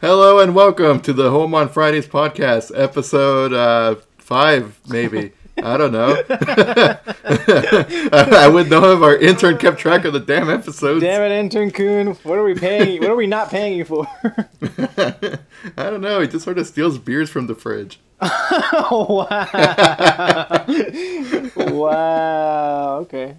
Hello and welcome to the Home on Fridays podcast, episode uh, five, maybe. I don't know. I would know if our intern kept track of the damn episodes. Damn it, intern Coon! What are we paying? you? What are we not paying you for? I don't know. He just sort of steals beers from the fridge. oh, wow! wow. Okay.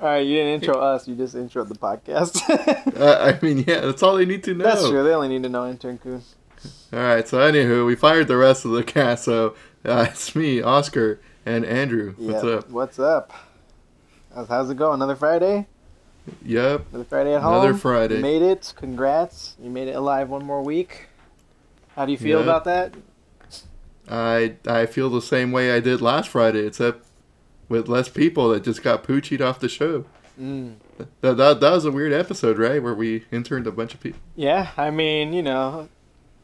All right, you didn't intro us. You just introed the podcast. Uh, I mean, yeah, that's all they need to know. That's true. They only need to know intern Coon. All right. So, anywho, we fired the rest of the cast. So uh, it's me, Oscar, and Andrew. What's Yeah, up? What's up? How's, how's it going? Another Friday? Yep. Another Friday at home. Another Friday. You made it. Congrats. You made it alive one more week. How do you feel Yeah. about that? I I feel the same way I did last Friday, except with less people that just got poochied off the show. Mm. That, that, that was a weird episode, right? Where we interned a bunch of people. Yeah, I mean, you know,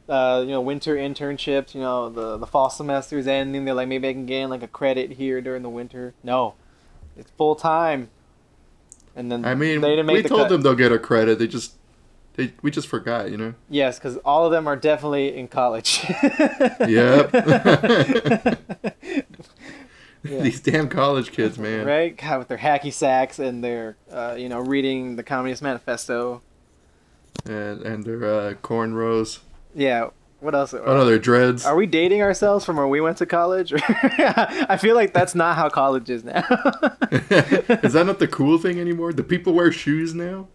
uh, you know, winter internships. You know, the the fall semester's ending. They're like, maybe I can gain like a credit here during the winter. No, it's full time. And then I mean, they didn't make we the told cut. them they'll get a credit. They just they we just forgot, you know. Yes, because all of them are definitely in college. Yep. Yeah. These damn college kids, man. Right, God, with their hacky sacks and their, uh, you know, reading the Communist Manifesto. And and their uh, cornrows. Yeah. What else? Oh no, their dreads. Are we dating ourselves from where we went to college? I feel like that's not how college is now. Is that not the cool thing anymore? Do people wear shoes now?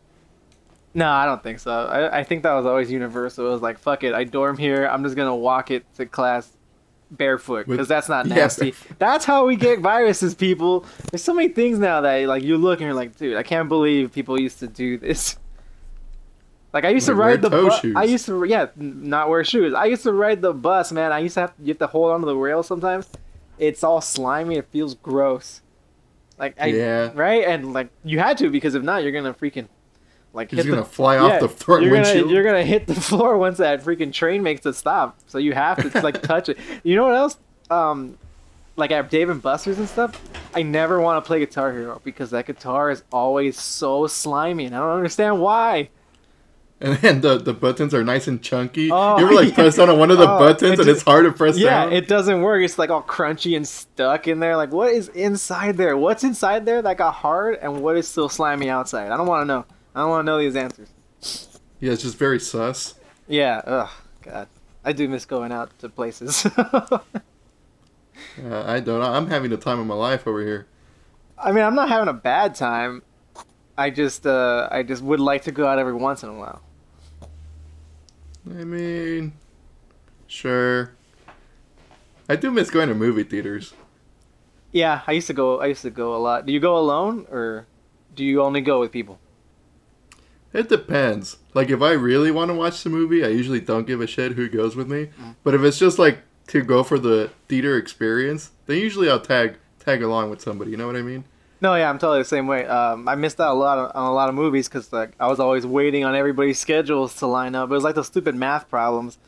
no, I don't think so. I, I think that was always universal. It was like, fuck it, I dorm here. I'm just gonna walk it to class barefoot because that's not nasty. barefoot. That's how we get viruses, people. There's so many things now that like you look and you're like, dude, I can't believe people used to do this. Like I used to Like, wear ride the bus. I used to yeah, not wear shoes. I used to ride the bus, man. I used to have you have to hold onto the rail sometimes. It's all slimy. It feels gross. Like I, Yeah. right, and like you had to because if not, you're gonna freaking like He's gonna the fly yeah, off the front you're windshield. gonna you're gonna hit the floor once that freaking train makes it stop. So you have to like touch it. You know what else? Um, like at Dave and Buster's and stuff. I never want to play Guitar Hero because that guitar is always so slimy, and I don't understand why. And then the, the buttons are nice and chunky. Oh, you ever like yeah. press down on one of the Oh, buttons it and it's hard to press Yeah, down? it doesn't work. It's like all crunchy and stuck in there. Like, what is inside there? What's inside there that got hard, and what is still slimy outside? I don't want to know. I don't want to know these answers. Yeah, it's just very sus. Yeah. Ugh. God. I do miss going out to places. Uh, I don't. I'm having the time of my life over here. I mean, I'm not having a bad time. I just, uh, I just would like to go out every once in a while. I mean, sure. I do miss going to movie theaters. Yeah, I used to go. I used to go a lot. Do you go alone, or do you only go with people? It depends. Like, if I really want to watch the movie, I usually don't give a shit who goes with me. Mm. But if it's just like to go for the theater experience, then usually I'll tag tag along with somebody. You know what I mean? No, yeah, I'm totally the same way. Um, I missed out a lot of, on a lot of movies because like I was always waiting on everybody's schedules to line up. It was like those stupid math problems,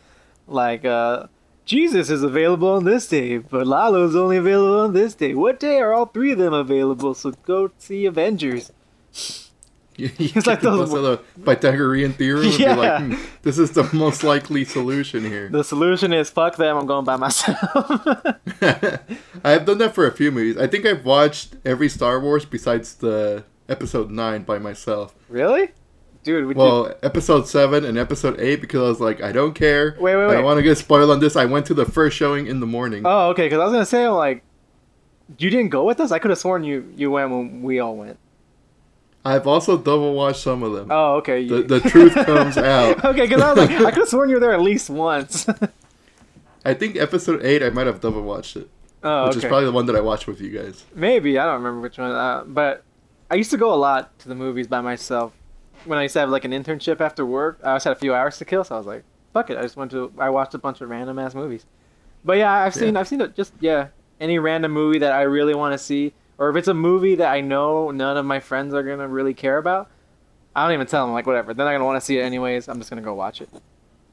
like uh, Jesus is available on this day, but Lalo's only available on this day. What day are all three of them available? So go see Avengers. it's like those- the Pythagorean theorem Yeah. be like, hmm, this is the most likely solution here. The solution is fuck them. I'm going by myself. I've done that for a few movies. I think I've watched every Star Wars besides the episode nine by myself. really, dude? Would you, Well, episode seven and episode eight because I was like, I don't care. Wait, wait, I wait. don't want to get spoiled on this. I went to the first showing in the morning. oh, okay. Because I was gonna say like, you didn't go with us. I could have sworn you you went when we all went. I've also double watched some of them. Oh, okay. the, the truth comes out. okay, because I was like, I could have sworn you were there at least once. I think episode eight, I might have double watched it, oh, which okay. is probably the one that I watched with you guys. Maybe I don't remember which one. Uh, but I used to go a lot to the movies by myself. When I used to have like an internship after work, I always had a few hours to kill, so I was like, "Fuck it!" I just went to. I watched a bunch of random ass movies. But yeah, I've seen. Yeah. I've seen it. Just yeah, any random movie that I really want to see, or if it's a movie that I know none of my friends are gonna really care about, I don't even tell them like whatever. They're not gonna want to see it anyways. I'm just gonna go watch it.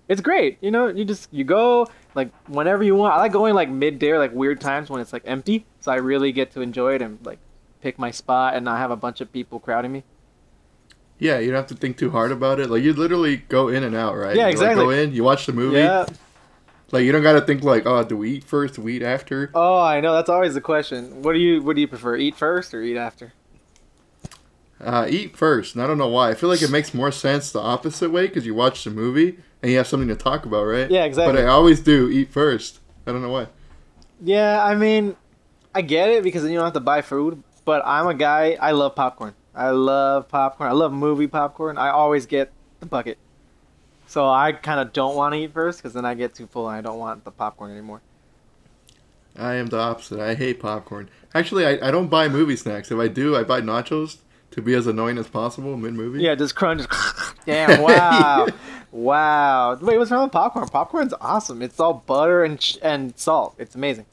It's great, you know. You just you go like whenever you want. I like going like midday or like weird times when it's like empty, so I really get to enjoy it and like pick my spot and not have a bunch of people crowding me. Yeah, you don't have to think too hard about it. Like you literally go in and out, right? Yeah, You, like, exactly. go in, you watch the movie. Yeah. Like you don't got to think like, oh, do we eat first? Do we eat after? Oh, I know. That's always the question. What do you What do you prefer? Eat first or eat after? Uh, eat first. And I don't know why. I feel like it makes more sense the opposite way because you watch the movie and you have something to talk about, right? Yeah, exactly. But I always do eat first. I don't know why. Yeah, I mean, I get it because then you don't have to buy food. But I'm a guy. I love popcorn. I love popcorn. I love movie popcorn. I always get the bucket. So I kind of don't want to eat first because then I get too full and I don't want the popcorn anymore. I am the opposite. I hate popcorn. Actually, I, I don't buy movie snacks. If I do, I buy nachos to be as annoying as possible mid movie. Yeah, just crunch. Damn! Wow, wow. Wait, what's wrong with popcorn? Popcorn's awesome. It's all butter and and salt. It's amazing.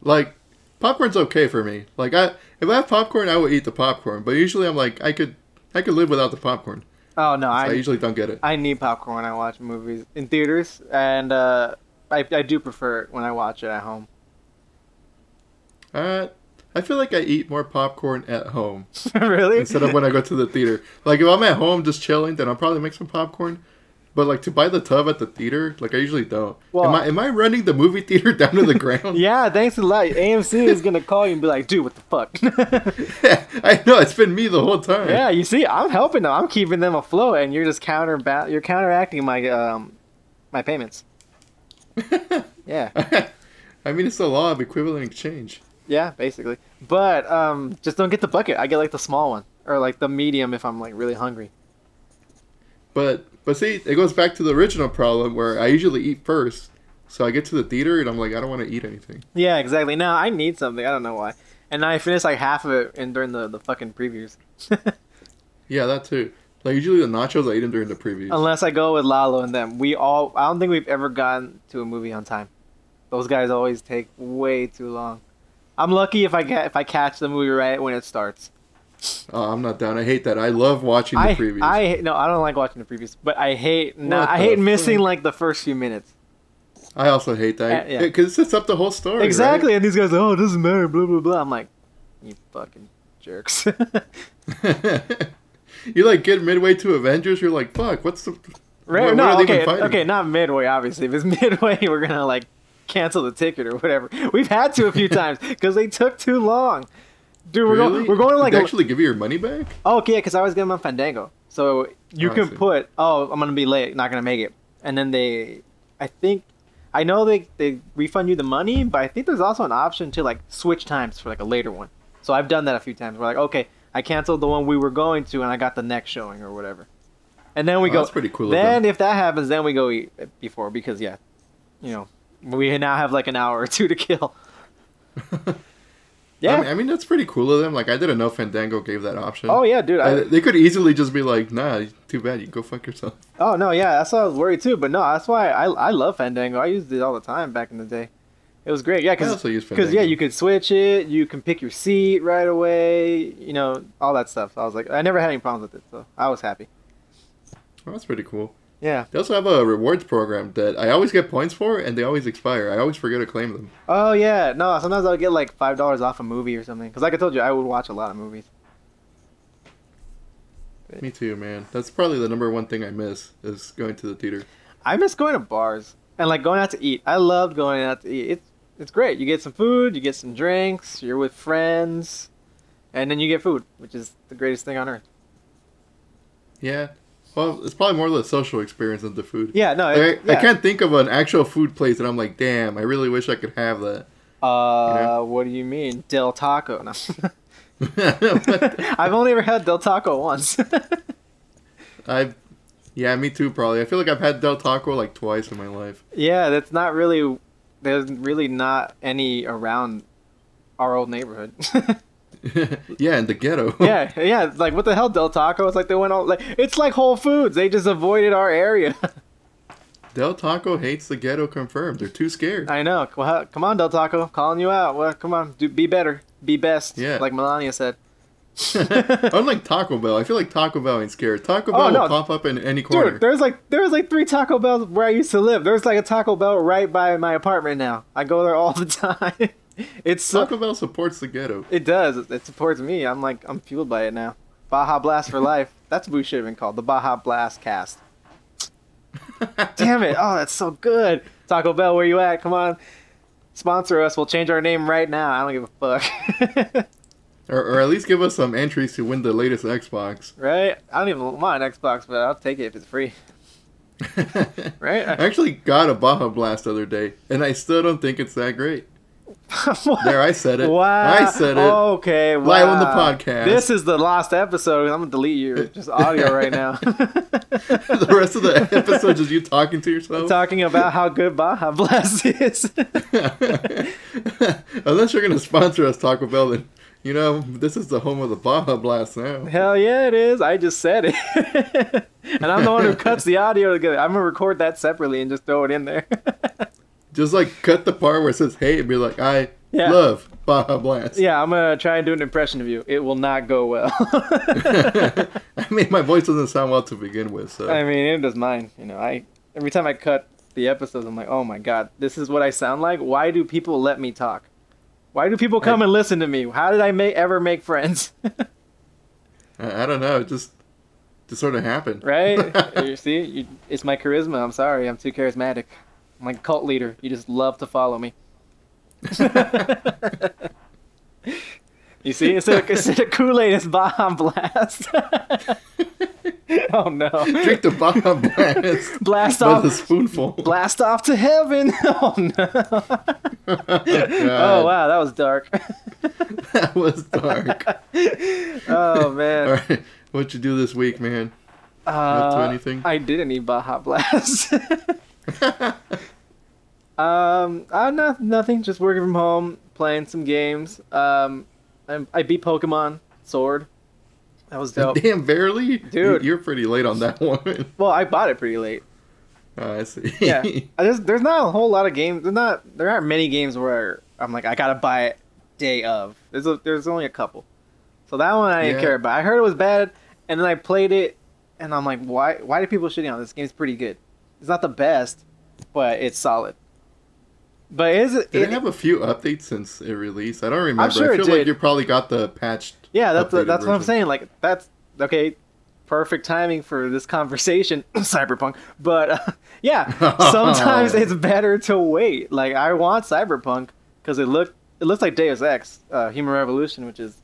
Like popcorn's okay for me. Like I if I have popcorn, I will eat the popcorn. But usually I'm like I could I could live without the popcorn. Oh no, So I, I usually don't get it. I need popcorn when I watch movies in theaters, and uh, I I do prefer it when I watch it at home. Uh, I feel like I eat more popcorn at home really? instead of when I go to the theater. Like if I'm at home just chilling, then I'll probably make some popcorn. But like to buy the tub at the theater, like I usually don't. Well- am I am I running the movie theater down to the ground? Yeah, thanks a lot. AMC is gonna call you and be like, "Dude, what the fuck?" yeah, I know it's been me the whole time. yeah, you see, I'm helping them. I'm keeping them afloat, and you're just counter you're counteracting my um my payments. Yeah, I mean it's the law of equivalent exchange. yeah, basically. But um, just don't get the bucket. I get like the small one or like the medium if I'm like really hungry. But but see, it goes back to the original problem where I usually eat first. So I get to the theater and I'm like, I don't want to eat anything. Yeah, exactly. No, I need something. I don't know why. And I finished like half of it in during the the fucking previews. Yeah, that too. Like usually the nachos I eat them during the previews. Unless I go with Lalo and them, we all. I don't think we've ever gotten to a movie on time. Those guys always take way too long. I'm lucky if I get if I catch the movie right when it starts. Oh, I'm not down. I hate that. I love watching the I previews. I no, I don't like watching the previews, but I hate no, What I hate missing like the first few minutes. I also hate that Uh, yeah. because it sets up the whole story. Exactly, and these guys, oh, it doesn't matter, blah blah blah. I'm like, you fucking jerks. you like get midway to Avengers, you're like, fuck, what's the? Right? what- what no, are okay, okay, not midway. Obviously, if it's midway, we're gonna like cancel the ticket or whatever. We've had to a few times because they took too long. Dude, we're Really? going. We're going to Did like. they actually give you your money back? oh, okay, because I was getting on Fandango, so oh, you Oh, can put. Oh, I'm gonna be late, not gonna make it, and then they, I think, I know they they refund you the money, but I think there's also an option to like switch times for like a later one. So I've done that a few times. We're like, okay, I canceled the one we were going to, and I got the next showing or whatever. And then we Oh, go. that's pretty cool Then if that happens, then we go eat before because yeah, you know, we now have like an hour or two to kill. Yeah. I mean, I mean, that's pretty cool of them. Like I didn't know Fandango gave that option. oh yeah, dude. I- they could easily just be like, nah, too bad. You go fuck yourself. oh no, yeah. That's why I was worried too. But no, that's why I I love Fandango. I used it all the time back in the day. It was great. Yeah, because also use Because Fandango. yeah, you could switch it. You can pick your seat right away. You know all that stuff. I was like, I never had any problems with it, so I was happy. Oh, that's pretty cool. Yeah. They also have a rewards program that I always get points for, and they always expire. I always forget to claim them. Oh yeah. No, sometimes I'll get like five dollars off a movie or something. Because like I told you, I would watch a lot of movies. Me too, man. That's probably the number one thing I miss is going to the theater. I miss going to bars and like going out to eat. I loved going out to eat. It's it's great. You get some food, you get some drinks, you're with friends, and then you get food, which is the greatest thing on earth. Yeah. Well, it's probably more of the social experience than the food. Yeah. No. It- I, I can't think of an actual food place that I'm like, damn, I really wish I could have that. Uh, what do you mean, Del Taco? No. I've only ever had Del Taco once. I, yeah, me too. Probably. I feel like I've had Del Taco like twice in my life. yeah, that's not really. There's really not any around our old neighborhood. yeah, in the ghetto. yeah, yeah. Like what the hell, Del Taco? It's like they went all like it's like Whole Foods. They just avoided our area. Del Taco hates the ghetto. Confirmed. They're too scared. I know. Well, come on, Del Taco, I'm calling you out. Well, come on, do be better, be best. Yeah. like Melania said. Unlike Taco Bell, I feel like Taco Bell ain't scared. Taco oh, Bell Oh, no. will pop up in any corner. Dude, there's like there's like three Taco Bells where I used to live. There's like a Taco Bell right by my apartment now. I go there all the time. It's so Taco Bell supports the ghetto. It does. It supports me. I'm like I'm fueled by it now. Baja Blast for life. That's what we should have been called. The Baja Blast Cast. Damn it! Oh, that's so good. Taco Bell, where you at? Come on, sponsor us. We'll change our name right now. I don't give a fuck. Or, or at least give us some entries to win the latest Xbox. right? I don't even want an Xbox, but I'll take it if it's free. Right? I actually got a Baja Blast the other day, and I still don't think it's that great. There, I said it. Wow. I said it. Okay. Wow. Live on the podcast. This is the last episode. I'm gonna delete your just audio right now. the rest of the episode is you talking to yourself. Talking about how good Baja Blast is. Unless you're gonna sponsor us, Taco Bell, then you know this is the home of the Baja Blast now. Hell yeah, it is. I just said it, and I'm the one who cuts the audio together. I'm gonna record that separately and just throw it in there. Just like cut the part where it says "Hey" and be like, "I Yeah. love Baja Blast." yeah, I'm gonna try and do an impression of you. It will not go well. I mean, my voice doesn't sound well to begin with, so I mean, it does mine. You know, I every time I cut the episodes, I'm like, oh my god, this is what I sound like. Why do people let me talk? Why do people come and listen to me? How did I make ever make friends? I, I don't know. It just just sort of happened, right? you see, you, it's my charisma. I'm sorry, I'm too charismatic. I'm like a cult leader. You just love to follow me. you see, instead of, instead of Kool Aid, it's Baja Blast. oh no! Drink the Baja Blast Blast by the off! spoonful. Blast off to heaven! Oh no! oh, Oh wow, that was dark. that was dark. oh man. right, what you do this week, man? up to Uh, anything? I didn't eat Baja Blast. um, uh, no, nothing. Just working from home, playing some games. Um, I, I beat Pokemon Sword. That was dope. Damn, barely, Dude. You, are pretty late on that one. Well, I bought it pretty late. Oh, I see. Yeah, I just, there's not a whole lot of games. There's not there aren't many games where I'm like I gotta buy it day of. There's a, there's only a couple. So that one I didn't Yeah. care about. I heard it was bad, and then I played it, and I'm like, why why do people shitting on this? Game's pretty good. It's not the best, but it's solid. But is it? Did it it have a few updates since it released? I don't remember. sure I it feel like you probably got the patched. yeah, that's updated that's what I'm saying. Like that's okay. Perfect timing for this conversation, Cyberpunk. But uh, yeah, sometimes it's better to wait. Like I want Cyberpunk because it looked it looks like Deus Ex, uh, Human Revolution, which is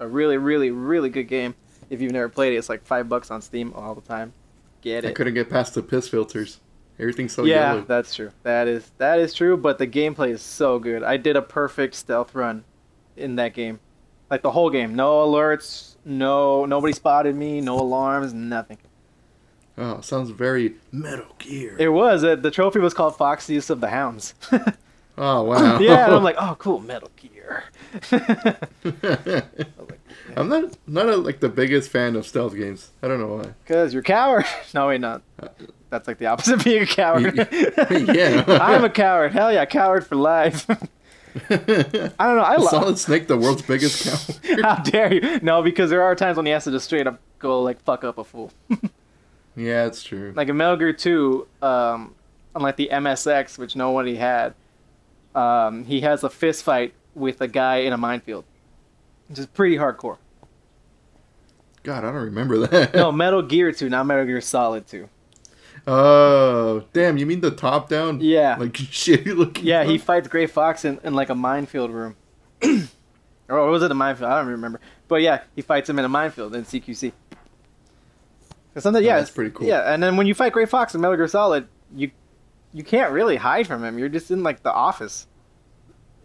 a really really really good game. If you've never played it, it's like five bucks on Steam all the time. Get I couldn't get past the piss filters. Everything's so yeah, yellow. that's true. That is that is true. But the gameplay is so good. I did a perfect stealth run in that game, like the whole game. No alerts. No nobody spotted me. No alarms. Nothing. Oh, sounds very Metal Gear. It was uh, the trophy was called Foxiest of the Hounds. oh wow. yeah, and I'm like, oh, cool, Metal Gear. I'm not not a, like the biggest fan of stealth games. I don't know why. Cause you're a coward. No, wait, not. That's like the opposite of being a coward. Yeah. I'm a coward. Hell yeah, coward for life. I don't know. I love. Solid Snake, the world's biggest coward. How dare you? No, because there are times when he has to just straight up go like fuck up a fool. yeah, it's true. like in Metal Gear 2, um, unlike the MSX, which nobody had, um, he has a fist fight with a guy in a minefield, which is pretty hardcore. God, I don't remember that. No, Metal Gear 2, not Metal Gear Solid 2. Oh, damn! You mean the top down? Yeah. Like shitty looking. Yeah, he fights Gray Fox in, in like a minefield room. or was it a minefield? I don't remember. But yeah, he fights him in a minefield in CQC. Something, Oh, yeah, that's it's- pretty cool. Yeah, and then when you fight Gray Fox in Metal Gear Solid, you you can't really hide from him. You're just in like the office.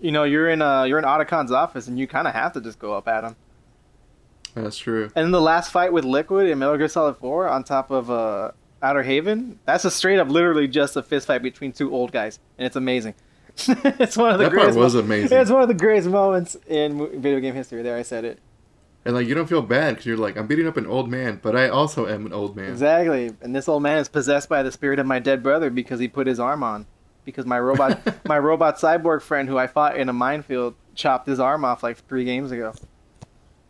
You know, you're in uh you're in Otacon's office, and you kind of have to just go up at him. That's true. And then the last fight with Liquid in Metal Gear Solid 4 on top of uh, Outer Haven, that's a straight up, literally just a fist fight between two old guys, and it's amazing. it's one of the That part was mo- amazing. It's one of the greatest moments in video game history. There, I said it And like you don't feel bad because you're like I'm beating up an old man, but I also am an old man. exactly. And this old man is possessed by the spirit of my dead brother because he put his arm on. Because my robot, my robot cyborg friend, who I fought in a minefield, chopped his arm off like three games ago.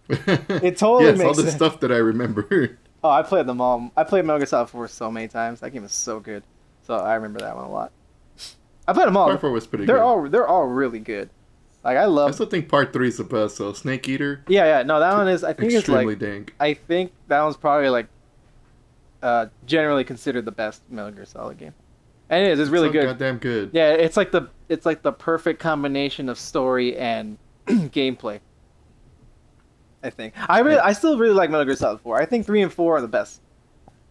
It totally yes, all the sense. stuff that I remember. Oh, I played them all. I played Metal Gear Solid 4 so many times. That game is so good. So I remember that one a lot. I played them all. Part four was pretty They're good. all they're all really good. Like I love. I still think part three is the best. though. Snake Eater, Yeah, yeah. No, that one is. I think it's extremely like. dank. I think that one's probably like. Uh, generally considered the best Metal Gear Solid game, and it is. It's really So good. Goddamn good. Yeah, it's like the it's like the perfect combination of story and gameplay. I think I really, I still really like Metal Gear Solid Four. I think three and four are the best.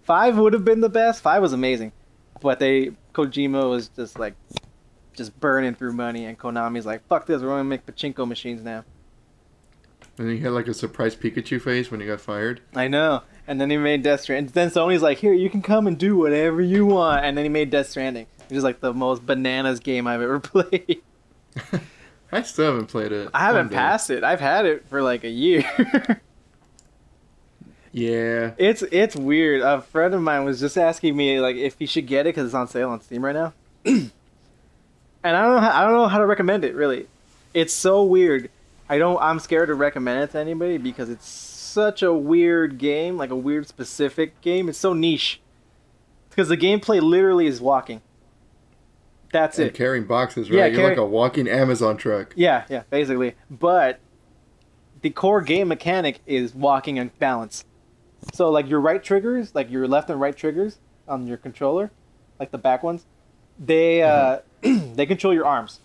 Five would have been the best. Five was amazing, but they Kojima was just like just burning through money, and Konami's like, "Fuck this, we're gonna make pachinko machines now." And he had like a surprise Pikachu face when he got fired. I know. And then he made Death Stranding. Then Sony's like, "Here, you can come and do whatever you want." And then he made Death Stranding, which is like the most bananas game I've ever played. I still haven't played it. I haven't One day. passed it. I've had it for like a year. Yeah. it's it's weird. A friend of mine was just asking me like if he should get it because it's on sale on Steam right now. and I don't know. How, I don't know how to recommend it. Really, it's so weird. I don't. I'm scared to recommend it to anybody because it's such a weird game, like a weird specific game. It's so niche. Because the gameplay literally is walking. That's And it. carrying boxes, right? Yeah. You're carry- like a walking Amazon truck. Yeah, yeah, basically. But the core game mechanic is walking and balance. So like your right triggers, like your left and right triggers on your controller, like the back ones, they uh, they control your arms.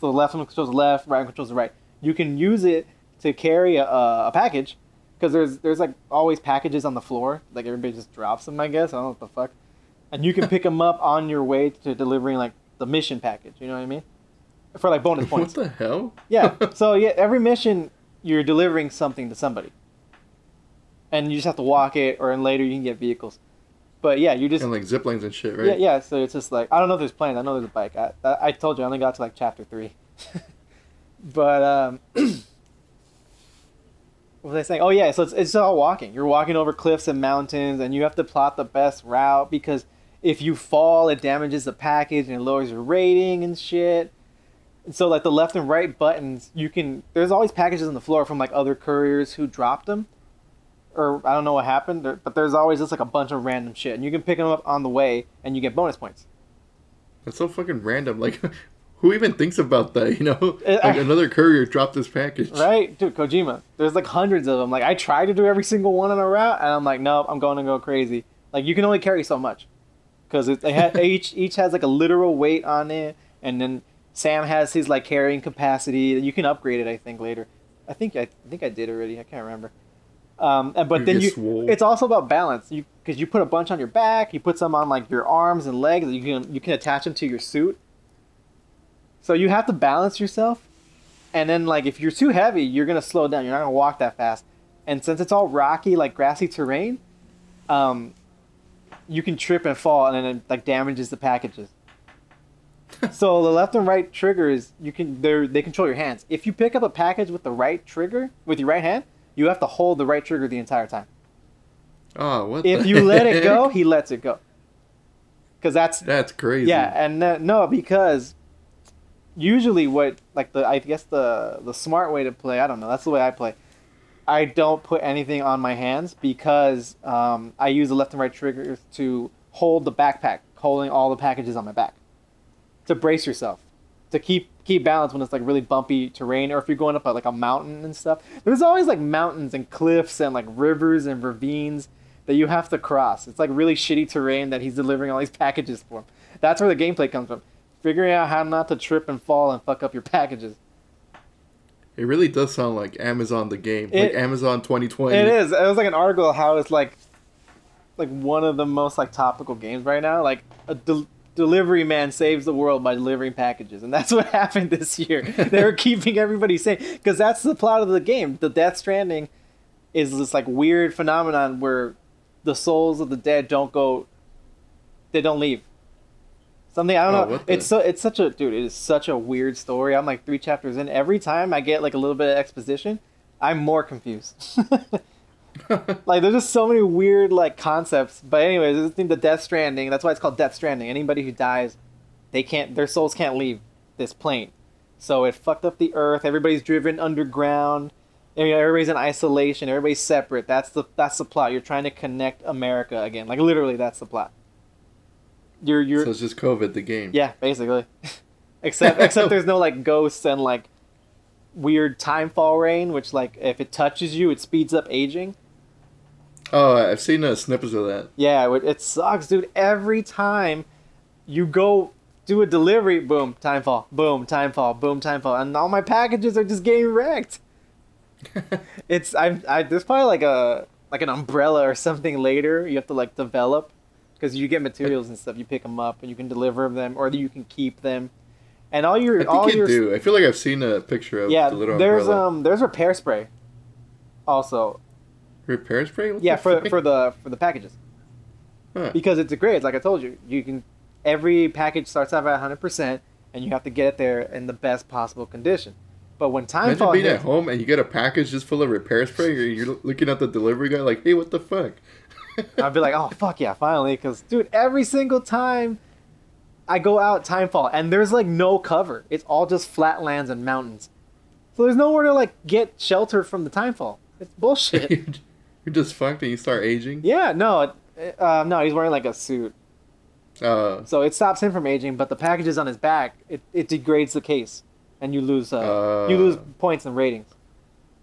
So the left one controls the left, right one controls the right. You can use it to carry a, a package, because there's there's like always packages on the floor. Like everybody just drops them, I guess. I don't know what the fuck. And you can pick them up on your way to delivering like the mission package. You know what I mean? For like bonus points. What the hell? Yeah. So yeah, every mission you're delivering something to somebody, and you just have to walk it, or and later you can get vehicles. But yeah, you just and like zip lines and shit, right? yeah yeah. So it's just like I don't know if there's planes. I know there's a bike. I I, I told you I only got to like chapter three. but um, what was I saying? Oh yeah, so it's it's all walking. You're walking over cliffs and mountains, and you have to plot the best route because if you fall, it damages the package and it lowers your rating and shit. And so like the left and right buttons, you can. There's always packages on the floor from like other couriers who dropped them, or I don't know what happened. But there's always just like a bunch of random shit, and you can pick them up on the way, and you get bonus points. That's so fucking random. Like, who even thinks about that? You know, like another courier dropped this package. Right, dude, Kojima. There's like hundreds of them. Like I tried to do every single one on a route, and I'm like, nope, I'm going to go crazy. Like you can only carry so much, because they ha- each each has like a literal weight on it, and then Sam has his like carrying capacity. You can upgrade it, I think, later. I think I, I think I did already. I can't remember. Um, and, but You then you, swole. it's also about balance. You because you put a bunch on your back, you put some on like your arms and legs. You can you can attach them to your suit. So you have to balance yourself, and then like if you're too heavy, you're gonna slow down. You're not gonna walk that fast. And since it's all rocky, like grassy terrain, um, you can trip and fall, and then it like damages the packages. so the left and right triggers, you can they they control your hands. If you pick up a package with the right trigger with your right hand, you have to hold the right trigger the entire time. Oh, what? If you let it go, he lets it go. Because that's That's crazy. yeah, and uh, no, because usually what like the I guess the the smart way to play, I don't know, that's the way I play. I don't put anything on my hands because um, I use the left and right triggers to hold the backpack, holding all the packages on my back, to brace yourself, to keep keep balance when it's like really bumpy terrain, or if you're going up like a mountain and stuff. There's always like mountains and cliffs and like rivers and ravines that you have to cross. It's like really shitty terrain that he's delivering all these packages for. That's where the gameplay comes from. Figuring out how not to trip and fall and fuck up your packages. It really does sound like Amazon the game, It- like Amazon 2020. It is. It was like an article how it's like, like one of the most like topical games right now. Like a del- delivery man saves the world by delivering packages, and that's what happened this year. they were keeping everybody safe because that's the plot of the game. The Death Stranding is this like weird phenomenon where the souls of the dead don't go, they don't leave. Something I don't Oh, know. It's so it's such a dude. It is such a weird story. I'm like three chapters in. Every time I get like a little bit of exposition, I'm more confused. like there's just so many weird like concepts. But anyways, this thing the Death Stranding. That's why it's called Death Stranding. Anybody who dies, they can't. Their souls can't leave this plane. So it fucked up the Earth. Everybody's driven underground. You know, everybody's in isolation. Everybody's separate. That's the that's the plot. You're trying to connect America again. Like literally, that's the plot. You're you're so it's just COVID the game. yeah, basically. except except there's no like ghosts and like weird time fall rain, which like if it touches you, it speeds up aging. Oh, I've seen uh, snippets of that. Yeah, it, it sucks, dude. Every time you go do a delivery, boom, time fall, boom, time fall, boom, time fall, and all my packages are just getting wrecked. It's I'm I there's probably like a like an umbrella or something later you have to like develop because you get materials and stuff. You pick them up and you can deliver them or you can keep them. And all your I think all you your do. I feel like I've seen a picture of yeah, the little there's umbrella. um there's repair spray. Also, repair spray. What yeah, for fuck? for the for the packages Huh. because it's a grade. Like I told you, you can every package starts off at 100 percent, and you have to get it there in the best possible condition. But when time Imagine fall being hits, at home and you get a package just full of repair spray. You're, you're looking at the delivery guy like, "Hey, what the fuck?" I'd be like, oh fuck yeah, finally, because dude, every single time I go out timefall and there's like no cover. It's all just flatlands and mountains. So there's nowhere to like get shelter from the timefall. It's bullshit. you're just fucked and you start aging. yeah, no, it, uh, no, he's wearing like a suit, Uh, so it stops him from aging. But the packages on his back, it, it degrades the case, and you lose uh, you lose Uh. points and ratings.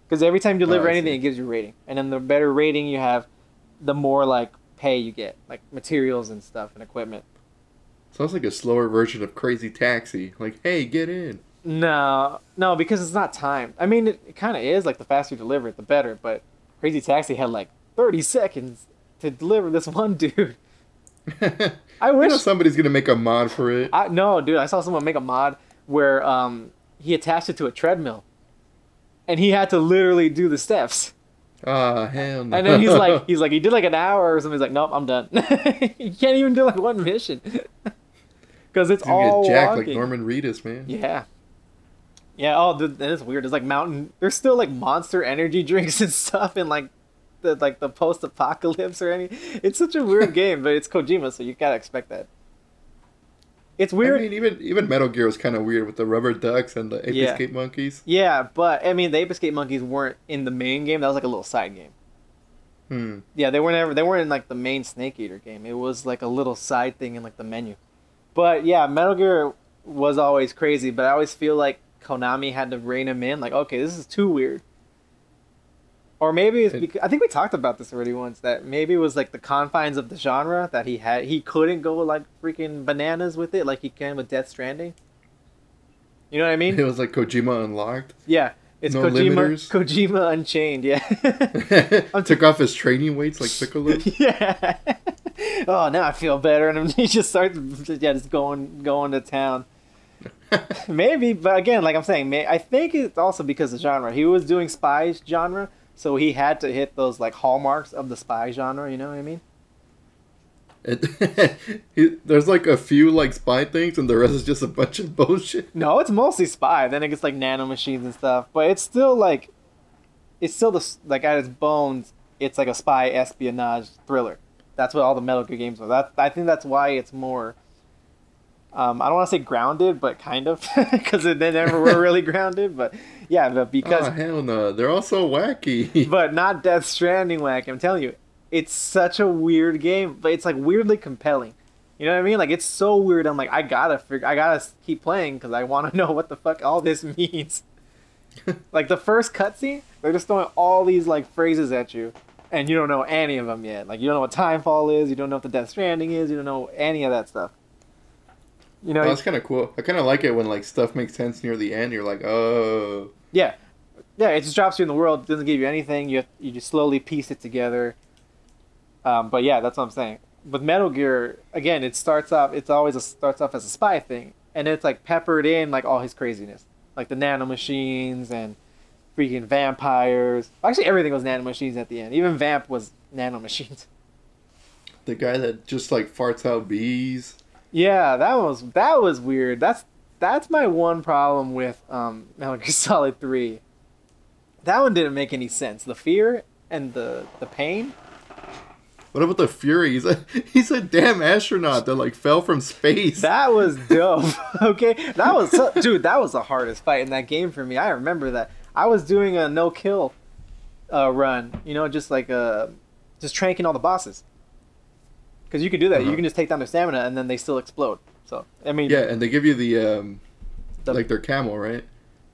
Because every time you deliver Oh, anything, it gives you a rating, and then the better rating you have, the more like pay you get, like materials and stuff and equipment. sounds like a slower version of Crazy Taxi. Like, hey, get in. No, no, because it's not timed. I mean, it, it kind of is. Like the faster you deliver it, the better. But Crazy Taxi had like 30 seconds to deliver this one dude. I wish. know somebody's gonna make a mod for it. I no, dude. I saw someone make a mod where um he attached it to a treadmill, and he had to literally do the steps. Ah, hell no. And then he's like, he's like, he did like an hour or something. He's like, nope, I'm done. he can't even do like one mission because it's gonna all get jacked walking. like Norman Reedus, man. Yeah. Yeah. Oh, dude, that is weird. It's like mountain. There's still like monster energy drinks and stuff in like the like the post apocalypse or any. It's such a weird game, but it's Kojima, so you gotta expect that. It's weird. I mean, even even Metal Gear was kind of weird with the rubber ducks and the ape Yeah. escape monkeys. yeah, but I mean, the Ape Escape monkeys weren't in the main game. That was like a little side game. Hmm. Yeah, they weren't ever. They weren't in like the main Snake Eater game. It was like a little side thing in like the menu. But yeah, Metal Gear was always crazy. But I always feel like Konami had to rein him in. Like, okay, this is too weird. Or maybe it's because I think we talked about this already once. That maybe it was like the confines of the genre that he had. He couldn't go like freaking bananas with it, like he can with Death Stranding. You know what I mean? It was like Kojima unlocked. Yeah, it's No Kojima. limiters? Kojima Unchained. Yeah. Took off his training weights like Piccolo. yeah. oh, now I feel better, and he just starts, yeah, just going, going to town. Maybe, but again, like I'm saying, may, I think it's also because of genre. He was doing spy genre, so he had to hit those like hallmarks of the spy genre. You know what I mean? It, he, there's like a few like spy things, and the rest is just a bunch of bullshit. No, it's mostly spy. Then it gets like nanomachines and stuff, but it's still like, it's still the like at its bones, it's like a spy espionage thriller. That's what all the Metal Gear games are. That I think that's why it's more. Um, I don't want to say grounded, but kind of, because they never were really grounded. But yeah, but because oh hell no, they're all so wacky. but not Death Stranding wacky. I'm telling you, it's such a weird game, but it's like weirdly compelling. You know what I mean? Like it's so weird. I'm like, I gotta figure, I gotta keep playing because I want to know what the fuck all this means. like the first cutscene, they're just throwing all these like phrases at you, and you don't know any of them yet. Like you don't know what Timefall is, you don't know what the Death Stranding is, you don't know any of that stuff. You know, Oh, that's kind of cool. I kind of like it when like stuff makes sense near the end. You're like, oh, Yeah, yeah. It just drops you in the world. Doesn't give you anything. You you just slowly piece it together. Um, but yeah, that's what I'm saying. With Metal Gear, again, it starts off. It's always a, starts off as a spy thing, and it's like peppered in like all his craziness, like the nanomachines and freaking vampires. Actually, everything was nanomachines at the end. Even Vamp was nanomachines. the guy that just like farts out bees. Yeah, that was that was weird. That's that's my one problem with um, Metal Gear Solid Three. That one didn't make any sense. The fear and the the pain. What about the Fury? He's a he's a damn astronaut that like fell from space. That was dope. okay, that was so, dude. That was the hardest fight in that game for me. I remember that. I was doing a no kill uh, run. You know, just like uh, just tranking all the bosses. Because you can do that. Uh-huh. You can just take down their stamina and then they still explode. So I mean, yeah, and they give you the um, The- like their camel, right?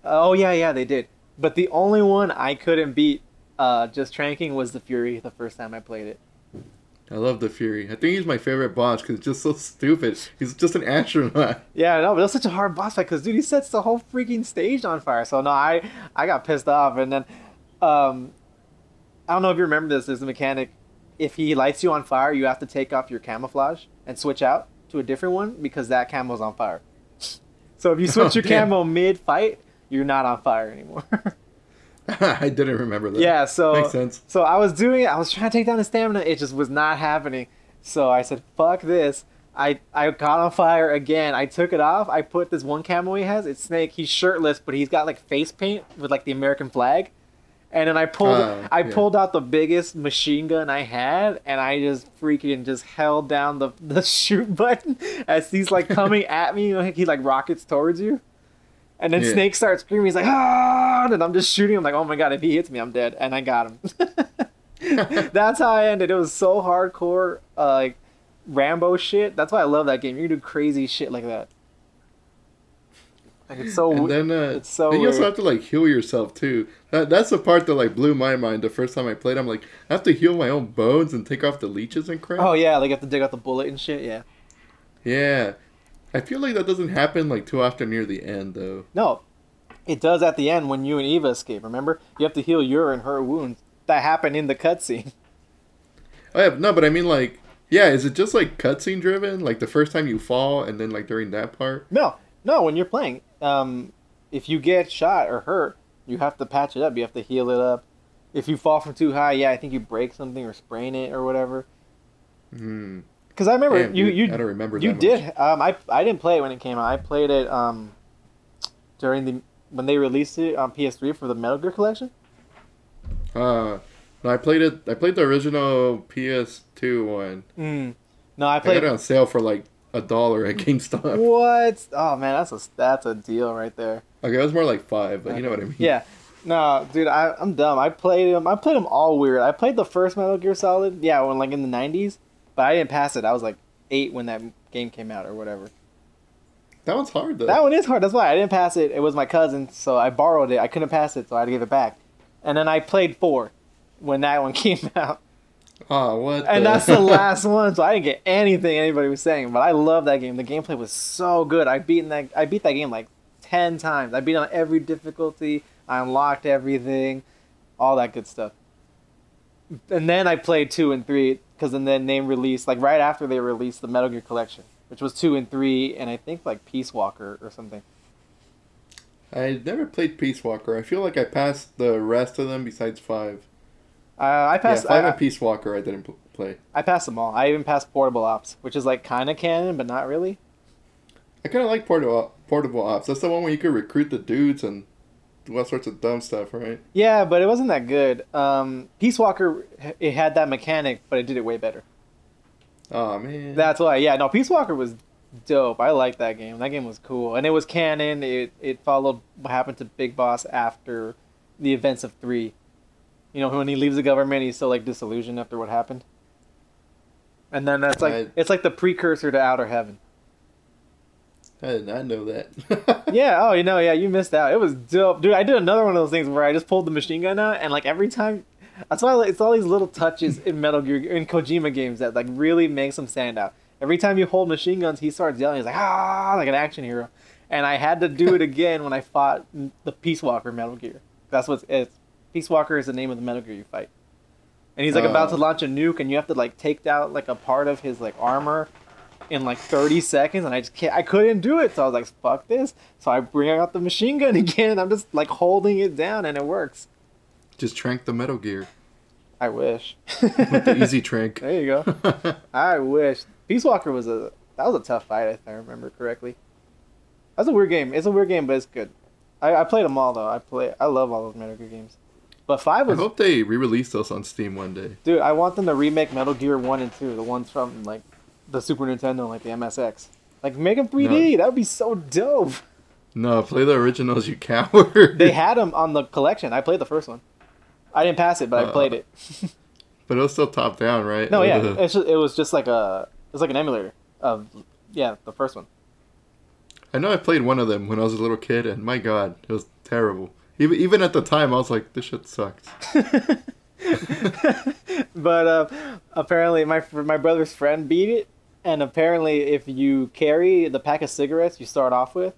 Oh yeah, yeah, they did. But the only one I couldn't beat, uh, just tranking was the Fury. The first time I played it. I love the Fury. I think he's my favorite boss because it's just so stupid. He's just an astronaut. Yeah, no, but it was such a hard boss fight because dude, he sets the whole freaking stage on fire. So no, I I got pissed off, and then, um, I don't know if you remember this. There's a mechanic. If he lights you on fire, you have to take off your camouflage and switch out to a different one because that camo's on fire. So if you switch Oh, your damn. camo mid fight, you're not on fire anymore. I didn't remember that. yeah, so Makes sense. So I was doing it. I was trying to take down his stamina. It just was not happening. So I said, "Fuck this." I I got on fire again. I took it off. I put this one camo he has. It's Snake. He's shirtless, but he's got like face paint with like the American flag. And then I pulled Oh, I yeah. pulled out the biggest machine gun I had, and I just freaking just held down the the shoot button as he's like coming at me. Like he like rockets towards you. And then Yeah. Snake starts screaming. He's like, ah! And I'm just shooting him. Like, oh my god, if he hits me, I'm dead. And I got him. That's how I ended. It was so hardcore, uh, like Rambo shit. That's why I love that game. You can do crazy shit like that. Like it's so. And then, uh, it's so then you also have to like heal yourself too. That, that's the part that like blew my mind the first time I played. I'm like, I have to heal my own bones and take off the leeches and crap. oh yeah, like you have to dig out the bullet and shit. Yeah. yeah. I feel like that doesn't happen like too often near the end though. No, it does at the end when you and Eva escape. Remember, you have to heal your and her wounds. That happened in the cutscene. Oh yeah, no, but I mean like, yeah, is it just like cutscene driven? Like the first time you fall and then like during that part? No, no. When you're playing, um, if you get shot or hurt, you have to patch it up. You have to heal it up. If you fall from too high, yeah, I think you break something or sprain it or whatever. Hmm. Because I remember Damn, you, you, I don't remember you did. Um, I, I didn't play it when it came out. I played it um, during the when they released it on PS3 for the Metal Gear collection. Uh, no, I played it. I played the original PS2 one. Mm. No, I I got played. it on sale for like a dollar at GameStop. What? Oh man, that's a that's a deal right there. Okay, it was more like five, but you know what I mean. Yeah. No, dude, I, I'm dumb. I played them. I played them all weird. I played the first Metal Gear Solid, yeah, when like in the '90s, but I didn't pass it. I was like eight when that game came out or whatever. that one's hard though. That one is hard. That's why I didn't pass it. It was my cousin, so I borrowed it. I couldn't pass it, so I had to give it back. And then I played four when that one came out, Oh, what? and the- that's the last one. So I didn't get anything anybody was saying. But I love that game. The gameplay was so good. I beat that. I beat that game like ten times. I beat on every difficulty. I unlocked everything, all that good stuff. And then I played two and three because then they name released like right after they released the Metal Gear Collection, which was two and three, and I think like Peace Walker or something. I never played Peace Walker. I feel like I passed the rest of them besides five. Uh, I Yeah, passed. five I, and Peace Walker I didn't play. I passed them all. I even passed Portable Ops, which is like kind of canon, but not really. I kind of like portable portable ops. That's the one where you could recruit the dudes and do all sorts of dumb stuff, right? Yeah, but it wasn't that good. Um, Peace Walker, it had that mechanic, but it did it way better. Oh man. That's why. Yeah, no, Peace Walker was dope. I liked that game. That game was cool, and it was canon. It it followed what happened to Big Boss after the events of three. You know, when he leaves the government, he's still like disillusioned after what happened. And then that's like I- it's like the precursor to Outer Heaven. I did not know that. Yeah. Oh, you know, yeah, you missed out. It was dope, dude. I did another one of those things where I just pulled the machine gun out, and like every time, that's why it's all these little touches in Metal Gear in Kojima games that like really makes them stand out. Every time you hold machine guns, he starts yelling. He's like ah, like an action hero. And I had to do it again when I fought the Peace Walker Metal Gear. That's what it's. Peace Walker is the name of the Metal Gear you fight. And he's like about to Oh. launch a nuke, and you have to like take out like a part of his like armor in like 30 seconds and I just can't I couldn't do it so I was like fuck this. So I bring out the machine gun again and I'm just like holding it down and it works. Just trank the Metal Gear. I wish. With the easy trank. there you go. I wish. Peace Walker was a that was a tough fight if I remember correctly. That's a weird game. It's a weird game but it's good. I, I played them all though. I play I love all those Metal Gear games but five was. I hope they re-release those on Steam one day. dude I want them to remake Metal Gear 1 and 2 the ones from like the Super Nintendo like the MSX like make them 3D that would be so dope No, play the originals, you coward. They had them on the collection. I played the first one. I didn't pass it, but I Uh, played it. but it was still top down, right? No, yeah, just, it was just like a it was like an emulator of yeah the first one. I know I played one of them when I was a little kid, and my god, it was terrible. Even even at the time, I was like, this shit sucks. but uh, apparently, my my brother's friend beat it, and apparently, if you carry the pack of cigarettes you start off with,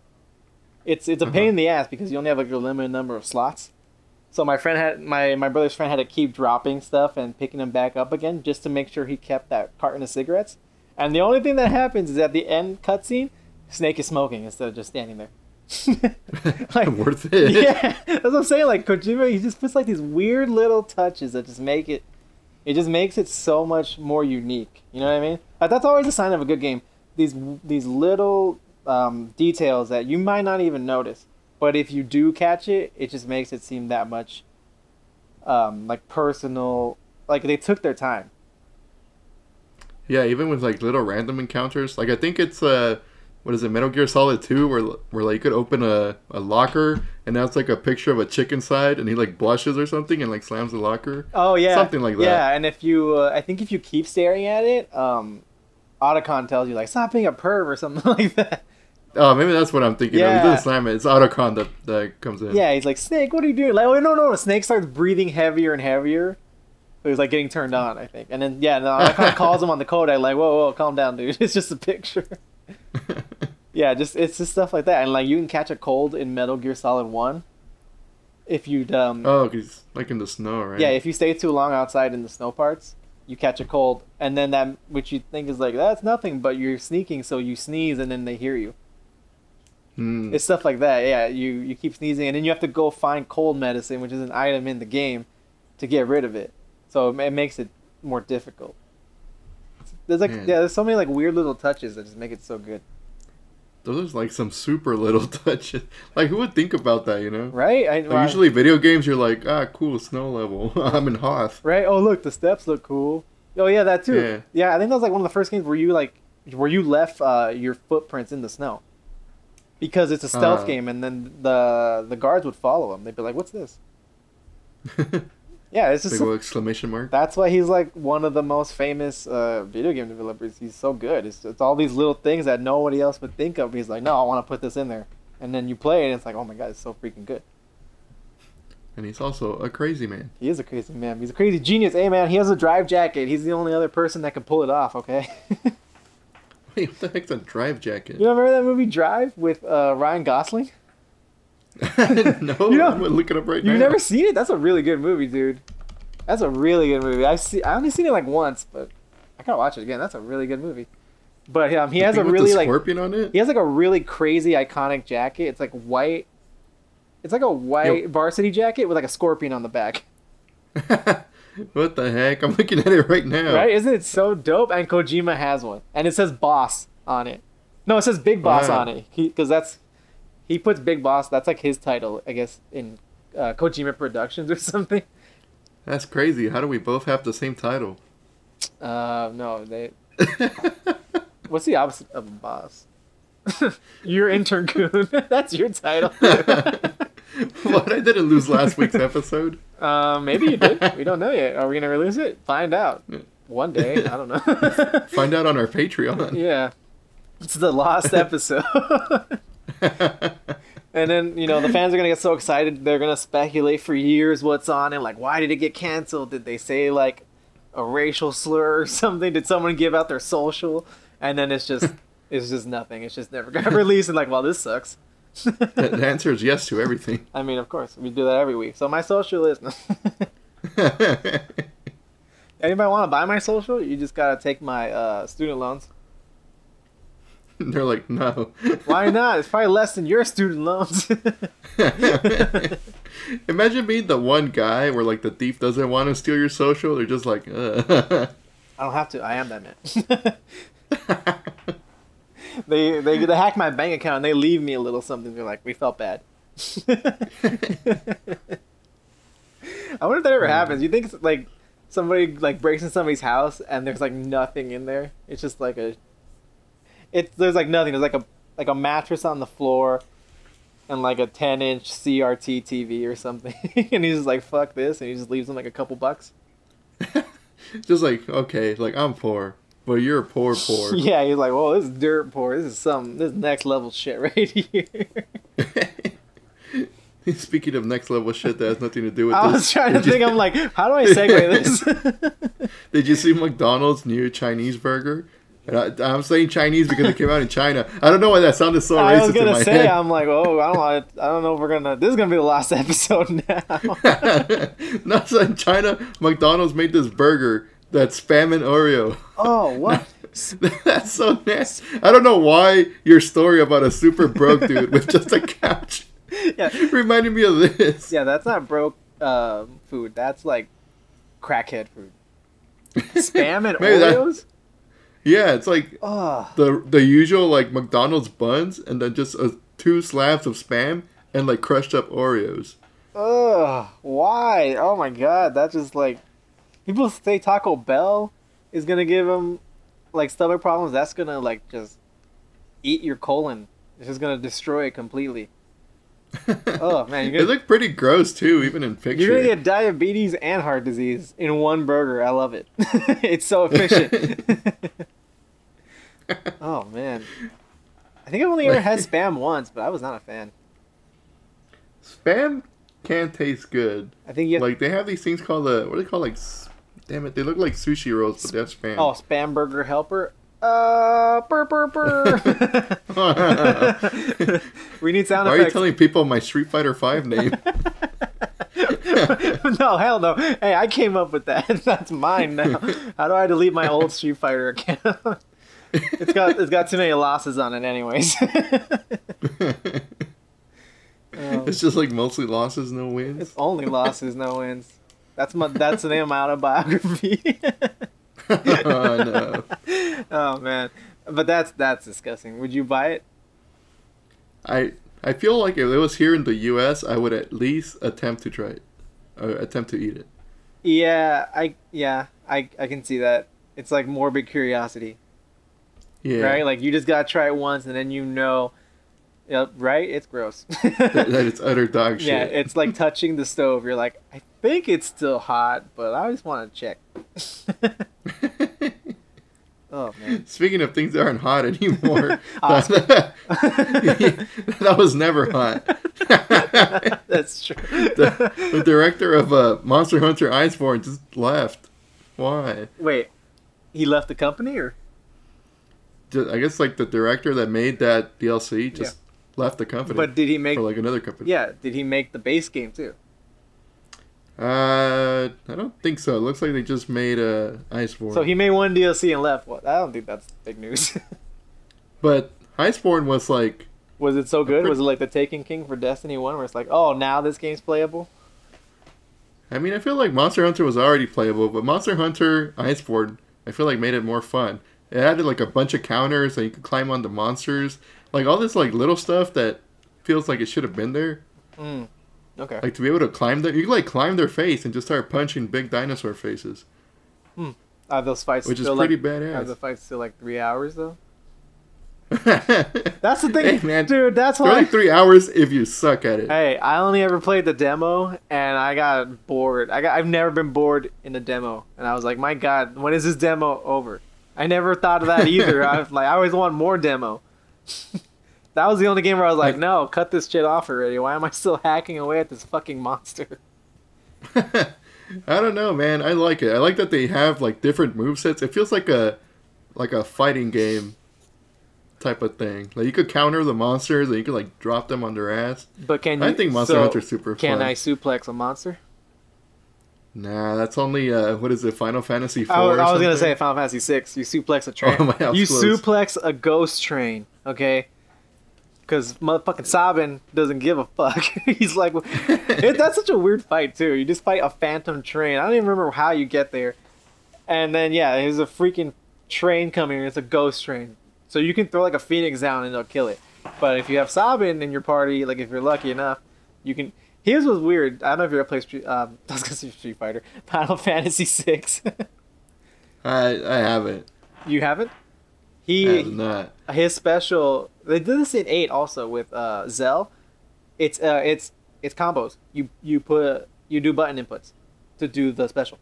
it's it's a pain Uh-huh. in the ass because you only have like a limited number of slots. So my friend had my my brother's friend had to keep dropping stuff and picking them back up again just to make sure he kept that carton of cigarettes. And the only thing that happens is at the end cutscene, Snake is smoking instead of just standing there. like, Worth it. yeah, that's what I'm saying. Like Kojima, he just puts like these weird little touches that just make it. It just makes it so much more unique. You know what I mean? Like, that's always a sign of a good game. These these little um, details that you might not even notice, but if you do catch it, it just makes it seem that much um, like personal. Like they took their time. Yeah, even with like little random encounters. Like I think it's uh what is it, Metal Gear Solid 2 where where like you could open a, a locker and now it's like a picture of a chick inside and he like blushes or something and like slams the locker. Oh yeah, Something like that. Yeah, and if you, uh, I think if you keep staring at it, um, Otacon tells you like stop being a perv or something like that. Oh, maybe that's what I'm thinking of. Yeah. He doesn't slam it. It's Otacon that, that comes in. Yeah, he's like Snake, what are you doing? Like, oh no, no, no. Snake starts breathing heavier and heavier. So he's like getting turned on, I think. And then yeah, no, Otacon calls him on the codec like, whoa, whoa, calm down, dude. It's just a picture. yeah, just it's just stuff like that, and like you can catch a cold in Metal Gear Solid One. If you'd um oh, he's like in the snow, right? Yeah, if you stay too long outside in the snow parts, you catch a cold, and then that which you think is like that's nothing, but you're sneaking, so you sneeze, and then they hear you. Hmm. It's stuff like that. Yeah, you you keep sneezing, and then you have to go find cold medicine, which is an item in the game, to get rid of it. So it, it makes it more difficult. There's like Man. yeah, there's so many like weird little touches that just make it so good, Those are like some super little touches. Like, who would think about that, you know? right? I, Like, usually, video games, you're like, ah, cool, snow level. I'm in Hoth. right. Oh look, the steps look cool. Oh yeah, that too. Yeah. Yeah, I think that was like one of the first games where you like where you left uh, your footprints in the snow. Because it's a stealth Uh. game, and then the the guards would follow them. They'd be like, "What's this?" Yeah, it's just Big exclamation mark. that's why he's like one of the most famous uh, video game developers. He's so good. It's, it's all these little things that nobody else would think of. He's like, "No, I want to put this in there," and then you play it, and it's like, "Oh my god, it's so freaking good." And he's also a crazy man. He is a crazy man. He's a crazy genius. Hey man, he has a drive jacket. He's the only other person that can pull it off. Okay. Wait, what the heck's a drive jacket? You remember that movie Drive with uh, Ryan Gosling? no, You know- I'm gonna look it up right now. You've never seen it? That's a really good movie, dude. That's a really good movie. I've seen. I only seen it like once, but I gotta watch it again. That's a really good movie. But um, he The has a really like scorpion on it. he has like a really crazy iconic jacket. It's like white. It's like a white Yo. varsity jacket with like a scorpion on the back. what the heck? I'm looking at it right now. Right? Isn't it so dope? And Kojima has one, and it says "Boss" on it. No, it says "Big Boss" Wow. on it because that's he puts "Big Boss." That's like his title, I guess, in uh, Kojima Productions or something. That's crazy. How do we both have the same title? Uh, no, they. What's the opposite of a boss? You're intern Kun. That's your title. what? I didn't lose last week's episode. uh, maybe you did. We don't know yet. Are we gonna release it? Find out one day. I don't know. Find out on our Patreon. yeah, it's the lost episode. and then you know the fans are gonna get so excited they're gonna speculate for years what's on it. Like, why did it get canceled? Did they say like a racial slur or something? Did someone give out their social? And then it's just it's just nothing. It's just never got released. And like, well, this sucks. the the answer is yes to everything. I mean, of course, we do that every week. So my social is. Anybody want to buy my social? You just gotta take my uh, student loans. They're like, no. Why not? It's probably less than your student loans. Imagine being the one guy where like the thief doesn't want to steal your social. They're just like, uh. I don't have to. I am that man. they, they they hack my bank account and they leave me a little something. They're like, we felt bad. I wonder if that ever happens. You think it's like somebody like breaks in somebody's house and there's like nothing in there? It's just like a. It's there's like nothing. There's like a like a mattress on the floor, and like a 10 inch CRT TV or something. and he's just like, fuck this, and he just leaves them like a couple bucks. just like, okay, like I'm poor, but you're poor, poor. Yeah, he's like, "Whoa, this is dirt poor. This is some this is next level shit right here." Speaking of next level shit that has nothing to do with I this, was trying to you- think. I'm like, how do I segue this? Did you see McDonald's new Chinese burger? And I, I'm saying Chinese because it came out in China. I don't know why that sounded so I racist was gonna say, head. I'm like, oh, I don't, I don't know if we're gonna. This is gonna be the last episode now. no, so in China, McDonald's made this burger that's spam and Oreo. oh, what? that's so nasty. I don't know why your story about a super broke dude with just a couch Yeah, reminded me of this. yeah, that's not broke um, food. That's like crackhead food. Spam and Maybe that- Oreos. Yeah, it's like Oh, the the usual like McDonald's buns and then just uh two slabs of spam and like crushed up Oreos. ugh. Why? Oh my god, that's just like people say Taco Bell is gonna give them like stomach problems. That's gonna like just eat your colon. It's just gonna destroy it completely. Oh man, you're They gonna, look pretty gross too, even in picture. you're gonna get diabetes and heart disease in one burger. I love it. it's so efficient. oh man, I think I've only ever had spam once, but I was not a fan. Spam can taste good. I think you Like they have these things called the what are they called like damn it they look like sushi rolls but that's spam. oh spam burger helper. Uh, burr, burr, burr. we need sound Why are you telling people my Street Fighter Five name? no, hell no. Hey, I came up with that. That's mine now. How do I delete my old Street Fighter account? It's got it's got too many losses on it, anyways. Um, it's just like mostly losses, no wins. it's only losses, no wins. That's my that's the name of my autobiography. oh no. oh man, but that's that's disgusting. Would you buy it? I I feel like if it was here in the U.S., I would at least attempt to try it, or attempt to eat it. Yeah, I yeah I I can see that. It's like morbid curiosity. Yeah, right? Like you just gotta try it once, and then you know, yep, right? It's gross. that, that it's utter dog shit. yeah, it's like touching the stove. You're like, I think it's still hot, but I just want to check. oh man, Speaking of things that aren't hot anymore, Oscar. that was never hot. that's true. the, the director of uh, Monster Hunter Iceborne just left. Why? Wait, he left the company, or I guess like the director that made that DLC just left the company but did he make? for like another company. Yeah, did he make the base game too? Uh, I don't think so. It looks like they just made uh, Iceborne. So he made one DLC and left. What? I don't think that's big news. But Iceborne was like Was it so good? pretty- Was it like the Taken King for Destiny One, where it's like, oh, now this game's playable? I mean, I feel like Monster Hunter was already playable, but Monster Hunter Iceborne, I feel like made it more fun. It added like a bunch of counters that you could climb onto monsters, like all this like little stuff that feels like it should have been there. Mm. Okay. Like to be able to climb their, you could like climb their face and just start punching big dinosaur faces, Are those fights which is pretty like? Are the fights still like three hours though? That's That's the thing, hey, man. dude. That's why. like three hours if you suck at it. Hey, I only ever played the demo, and I got bored. I got, I've never been bored in a demo, and I was like, my God, when is this demo over? I never thought of that either. I was like, I always want more demo. that was the only game where I was like, no, cut this shit off already. Why am I still hacking away at this fucking monster? I don't know, man. I like it. I like that they have like different move sets. It feels like a like a fighting game type of thing. Like you could counter the monsters and you could like drop them on their ass. But can you? I think Monster so, Hunter's super Can fun. Can I suplex a monster? Nah, that's only uh what is it, Final Fantasy four? I was, I was gonna say Final Fantasy Six. You suplex a train. Oh, my house you closed. suplex a ghost train. Okay. Because motherfucking Sabin doesn't give a fuck. He's like, it, that's such a weird fight too. You just fight a phantom train. I don't even remember how you get there. And then yeah, there's a freaking train coming. It's a ghost train. So you can throw like a phoenix down and it'll kill it. But if you have Sabin in your party, like if you're lucky enough, you can. Here's was weird. I don't know if you ever played Street. Um, I was gonna say Street Fighter, Final Fantasy Six. I I haven't. you haven't? I He have not. his special. They did this in eight also with uh, Zell. It's uh it's it's combos. You you put you do button inputs to do the special.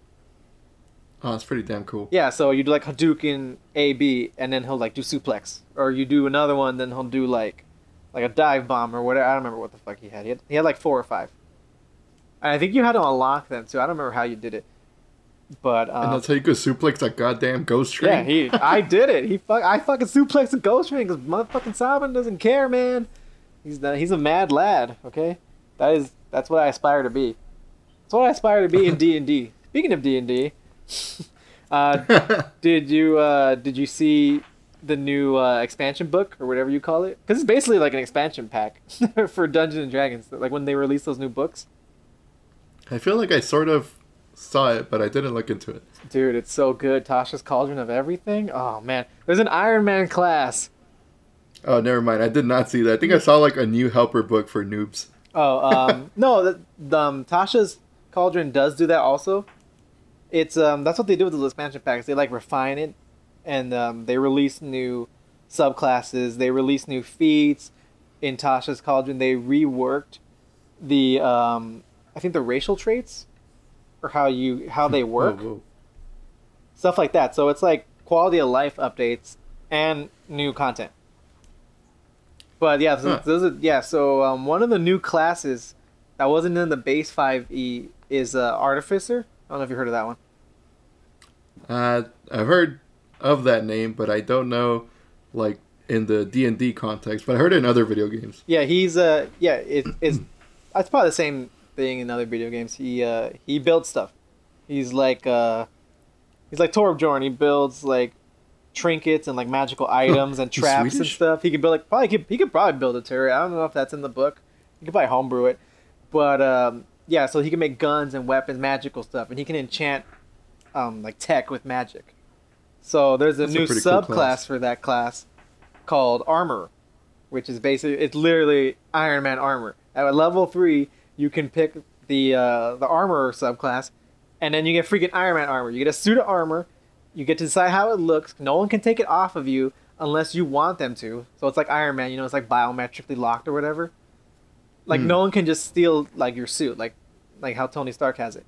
Oh, that's pretty damn cool. Yeah, so you do like Hadouken A B, and then he'll like do suplex, or you do another one, then he'll do like like a dive bomb or whatever. I don't remember what the fuck he had. He had, he had like four or five. I think you had to unlock them too. I don't remember how you did it, but um, and that's how you could suplex that goddamn ghost train. yeah, he. I did it. He fuck. I fucking suplexed a ghost train because motherfucking Sabin doesn't care, man. He's the, he's a mad lad. Okay, that is that's what I aspire to be. That's what I aspire to be in D and D. Speaking of D and D, uh, did you uh, did you see the new uh, expansion book or whatever you call it? Because it's basically like an expansion pack for Dungeons and Dragons. Like when they release those new books, I feel like I sort of saw it, but I didn't look into it. dude, it's so good. Tasha's Cauldron of Everything. Oh man, there's an Iron Man class. Oh, never mind. I did not see that. I think I saw like a new helper book for noobs. Oh, um, no, the, the um, Tasha's Cauldron does do that also. It's um, that's what they do with those expansion packs. They like refine it, and um, they release new subclasses. They release new feats. In Tasha's Cauldron, they reworked the um, I think the racial traits, or how you how they work, Whoa, whoa. stuff like that. So it's like quality of life updates and new content. But yeah, so Huh. those are, yeah. So um, one of the new classes that wasn't in the base five E is uh, Artificer. I don't know if you heard of that one. Uh, I've heard of that name, but I don't know, like in the D and D context. But I heard it in other video games. Yeah, he's uh yeah it, it's it's probably the same thing in other video games. He uh he builds stuff. He's like uh he's like Torbjorn. He builds like trinkets and like magical items and traps and stuff. He could build like probably could, he could probably build a turret. I don't know if that's in the book. You could probably homebrew it, but um yeah, so he can make guns and weapons, magical stuff, and he can enchant um like tech with magic. So there's a That's new cool subclass class. for that class called armor, which is basically it's literally Iron Man armor. At level three, you can pick the uh, the armor subclass, and then you get freaking Iron Man armor. You get a suit of armor. You get to decide how it looks. No one can take it off of you unless you want them to. So it's like Iron Man. You know, it's like biometrically locked or whatever. Like Hmm. no one can just steal like your suit, like like how Tony Stark has it.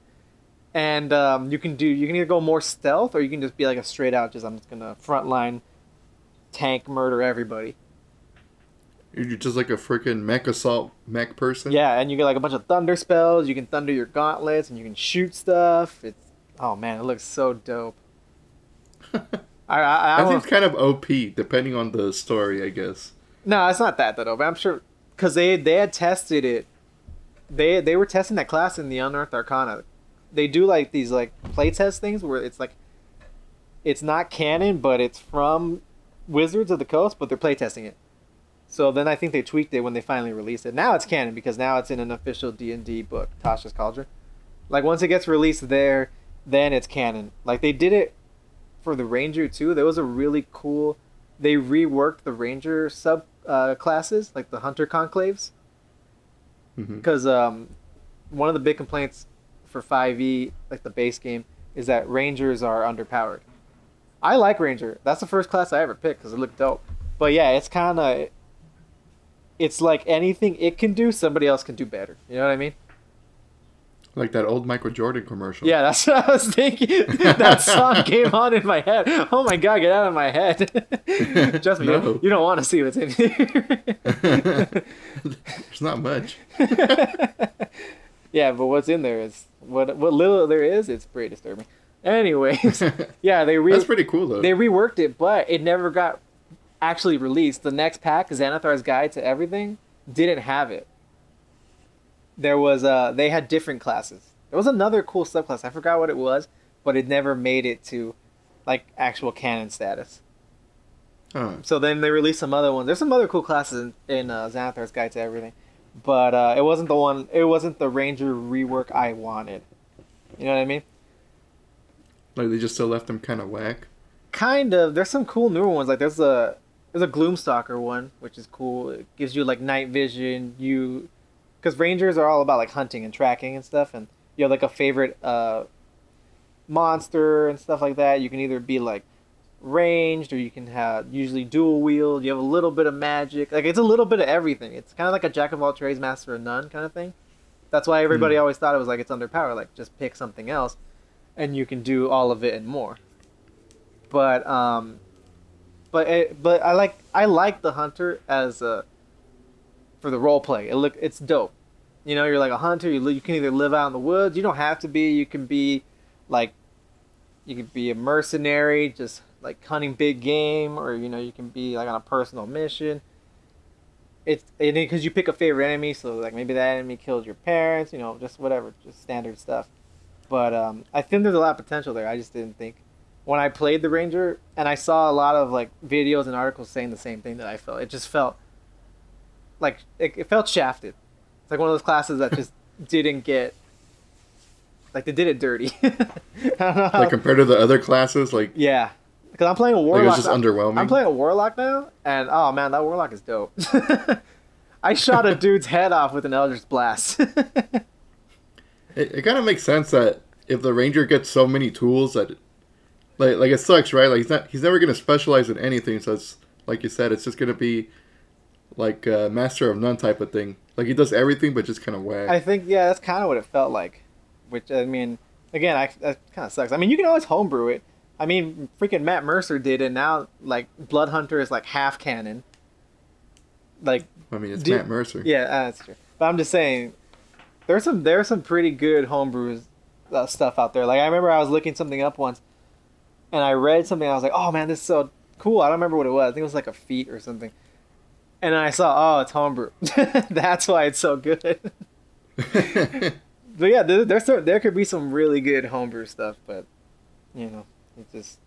And um, you can do you can either go more stealth or you can just be like a straight out just I'm just gonna frontline tank murder everybody. You're just like a freaking mech assault mech person. Yeah, and you get like a bunch of thunder spells. You can thunder your gauntlets, and you can shoot stuff. It's oh man, it looks so dope. I I, I, I think it's kind of OP depending on the story, I guess. no, it's not that though. But I'm sure because they they had tested it. They they were testing that class in the Unearthed Arcana. They do like these like playtest things where it's like it's not canon, but it's from Wizards of the Coast, but they're playtesting it. So then I think they tweaked it when they finally released it. Now it's canon because now it's in an official D and D book, Tasha's Cauldron. Like once it gets released there, then it's canon. Like they did it for the Ranger too. There was a really cool. They reworked the Ranger sub uh, classes, like the Hunter conclaves, because um, one of the big complaints for 5e, like the base game, is that Rangers are underpowered. I like Ranger. That's the first class I ever picked because it looked dope. But yeah, it's kind of. It's like anything it can do, somebody else can do better. You know what I mean? Like that old Michael Jordan commercial. Yeah, that's what I was thinking. that song came on in my head. Oh my god, get out of my head. Trust me, you, No. don't, you don't want to see what's in here. There's not much. yeah, but what's in there is what what little there is. It's pretty disturbing. Anyways, yeah, they re- That's pretty cool though. they reworked it, but it never got actually released. The next pack, Xanathar's Guide to Everything, didn't have it. There was uh they had different classes. There was another cool subclass. I forgot what it was, but it never made it to like actual canon status. Huh. So then they released some other ones. There's some other cool classes in, in uh, Xanathar's Guide to Everything, but uh, it wasn't the one. It wasn't the Ranger rework I wanted. You know what I mean? Like they just still left them kind of whack. Kind of. There's some cool newer ones. Like there's a there's a Gloomstalker one, which is cool. It gives you like night vision. You, because Rangers are all about like hunting and tracking and stuff, and you have like a favorite uh monster and stuff like that. You can either be like ranged or you can have usually dual wield. You have a little bit of magic. Like it's a little bit of everything. It's kind of like a jack of all trades, master of none kind of thing. That's why everybody Hmm. always thought it was like it's underpowered. Like just pick something else, and you can do all of it and more. But um, but it, but I like I like the hunter as a for the role play. It look it's dope. You know, you're like a hunter. You you can either live out in the woods. You don't have to be. You can be like you could be a mercenary, just like hunting big game, or you know, you can be like on a personal mission. It's because you pick a favorite enemy, so like maybe that enemy killed your parents, you know, just whatever, just standard stuff. But um, I think there's a lot of potential there. I just didn't think when I played the ranger, and I saw a lot of like videos and articles saying the same thing that I felt. It just felt like it, it felt shafted. It's like one of those classes that just didn't get like they did it dirty. I don't know how- Like compared to the other classes, like yeah, because I'm playing a like warlock. it's just now. underwhelming. I'm playing a warlock now, and oh man, that warlock is dope. I shot a dude's head off with an Eldritch Blast. It, it kind of makes sense that if the ranger gets so many tools that, like, like it sucks, right? Like he's not, he's never gonna specialize in anything. So it's like you said, it's just gonna be like a master of none type of thing. Like he does everything, but just kind of whack. I think yeah, that's kind of what it felt like. Which I mean, again, I, that kind of sucks. I mean, you can always homebrew it. I mean, freaking Matt Mercer did it. Now, like Blood Hunter is like half canon. Like I mean, it's do- Matt Mercer. Yeah, uh, that's true. But I'm just saying, there's some there's some pretty good homebrew uh, stuff out there. Like I remember I was looking something up once, and I read something. I was like, oh man, this is so cool. I don't remember what it was. I think it was like a feat or something. And then I saw, oh, it's homebrew. that's why it's so good. but yeah, there, there's there, there could be some really good homebrew stuff, but you know, it just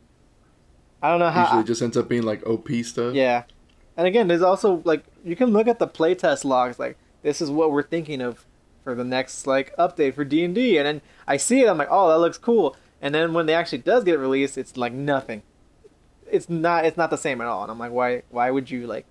I don't know how. Usually, it just ends up being like OP stuff. Yeah. And again, there's also like you can look at the playtest logs like this is what we're thinking of for the next like update for D&D and then I see it I'm like, "Oh, that looks cool." And then when they actually does get released, it's like nothing. It's not it's not the same at all. And I'm like, "Why why would you like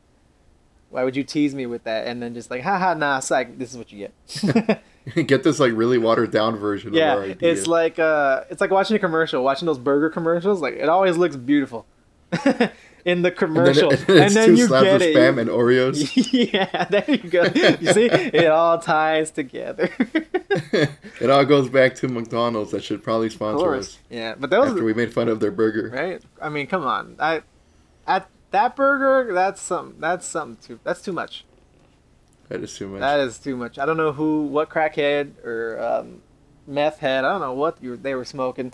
why would you tease me with that and then just like, haha, nah, psych, this is what you get." Get this like really watered down version yeah, of our idea. it's like uh, it's like watching a commercial, watching those burger commercials. Like it always looks beautiful in the and then, commercial, and then it's two you get of it. spam and Oreos. yeah, there you go. You see, it all ties together. it all goes back to McDonald's that should probably sponsor us Yeah, but those after we made fun of their burger. right. I mean, come on. I at that burger, that's some. That's something too. That's too much. That is too much. That is too much. I don't know who, what crackhead or um, meth head. I don't know what you, they were smoking,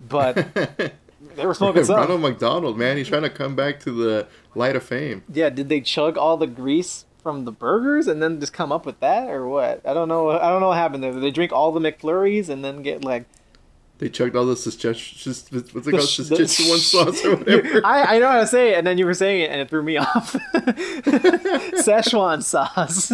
but they were smoking something. Ronald McDonald, man, he's trying to come back to the light of fame. Yeah, did they chug all the grease from the burgers and then just come up with that, or what? I don't know. I don't know what happened there. Did they drink all the McFlurries and then get like They chugged all this Szechuan, what's it The called, sh- the Szechuan sh- sauce or whatever. I, I know how to say it, and then you were saying it, and it threw me off. Szechuan sauce.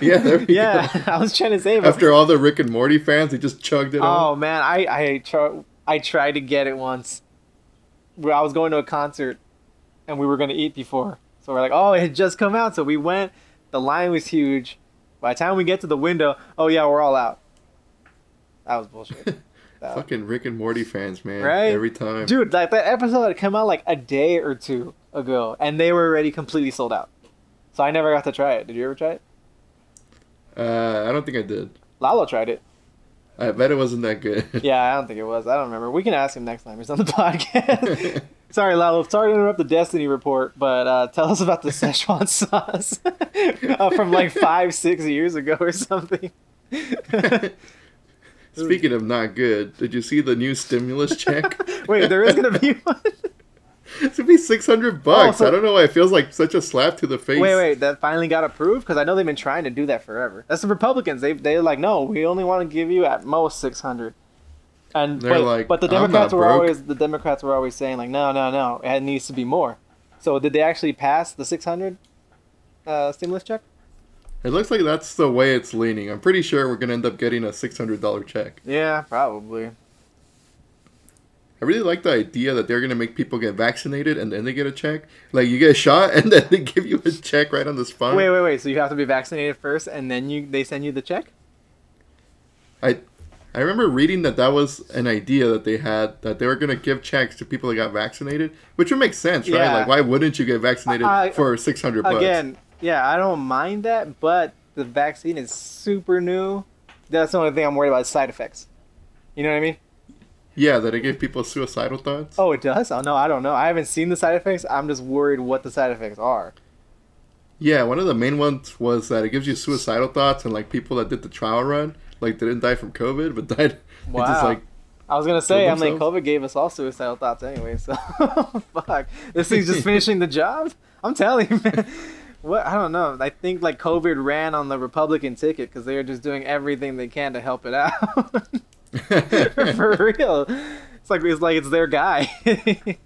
yeah, there we yeah, go. I was trying to say. it, After all the Rick and Morty fans, they just chugged it oh, all. oh man, I I try, I tried to get it once. Where I was going to a concert, and we were going to eat before, so we're like, oh, it had just come out, so we went. The line was huge. By the time we get to the window, oh yeah, we're all out. That was bullshit. That- Fucking Rick and Morty fans, man. Right? Every time. Dude, like that episode had come out like a day or two ago, and they were already completely sold out. So I never got to try it. Did you ever try it? Uh, I don't think I did. Lalo tried it. I bet it wasn't that good. Yeah, I don't think it was. I don't remember. We can ask him next time he's on the podcast. Sorry, Lalo. Sorry to interrupt the Destiny report, but uh, tell us about the Szechuan sauce uh, from like five, six years ago or something. Speaking of not good, did you see the new stimulus check? Wait, there is gonna be one. It's gonna be six hundred bucks. Oh, so- I don't know why it feels like such a slap to the face. Wait, wait, that finally got approved because I know they've been trying to do that forever. That's the Republicans. They they're like, no, we only want to give you at most six hundred. And They're but, like, but the Democrats were broke." always the Democrats were always saying like, no, no, no, it needs to be more. So did they actually pass the six hundred uh, stimulus check? It looks like that's the way it's leaning. I'm pretty sure we're gonna end up getting a six hundred dollar check. Yeah, probably. I really like the idea that they're gonna make people get vaccinated and then they get a check. Like you get a shot and then they give you a check right on the spot. Wait, wait, wait. So you have to be vaccinated first, and then you they send you the check. I I remember reading that that was an idea that they had that they were gonna give checks to people that got vaccinated, which would make sense, right? Yeah. Like why wouldn't you get vaccinated I- for six hundred bucks? Again, yeah, I don't mind that, but the vaccine is super new. That's the only thing I'm worried about is side effects. You know what I mean? Yeah, that it gave people suicidal thoughts. Oh, it does? Oh, no, I don't know. I haven't seen the side effects. I'm just worried what the side effects are. Yeah, one of the main ones was that it gives you suicidal thoughts and like people that did the trial run, like they didn't die from COVID, but died. It just like I was gonna say, I'm like. COVID gave us all suicidal thoughts anyway. So, fuck, this thing's just finishing the job. I'm telling you, man. What I don't know. I think like COVID ran on the Republican ticket because they were just doing everything they can to help it out. For real, it's like it's like it's their guy.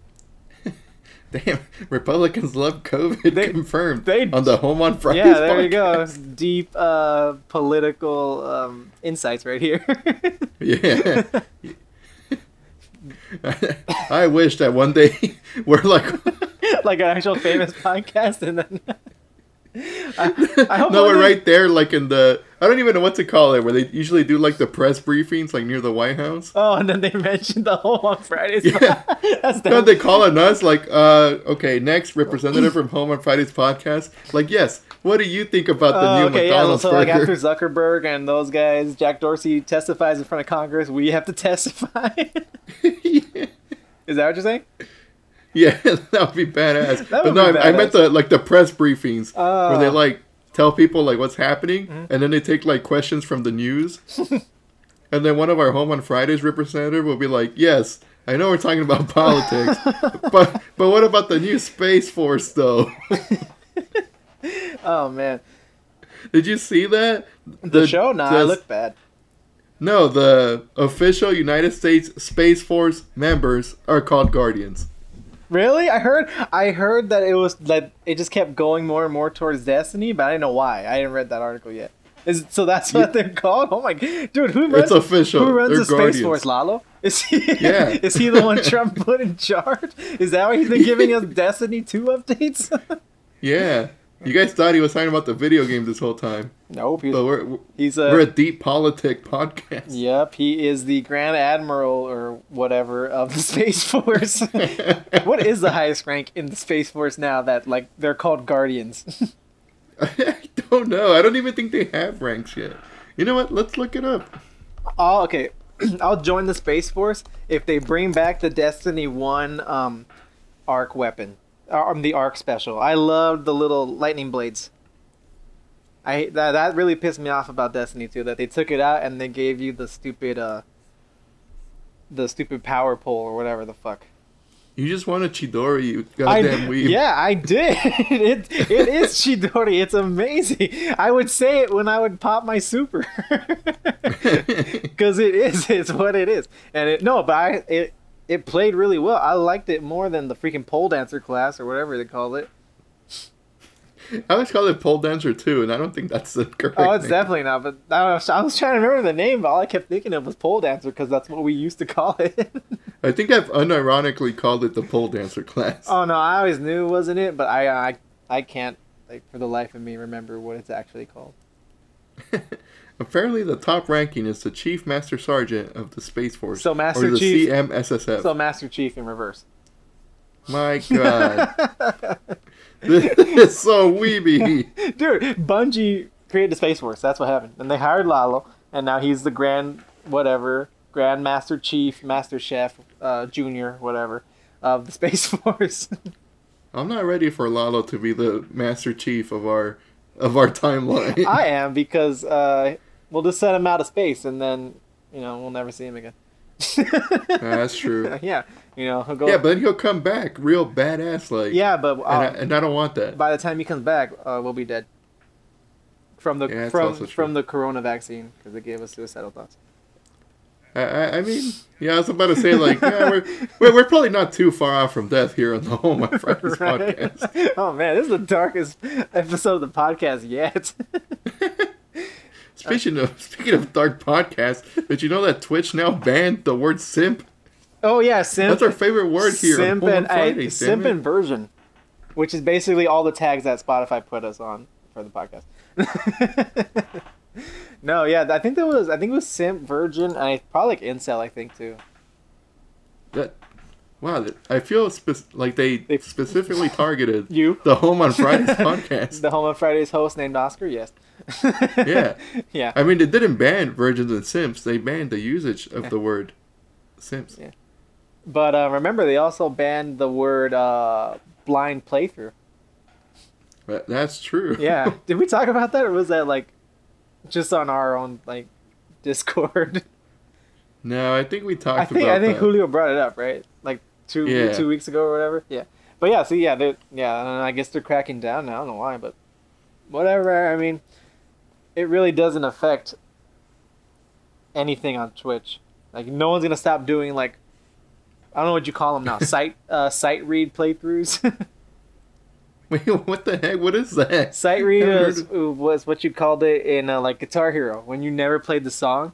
damn Republicans love COVID They- confirmed they- on the Home on Fridays. yeah, there you go. Deep uh, political um, insights right here. Yeah. I wish that one day we're like like an actual famous podcast, and then I, I hope no, we're right there, like in the I don't even know what to call it, where they usually do like the press briefings, like near the White House. Oh, and then they mentioned the Home on Fridays. Yeah. That's No, they calling us like, uh, okay, next representative from Home on Fridays podcast. Like, yes, what do you think about the Oh, new okay, yeah. McDonald's So like after Zuckerberg and those guys, Jack Dorsey testifies in front of Congress. We have to testify. yeah. Is that what you're saying? Yeah, that would be badass. That but no, be I, I meant the like the press briefings where they like tell people like what's happening, Mm-hmm. and then they take like questions from the news, and then one of our Home on Fridays representative will be like, "Yes, I know we're talking about politics, but but what about the new space force though? Oh man, Did you see that? the, show? Nah, I look bad. No, the official United States Space Force members are called Guardians. Really? I heard. I heard that it was like it just kept going more and more towards Destiny, but I didn't know why. I didn't read that article yet. Is so that's what they're called? Oh my god. dude, who runs? It's official. Who runs They're the Space Force? Lalo? Is he? Yeah. is he the one Trump put in charge? Is that why he's been giving us Destiny two updates? Yeah, you guys thought he was talking about the video games this whole time, nope. He's, but we're he's we're a a. deep politic podcast. Yep, he is the Grand Admiral or whatever of the Space Force. what is the highest rank in the Space Force now that like they're called Guardians? I don't know. I don't even think they have ranks yet. You know what? Let's look it up. Oh, okay. I'll join the Space Force if they bring back the Destiny 1 um, arc weapon. Um, the arc special. I loved the little lightning blades. I that, that really pissed me off about Destiny 2 that they took it out and they gave you the stupid uh the stupid power pole or whatever the fuck. You just want a Chidori, you I, goddamn weeb. yeah, I did. it it is Chidori. It's amazing. I would say it when I would pop my super. Because it is. It's what it is. And it no, but I it it played really well. I liked it more than the freaking pole dancer class or whatever they call it. I always call it pole dancer too, and I don't think that's the correct. Oh, it's name. definitely not. But I was, I was trying to remember the name, but all I kept thinking of was pole dancer because that's what we used to call it. I think I've unironically called it the pole dancer class. oh no, I always knew it wasn't it, but I I I can't like for the life of me remember what it's actually called. Apparently, the top ranking is the Chief Master Sergeant of the Space Force, So Master or the Chief- CMSSF. So Master Chief in reverse. My God, this is so weeby. Dude, Bungie created the Space Force. That's what happened. And they hired Lalo, and now he's the Grand whatever, Grand Master Chief, Master Chef, uh, Junior, whatever, of the Space Force. I'm not ready for Lalo to be the Master Chief of our of our timeline. I am because uh, we'll just send him out of space, and then you know we'll never see him again. That's true. yeah, you know he'll go. Yeah, but then he'll come back real badass, like. yeah, but And, uh, I, and I don't want that. by the time he comes back, uh, we'll be dead. From the Yeah, from from the corona vaccine because it gave us suicidal thoughts. I, I, I mean, yeah, I was about to say like, yeah, we're, we're we're probably not too far off from death here on the Home on Fridays podcast. oh man, this is the darkest episode of the podcast yet. Speaking of speaking of dark podcasts, did you know that Twitch now banned the word simp? oh yeah, simp. That's our favorite word here Simp and I, simp it. and version, which is basically all the tags that Spotify put us on for the podcast. no, yeah, I think that was. I think it was simp, virgin, and I probably like incel. I think too. That, wow, I feel spe- like they, They- specifically targeted You, the Home on Fridays podcast. the Home on Fridays host named Oscar. Yes. Yeah. yeah. I mean, they didn't ban virgins and simps; they banned the usage of the word simps. Yeah. But uh, remember, they also banned the word uh, blind playthrough. That- That's true. Yeah. Did we talk about that, or was that like just on our own like Discord? no, I think we talked I think about I think that. Julio brought it up, right? Like two Yeah. two weeks ago or whatever. Yeah. But yeah, so yeah, they yeah, and I guess they're cracking down now. I don't know why, but whatever. I mean, it really doesn't affect anything on Twitch. Like no one's gonna stop doing like I don't know what you call them now. Sight uh, sight read playthroughs. Wait, what the heck? What is that? sight read was, was what you called it in uh, like Guitar Hero when you never played the song.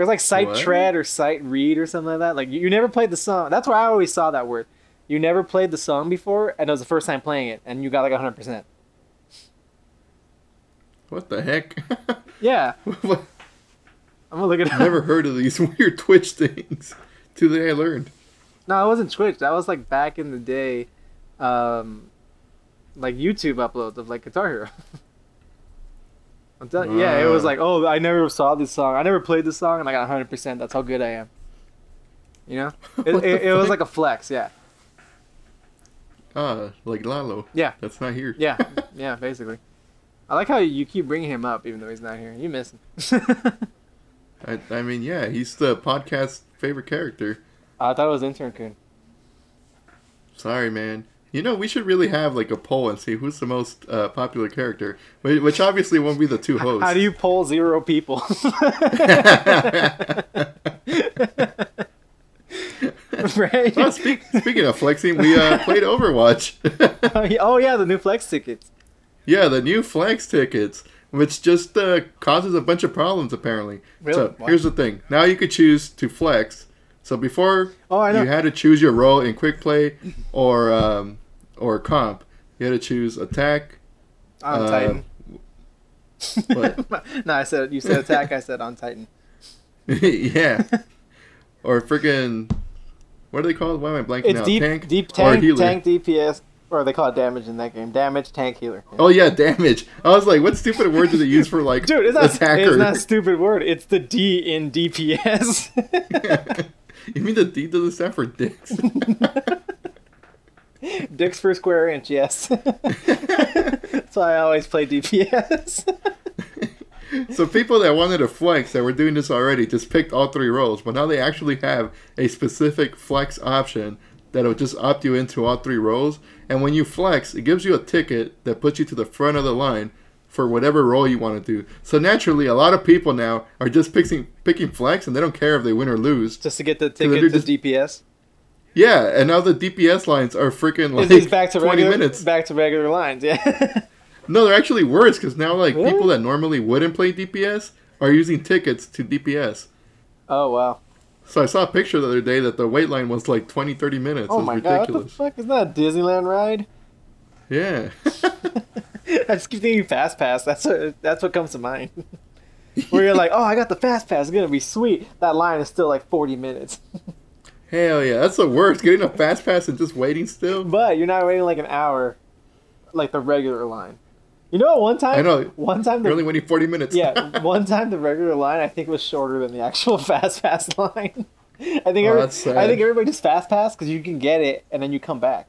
It was like sight What? tread or sight read or something like that. Like you, you never played the song. That's where I always saw that word. You never played the song before, and it was the first time playing it, and you got like hundred percent. What the heck? Yeah, What? I'm gonna look it up. Never heard of these weird Twitch things. Today I learned. No, it wasn't Twitch. That was like back in the day, um, like YouTube uploads of like Guitar Hero. I'm telling- yeah, it was like, oh, I never saw this song. I never played this song, and I got 100. percent That's how good I am. You know, it, it, it was like a flex. Yeah, Ah, like Lalo. yeah, That's not here. yeah, yeah. Basically, I like how you keep bringing him up even though he's not here. You miss him. I, I mean, yeah, he's the podcast favorite character. I thought it was intern Kun. Sorry, man. You know, we should really have like a poll and see who's the most uh, popular character, which obviously won't be the two hosts. How do you poll zero people? right? oh, speak, speaking of flexing, we uh, played Overwatch. Oh, yeah- oh yeah, the new flex tickets. yeah, the new flex tickets, which just uh, causes a bunch of problems apparently. Really? So here's the thing: now you could choose to flex. So before Oh, you had to choose your role in quick play or um, or comp. You had to choose attack. on uh, Titan. no, I said you said attack. I said on Titan. yeah. Or freaking, what are they called? Why am I blanking It's now? deep, tank deep tank, healer? tank DPS, or they call it damage in that game. Damage, tank, healer. Oh yeah, damage. I was like, what stupid word do they use for like Dude, it's not, attacker? it's not a stupid word. It's the D in DPS. you mean the D doesn't stand for dicks? Dicks per square inch, yes. That's why I always play DPS. so people that wanted to flex that were doing this already just picked all three roles, but now they actually have a specific flex option that'll just opt you into all three roles. And when you flex, it gives you a ticket that puts you to the front of the line for whatever role you want to do. So naturally, a lot of people now are just picking picking flex, and they don't care if they win or lose. Just to get the ticket to just- DPS. Yeah, and now the DPS lines are freaking like It's back to 20 regular, minutes. back to regular lines, yeah. No, they're actually worse because now like Really? people that normally wouldn't play DPS are using tickets to DPS. oh wow. So I saw a picture the other day that the wait line was like 20, 30 minutes. Oh my god, what the fuck? Isn't that a Disneyland ride? Yeah. I just keep thinking fast pass. That's what that's what comes to mind. Where you're like, oh, I got the fast pass. It's gonna be sweet. That line is still like 40 minutes, Hell yeah, that's the worst. Getting a fast pass and just waiting still. but you're not waiting like an hour, like the regular line. You know, one time, I know. one time, You're only waiting 40 minutes. yeah, one time the regular line I think was shorter than the actual fast pass line. I think Oh, every. I think everybody just fast pass because you can get it and then you come back.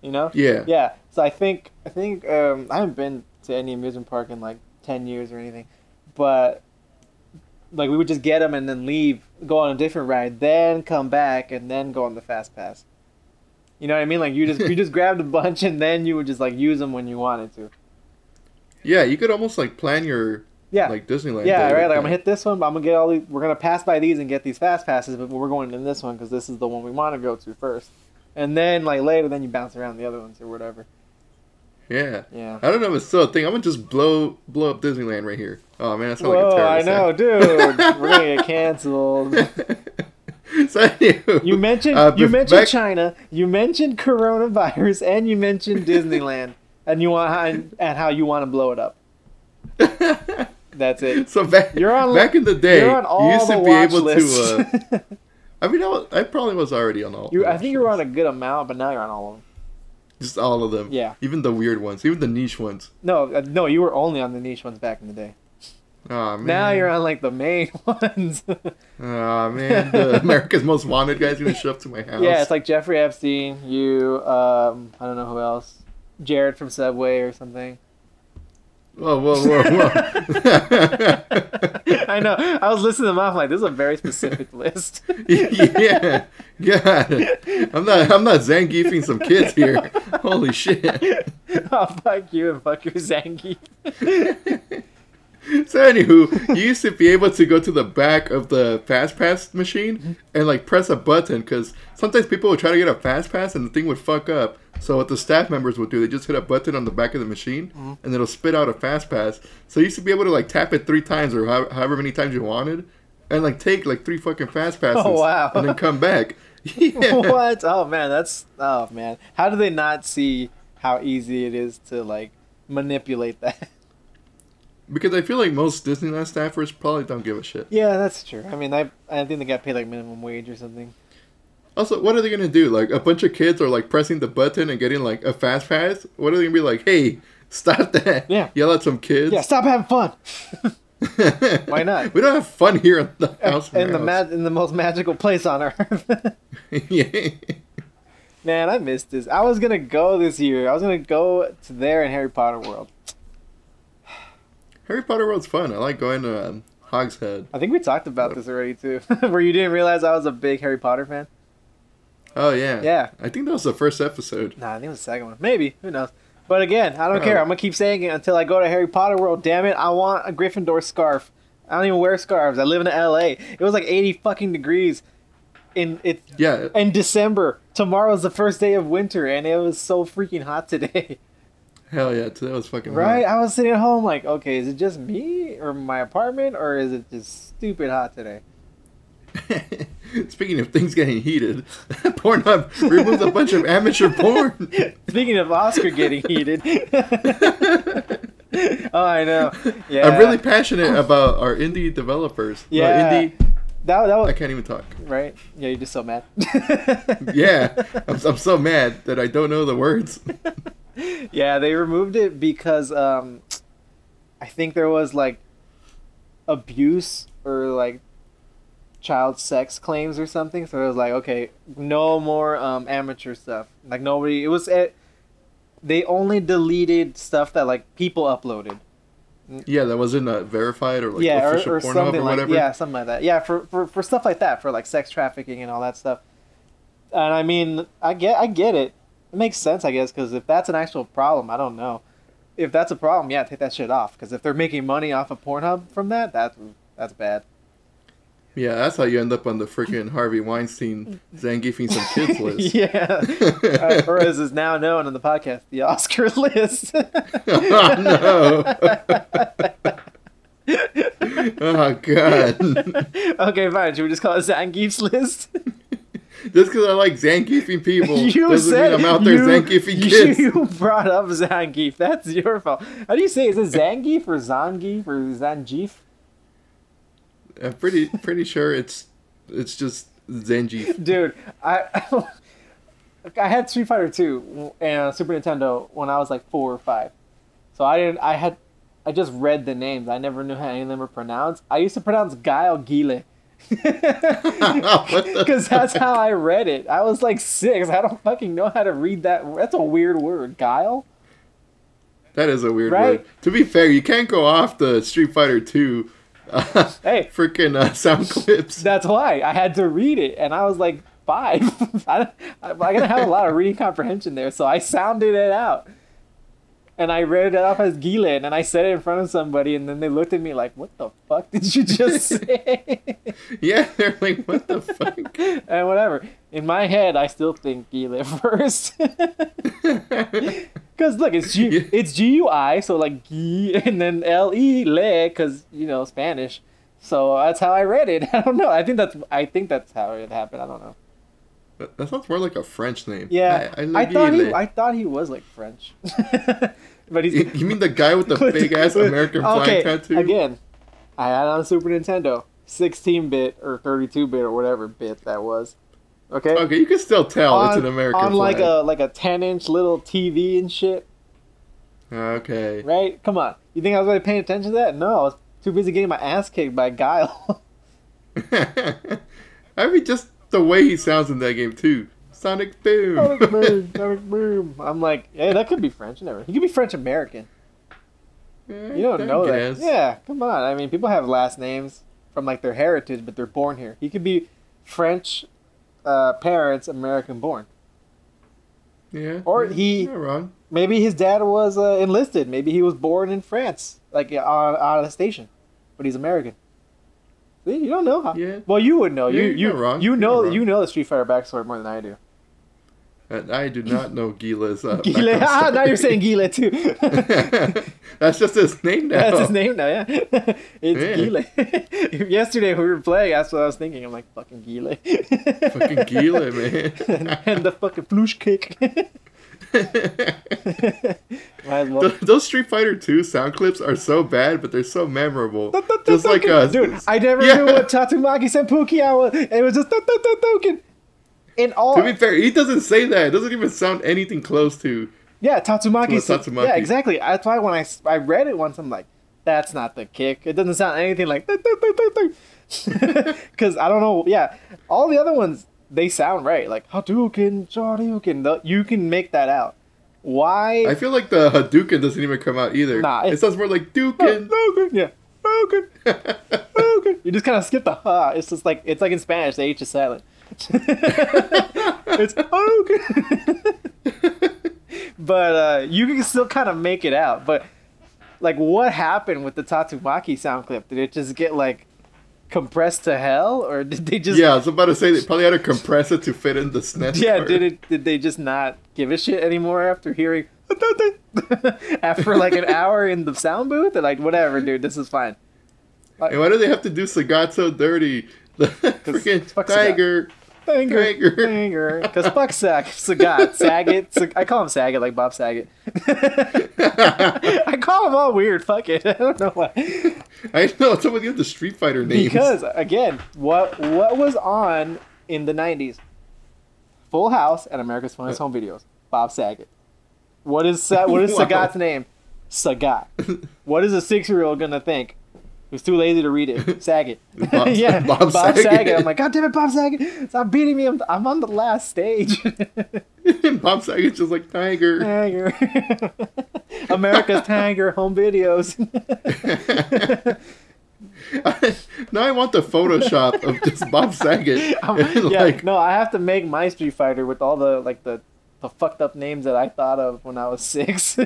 You know? yeah. Yeah. So I think I think um, I haven't been to any amusement park in like ten years or anything, but like we would just get them and then leave, go on a different ride, then come back and then go on the fast pass. You know what I mean? Like you just you just grabbed a bunch and then you would just like use them when you wanted to. Yeah, you could almost like plan your Yeah. like Disneyland. yeah, right. like Like I'm gonna hit this one, but I'm gonna get all these. We're gonna pass by these and get these fast passes, but we're going in this one because this is the one we want to go to first. And then like later, then you bounce around the other ones or whatever. Yeah. Yeah. I don't know if it's still a thing. I'm gonna just blow blow up Disneyland right here. Oh man, that's not Whoa, like a I terrorist. I know, dude. We're gonna get canceled. so You mentioned uh, you mentioned back- China, you mentioned coronavirus, and you mentioned Disneyland, and you want and, and how you want to blow it up. That's it. so back You're on- back in the day, You're on all you used the to be able lists. to. Uh, I mean, I, was, I probably was already on all. you, I think you were on a good amount, but now you're on all of them. Just all of them. Yeah. Even the weird ones, even the niche ones. No, uh, no, you were only on the niche ones back in the day. Oh man. Now you're on like the main ones. Oh man, the America's Most Wanted guy's gonna show up to my house. yeah, it's like Jeffrey Epstein, you, um, I don't know who else, Jared from Subway or something. Whoa, whoa, whoa, whoa. I know. I was listening to them off like this is a very specific list. yeah, God, I'm not, I'm not Zangiefing some kids here. Holy shit. oh fuck you and fuck your Zangief. So anywho, you used to be able to go to the back of the fast pass machine and like press a button because sometimes people would try to get a fast pass and the thing would fuck up. So what the staff members would do, they just hit a button on the back of the machine mm-hmm. and it'll spit out a fast pass. So you used to be able to like tap it three times or how, however many times you wanted, and like take like three fucking fast oh, passes. Oh, wow. And then come back. Yeah. what? Oh man, that's oh man. How do they not see how easy it is to like manipulate that? Because I feel like most Disneyland staffers probably don't give a shit. Yeah, that's true. I mean, I I think they got paid like minimum wage or something. Also, what are they gonna do? Like a bunch of kids are like pressing the button and getting like a fast pass. What are they gonna be like? Hey, stop that! Yeah. Yell at some kids. Yeah, stop having fun. Why not? we don't have fun here in the house. in the ma- in the most magical place on earth. yeah. Man, I missed this. I was gonna go this year. I was gonna go to there in Harry Potter World. Harry Potter World's fun. I like going to um, Hogshead. I think we talked about this already too. Where you didn't realize I was a big Harry Potter fan. Oh yeah. Yeah. I think that was the first episode. Nah, I think it was the second one. Maybe. Who knows? But again, I don't Oh. care. I'm gonna keep saying it until I go to Harry Potter World. Damn it! I want a Gryffindor scarf. I don't even wear scarves. I live in L.A. It was like 80 fucking degrees in it Yeah. in December. Tomorrow's the first day of winter, and it was so freaking hot today. Hell yeah. That was fucking Right? I was sitting at home like, okay, is it just me or my apartment, or is it just stupid hot today? Speaking of things getting heated, Pornhub removed a bunch of amateur porn. Speaking of Oscar getting heated. oh, I know. Yeah. I'm really passionate about our indie developers. Yeah. indie. that that was I can't even talk. right. Yeah, you're just so mad. Yeah, I'm, I'm so mad that I don't know the words. yeah, they removed it because um, I think there was like abuse or like child sex claims or something. So it was like, okay, no more um, amateur stuff. Like nobody. It was. It, they only deleted stuff that like people uploaded. Yeah, that wasn't uh, verified or like yeah, official or Pornhub something or like whatever. yeah, something like that. Yeah, for, for for stuff like that, for like sex trafficking and all that stuff. And I mean, I get I get it. It makes sense, I guess, because if that's an actual problem, I don't know. If that's a problem, yeah, take that shit off. Because if they're making money off of Pornhub from that, that's that's bad. Yeah, that's how you end up on the freaking Harvey Weinstein Zangiefing some kids list. yeah, uh, or as is now known on the podcast, the Oscar list. oh no! oh god! okay, fine. Should we just call it Zangief's list? Just because I like Zangiefing people you doesn't said mean I'm out there you, Zangiefing kids. You brought up Zangief. That's your fault. How do you say? it? Is it Zangief or Zangief or Zangief? I'm pretty pretty sure it's it's just Zangief. Dude, I I had Street Fighter Two and Super Nintendo when I was like four or five. So I didn't. I had. I just read the names. I never knew how any of them were pronounced. I used to pronounce Guile Gile. Because that's how I read it. I was like six. I don't fucking know how to read that. That's a weird word. Guile? That is a weird Right? word. To be fair, you can't go off the Street Fighter Two. Uh, Hey. freaking uh, sound clips. That's why I had to read it, and I was like five. I, I, I'm gonna have a lot of reading comprehension there, so I sounded it out, and I read it off as Gile, and I said it in front of somebody, and then they looked at me like, "What the fuck did you just say?" Yeah, they're like, what the fuck? and whatever. In my head, I still think Gile first. Cause look, it's G, Yeah. it's G U I, so like G, and then L E le, cause you know Spanish. So that's how I read it. I don't know. I think that's I think that's how it happened. I don't know. That sounds more like a French name. Yeah, I, I, thought he I thought he was like French, but he's You you mean the guy with the big ass American flag okay, tattoo? Again, I had on a Super Nintendo, 16 bit or 32 bit or whatever bit that was. Okay. Okay, you can still tell it's an American on like a like a 10 inch little TV and shit. Okay. Right? Come on. You think I was really paying attention to that? No, I was too busy getting my ass kicked by Guile. I mean, just the way he sounds in that game too Sonic Boom. Sonic boom, Sonic boom. I'm like, hey, that could be French. Never. He could be French American. Eh, You don't I know guess. that. Yeah, come on. I mean, people have last names from like their heritage, but they're born here. He could be French uh, parents, American born. Yeah. Or yeah, he- You're wrong. Maybe his dad was uh, enlisted. Maybe he was born in France, like on, on a station, but he's American. See, you don't know how. Yeah. Well, you would know. Yeah, you you're you not wrong. you You're know wrong. you know the Street Fighter backstory more than I do. And I do not know Gila's. Uh, Gila. Ah, now you're saying Gila too. That's just his name now. That's his name now, yeah. it's. Gile. Yesterday we were playing, that's what I was thinking. I'm like, fucking Gila. Fucking Gila, and, man. and the fucking flush kick. Th- Those Street Fighter 2 sound clips are so bad, but they're so memorable. Just like uh, Dude, I never knew what Tatsumaki Senpuki was. It was just token. In all, To be fair, he doesn't say that. It doesn't even sound anything close to. yeah, Tatsumaki. To Tatsumaki. Yeah, exactly. That's why when I, I read it once, I'm like, that's not the kick. It doesn't sound anything like. Because I don't know. Yeah, all the other ones they sound right. Like Hadouken, Shoryuken. You can make that out. Why? I feel like the Hadouken doesn't even come out either. Nah, it sounds more like Duken. Hadouken, yeah. Hadouken. Hadouken. You just kind of skip the ha. It's just like it's like in Spanish. The H is silent. it's Hadouken. but uh, you can still kind of make it out. But like, what happened with the Tatsumaki sound clip? Did it just get like compressed to hell, or did they just? yeah, I was about to say they probably had a compressor to fit in the SNES. Yeah, did it? Did they just not give a shit anymore after hearing after like an hour in the sound booth? They're like, whatever, dude, this is fine. And why do they have to do Sagat so dirty? The freaking tiger. Sagat. Tiger. Banger, Banger. banger. Because fuck Sag, Sagat, Saget. Sag- I call him Saget like Bob Saget. I call him all weird. Fuck it. I don't know why. I know some of you have the Street Fighter names. Because again, what what was on in the '90s? Full House and America's Funniest uh. Home Videos. Bob Saget. What is Sa- what is Wow. Sagat's name? Sagat. What is a six-year-old gonna think? Who's too lazy to read it? Saget. Bob- yeah, Bob Bob, Saget. Saget. I'm like, God damn it, Bob Saget! Stop beating me. I'm, I'm on the last stage. Bob Saget's just like tiger. Tanger. America's Tiger home videos. now I want the Photoshop of just Bob Saget. Yeah, like, no, I have to make my Street Fighter with all the like the the fucked up names that I thought of when I was six.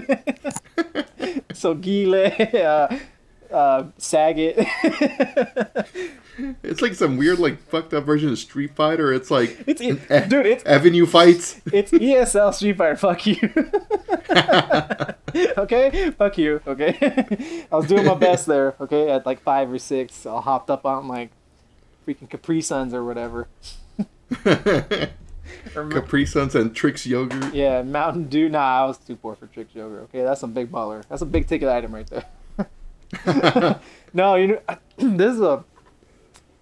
so Gile, uh, uh, Saget. it's like some weird, like fucked up version of Street Fighter. It's like It's an it, dude. It's Avenue fights. it's ESL Street Fighter. Fuck you. okay, fuck you. Okay, I was doing my best there. Okay, at like five or six, I hopped up on like freaking Capri Suns or whatever. Capri Suns and Trix yogurt. Yeah, Mountain Dew. Nah, I was too poor for Trix Yogurt. Okay, that's some big baller. That's a big ticket item right there. no, you know, this is a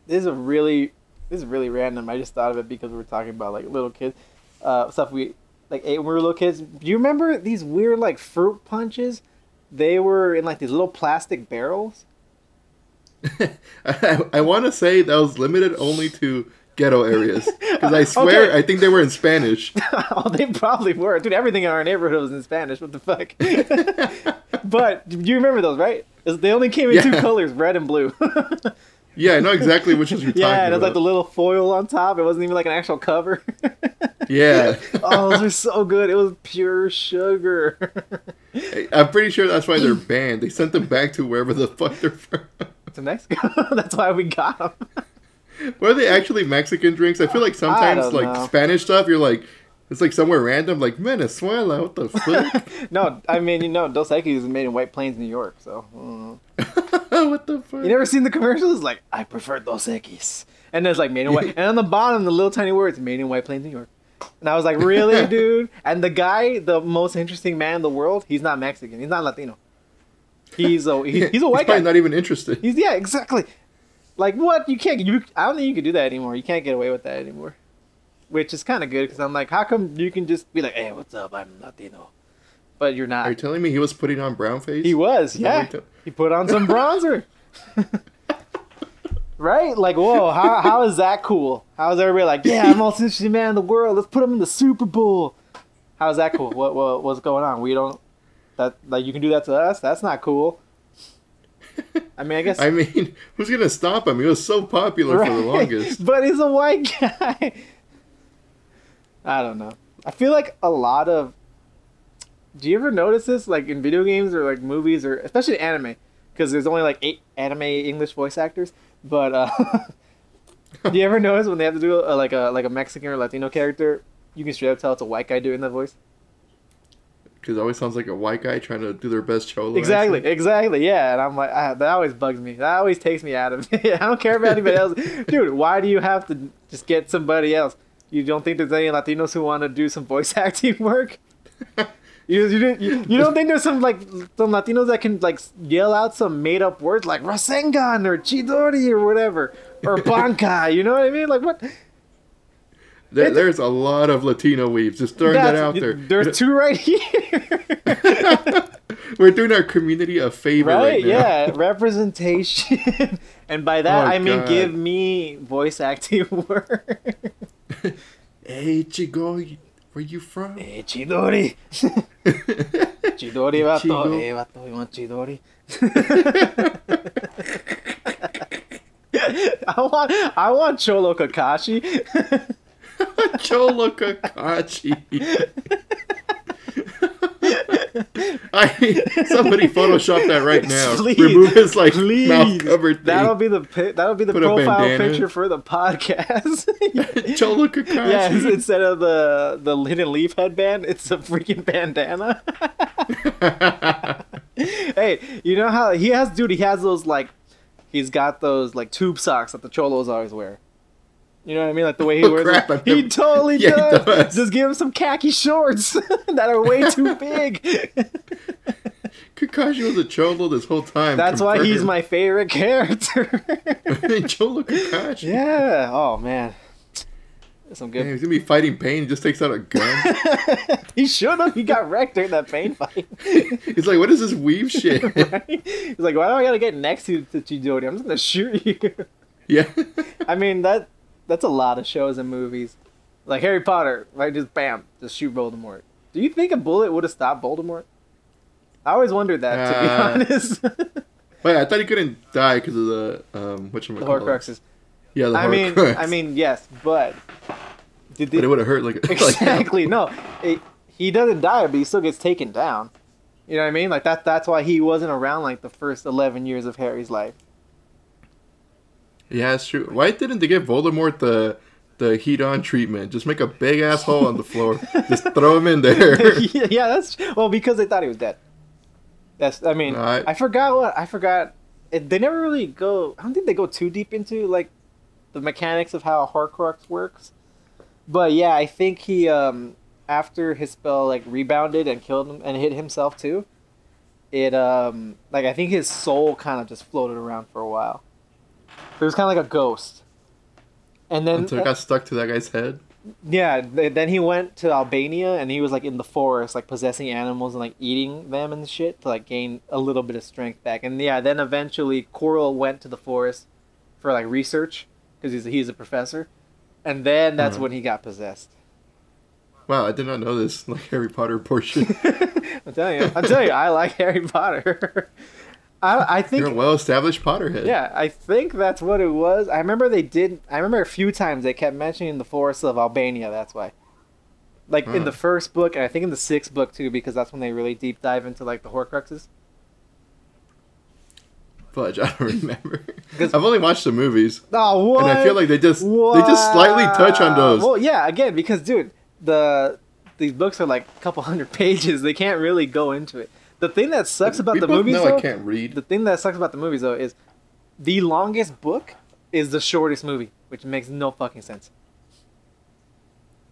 this is a really this is really random. I just thought of it because we were talking about like little kids uh, stuff we like ate when we were little kids. Do you remember these weird like fruit punches? They were in like these little plastic barrels. I, I want to say that was limited only to ghetto areas because I swear Okay. I think they were in Spanish. oh, they probably were. Dude, everything in our neighborhood was in Spanish. What the fuck? but do you remember those, right? They only came in two colors, red and blue. Yeah, I know exactly which is you're yeah, talking it was like the little foil on top. It wasn't even like an actual cover. yeah, oh, those are so good. It was pure sugar. I'm pretty sure that's why they're banned. They sent them back to wherever the fuck they're from. to Mexico. That's why we got them. Were they actually Mexican drinks? I feel like sometimes like know. Spanish stuff, you're like, it's like somewhere random, like Venezuela. What the fuck? no, I mean, you know, Dos Equis is made in White Plains, New York. So, what the fuck? you never seen the commercials? Like, I prefer Dos Equis. And there's like made in White, and on the bottom, the little tiny words, made in White Plains, New York. And I was like, really, dude? And the guy, the most interesting man in the world, he's not Mexican. He's not Latino. He's a he, he's a white probably guy. not even interested. He's yeah, exactly. Like what? You can't. You I don't think you can do that anymore. You can't get away with that anymore. Which is kind of good because I'm like, how come you can just be like, hey, what's up? I'm Latino, but you're not. Are you telling me he was putting on brown face? He was, yeah. what He put on some bronzer. Right? Like, whoa, how, how is that cool? How is everybody like, yeah, I'm most interesting man in the world. Let's put him in the Super Bowl. How is that cool? What, what what's going on? We don't that like you can do that to us. That's not cool. I mean, I guess. I mean, who's gonna stop him? He was so popular for the longest. But he's a white guy. I don't know. I feel like a lot of. Do you ever notice this, like in video games or like movies or especially anime? Because there's only like eight anime English voice actors. But uh, do you ever notice when they have to do a, like a like a Mexican or Latino character, you can straight up tell it's a white guy doing that voice? Because it always sounds like a white guy trying to do their best cholo. Exactly, accent. exactly. Yeah, and I'm like, ah, that always bugs me. That always takes me out of it. I don't care about anybody else, dude. Why do you have to just get somebody else? You don't think there's any Latinos who want to do some voice acting work? You, you, didn't- you, you don't think there's some like some Latinos that can like yell out some made up words like Rasengan or Chidori or whatever or Bankai? You know what I mean? Like what? There, there's a lot of Latino weaves. Just throwing that out there. There's two right here. We're doing our community a favor right, right yeah representation and by that Oh, i mean God. give me voice acting work hey, Chigo, where you from? eh chidori chidori vato Chido. eh vato you want chidori I want I want Cholo Kakashi. Cholo Kakashi. I somebody Photoshop that right now. Please, Remove his like Please, mouth covered thing. that'll be the that'll be the Put profile picture for the podcast. Cholo Kakashi. Yes, instead of the the hidden leaf headband, it's a freaking bandana. hey, you know how he has, dude? He has those like, he's got those like tube socks that the cholos always wear. You know what I mean? Like the way he Oh, wears crap, them. I've He never- totally Yeah, he does. does. Just give him some khaki shorts that are way too big. Kakashi was a Cholo this whole time. That's why he's my favorite character. Cholo Kakashi. yeah. Oh man. Some Man, good. he's gonna be fighting pain. He just takes out a gun. he should have. He got wrecked during that pain fight. he's like, "What is this weave shit?" right? He's like, why do I gotta get next to, to Chidori? I'm just gonna shoot you. yeah. I mean that that's a lot of shows and movies. Like Harry Potter, right? Just bam, just shoot Voldemort. Do you think a bullet would have stopped Voldemort? I always wondered that, to be Uh, honest. Wait, I thought he couldn't die because of the um, what the Horcruxes. Yeah, the I mean. I mean, yes, but did they, but it would have hurt like like exactly no? It, he doesn't die, but he still gets taken down. You know what I mean? Like that. That's why he wasn't around like the first eleven years of Harry's life. Yeah, it's true. Why didn't they give Voldemort the the heat on treatment? Just make a big ass hole on the floor. Just throw him in there. yeah, yeah, that's well because they thought he was dead. That's I mean No, I- I, forgot what I forgot. It, they never really go. I don't think they go too deep into like the mechanics of how a Horcrux works. But yeah, I think he um after his spell like rebounded and killed him and hit himself too. It um like I think his soul kind of just floated around for a while. It was kind of like a ghost. And then Until it got stuck to that guy's head. yeah, then he went to Albania and he was like in the forest, like possessing animals and like eating them and shit to like gain a little bit of strength back. And yeah, then eventually Quirrell went to the forest for like research because he's a, he's a professor, and then that's Uh-huh. when he got possessed. Wow, I did not know this like Harry Potter portion. I'm telling you, I'm telling you, I like Harry Potter. I I think You're a well established Potterhead. Yeah, I think that's what it was. I remember they did. I remember a few times they kept mentioning the forests of Albania. That's why. Like in the first book, and I think in the sixth book too, because that's when they really deep dive into like the Horcruxes. Fudge, I don't remember. I've only watched the movies. Oh, what? And I feel like they just they just slightly touch on those. Well, yeah, again, because dude, the these books are like a couple hundred pages. They can't really go into it. The thing that sucks about we the movies, though, I can't read. the thing that sucks about the movies though is the longest book is the shortest movie, which makes no fucking sense.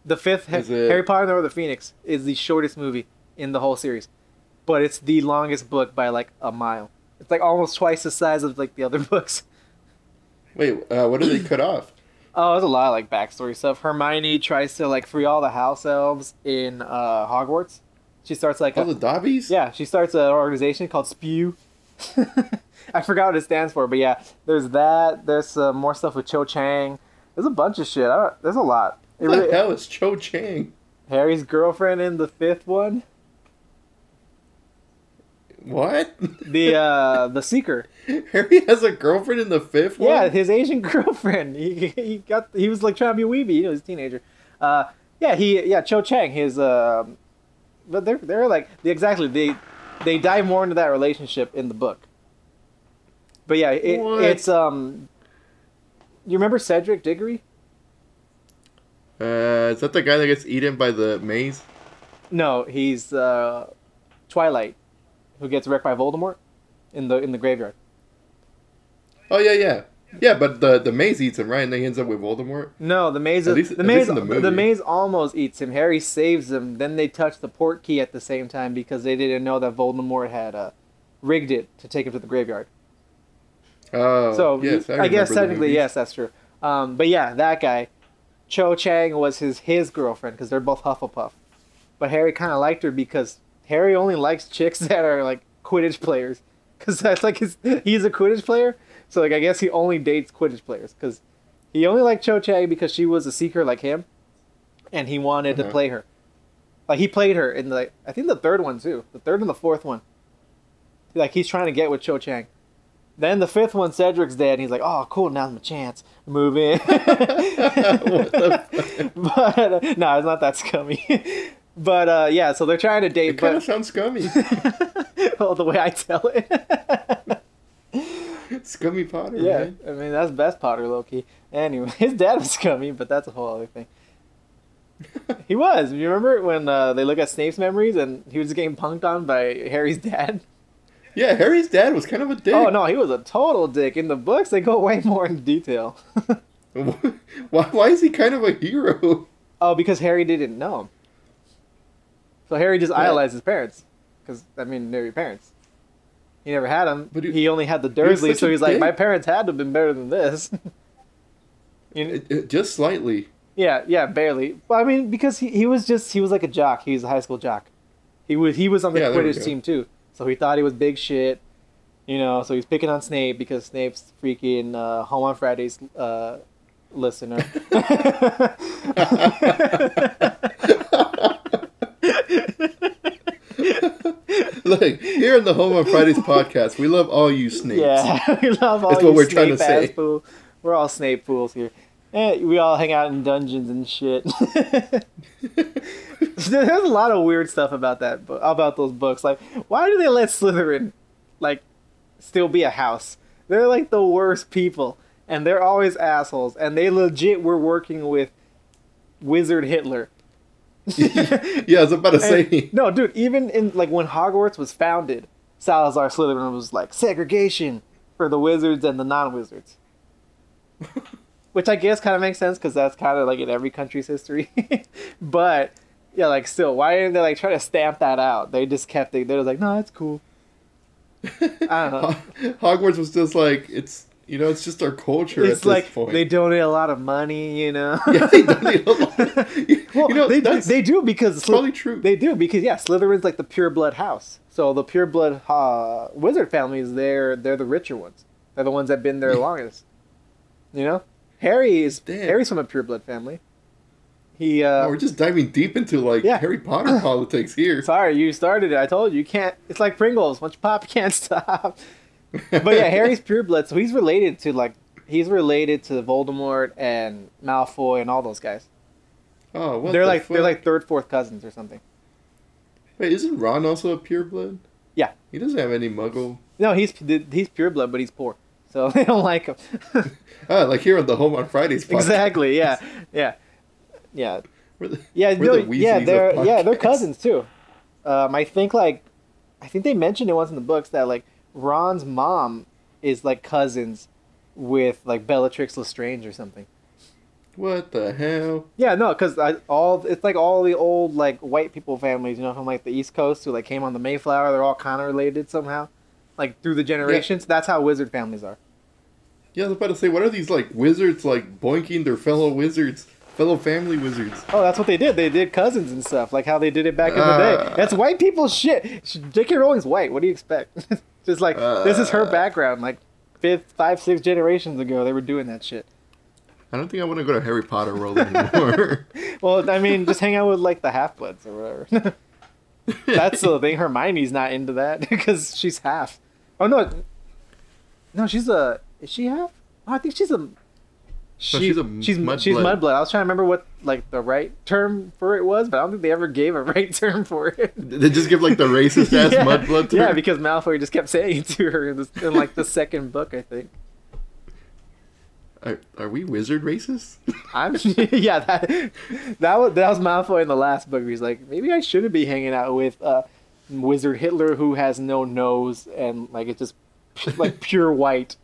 The fifth Ha- Is it- Harry Potter and the Order of the Phoenix is the shortest movie in the whole series, but it's the longest book by like a mile. It's like almost twice the size of like the other books. Wait, uh, what did they cut off? Oh, there's a lot of like backstory stuff. Hermione tries to like free all the house elves in uh, Hogwarts. She starts like All a, the Dobbies? yeah, she starts an organization called Spew. I forgot what it stands for, but yeah, there's that. There's uh, more stuff with Cho Chang. There's a bunch of shit. I don't, there's a lot. It What the hell is Cho Chang? Harry's girlfriend in the fifth one. What? The uh, the Seeker. Harry has a girlfriend in the fifth one? Yeah, his Asian girlfriend. He, he got he was like trying to be weeby. You know, he's a teenager. Uh, yeah, he yeah Cho Chang. His um, but they're they're like exactly they they dive more into that relationship in the book. But yeah, it, it's um. You remember Cedric Diggory? Uh, is that the guy that gets eaten by the maze? No, he's uh, Twilight, who gets wrecked by Voldemort in the in the graveyard. Oh yeah, yeah, yeah. But the the maze eats him, right? And then he ends up with Voldemort. No, the maze. At least- the maze. the The, maze almost eats him. Harry saves him. Then they touch the Portkey at the same time because they didn't know that Voldemort had uh, rigged it to take him to the graveyard. Oh, so yes, I, I, guess technically, yes, that's true. Um, but yeah, that guy, Cho Chang was his his girlfriend because they're both Hufflepuff. But Harry kind of liked her because Harry only likes chicks that are like Quidditch players because that's like his he's a Quidditch player. So like I guess he only dates Quidditch players because he only liked Cho Chang because she was a seeker like him, and he wanted to Uh-huh. play her. Like he played her in the I think the third one too, the third and the fourth one. Like he's trying to get with Cho Chang. Then the fifth one, Cedric's dead, and he's like, "Oh, cool, now's my chance. Move in." But uh, no, it's not that scummy. but uh, yeah, so they're trying to date, It kind but of sounds scummy. oh, the way I tell it. scummy Potter. yeah, man. I mean that's best Potter Loki. Anyway, his dad was scummy, but that's a whole other thing. He was. You remember when uh, they look at Snape's memories and he was getting punked on by Harry's dad? Yeah, Harry's dad was kind of a dick. Oh no, he was a total dick. In the books, they go way more in detail. why, why is he kind of a hero? oh, because Harry didn't know him. So Harry just Yeah. idolized his parents, because I mean they're your parents. He never had them. But he, he- only had the was Dursleys, so he's like, my parents had to have been better than this. you know, It- it- just slightly. yeah, yeah, barely. I mean, because he, he was just he was like a jock. He was a high school jock. He was he was on the Yeah, Quidditch team too, so he thought he was big shit. You know, so he's picking on Snape because Snape's freaking uh, Home on Fridays uh, listener. Look, here in the Home on Fridays podcast, we love all you snakes. Yeah, we love all That's you what we're trying to say. We're all Snape fools here. Eh, we all hang out in dungeons and shit. There's a lot of weird stuff about that, bo- about those books. Like, why do they let Slytherin, like, still be a house? They're like the worst people, and they're always assholes. And they legit were working with Wizard Hitler. yeah, I was about to say. And- no, dude. Even in like when Hogwarts was founded, Salazar Slytherin was like segregation for the wizards and the non-wizards, which I guess kind of makes sense because that's kind of like in every country's history. but yeah, like still, why didn't they like try to stamp that out? They just kept it. They were like, no, it's cool. I don't know. Hogwarts was just like it's you know it's just our culture It's at like this point. they donate a lot of money, you know. yeah, they don't a lot. You, Well, you know they, they do because Sly- probably true. They do because yeah, Slytherin's like the pure blood house. So the pure blood uh, wizard families, they're they're the richer ones. They're the ones that've been there longest. You know, Harry is Damn. Harry's from a pure blood family. He uh, Oh, we're just diving deep into like Yeah. Harry Potter politics here. sorry, you started it. I told you you can't. It's like Pringles. Once you pop, you can't stop. But yeah, Harry's pure blood, so he's related to like he's related to Voldemort and Malfoy and all those guys. Oh, what they're the like they're like third, fourth cousins or something. Wait, isn't Ron also a pureblood? Yeah. He doesn't have any Muggle. No, he's he's pure blood, but he's poor, so they don't like him. Ah, like here on the Home on Fridays. Podcast. exactly. Yeah. Yeah. Yeah. We're the, Yeah. we're no, the yeah. They're yeah they're cousins too. Um, I think like, I think they mentioned it once in the books that like Ron's mom is like cousins with like Bellatrix Lestrange or something. What the hell? Yeah, no, because I all it's like all the old like white people families, you know, from like the East Coast who like came on the Mayflower. They're all kind of related somehow, like through the generations. That's how wizard families are. Yeah, I was about to say, what are these like wizards like boinking their fellow wizards, fellow family wizards? Oh, that's what they did. They did cousins and stuff, like how they did it back in the Ah. day. That's white people shit. J.K. Rowling's white. What do you expect? Just like this is her Uh. background. Like fifth, five, six generations ago, they were doing that shit. I don't think I want to go to Harry Potter World anymore. Well, I mean, just hang out with like the half bloods or whatever. That's the thing. Hermione's not into that because she's half. Oh no, no, she's a. Is she half? Oh, I think she's a. She, she's a she's mudblood. she's mudblood. I was trying to remember what like the right term for it was, but I don't think they ever gave a right term for it. They just give like the racist ass yeah. mudblood to Yeah, because Malfoy just kept saying it to her in, this, in like the second book, I think. Are, are we wizard racist? I'm yeah that that was that was Malfoy in the last book. He's like, maybe I shouldn't be hanging out with uh, Wizard Hitler who has no nose and like it's just like pure white.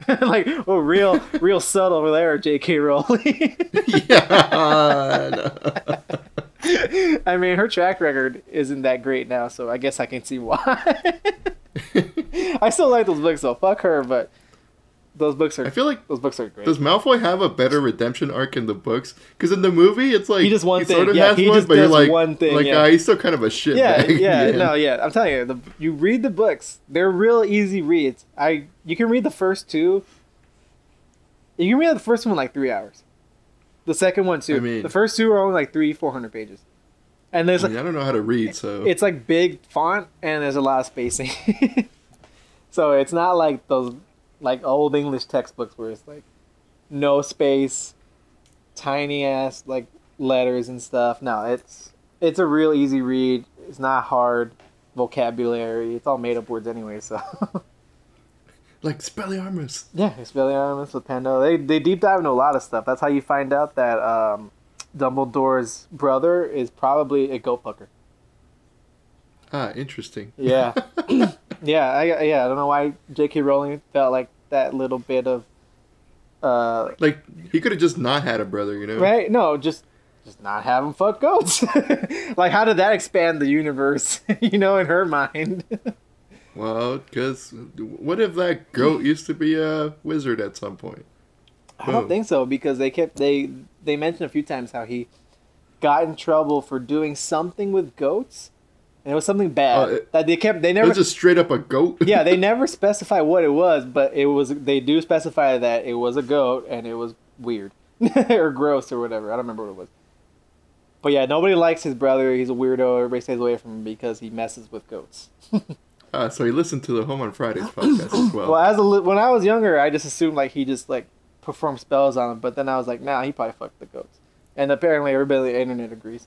like oh, real real subtle over there, J.K. Rowling. yeah. no. I mean, her track record isn't that great now, so I guess I can see why. I still like those books though. Fuck her, but those books are I feel like those books are great. does Malfoy have a better redemption arc in the books? Because in the movie, it's like He does one sort thing, of yeah, has he one, just does like one thing, like yeah. uh, he's still kind of a shit. yeah, yeah, no, yeah. I'm telling you, the, you read the books; they're real easy reads. I you can read the first two. You can read the first one like three hours. The second one too. I mean- the first two are only like three, four hundred pages, and there's I, like I don't know how to read, so it's like big font and there's a lot of spacing. so it's not like those like old English textbooks where it's like no space, tiny ass like letters and stuff. No, it's it's a real easy read. It's not hard vocabulary. It's all made up words anyway. So like Spelliarmus. yeah, Expelliarmus with Pando. They they deep dive into a lot of stuff. That's how you find out that um, Dumbledore's brother is probably a goat fucker. Ah, interesting. Yeah. yeah, I yeah, I don't know why J.K. Rowling felt like that little bit of uh Like he could have just not had a brother, you know? right? No, just just not have him fuck goats. like how did that expand the universe, you know, in her mind? Well, because what if that goat used to be a wizard at some point? I don't think so because they kept they they mentioned a few times how he got in trouble for doing something with goats. And it was something bad it- that they kept they never. It was just straight up a goat. yeah, they never specify what it was, but it was. They do specify that it was a goat and it was weird or gross or whatever. I don't remember what it was. But yeah, nobody likes his brother. He's a weirdo. Everybody stays away from him because he messes with goats. Ah, so he listened to the Home on Fridays podcast as well. Well, as a, li- when I was younger, I just assumed like he just like performed spells on him. But then I was like, nah, he probably fucked the goats. And apparently, everybody on the internet agrees.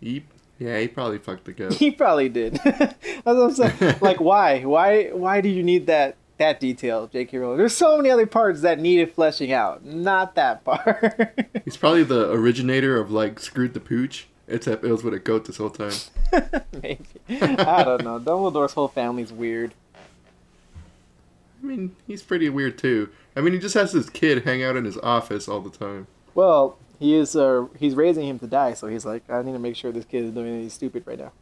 He, yeah, he probably fucked the goat. he probably did. That's what I'm saying. Like, why? Why? Why do you need that? That detail, J.K. Rowling. There's so many other parts that needed fleshing out. Not that part. He's probably the originator of like screwed the pooch, except it was with a goat this whole time. Maybe. I don't know. Dumbledore's whole family's weird. I mean, he's pretty weird too. I mean, he just has this kid hang out in his office all the time. Well, he is. Uh, he's raising him to die, so he's like, I need to make sure this kid is doing anything stupid right now.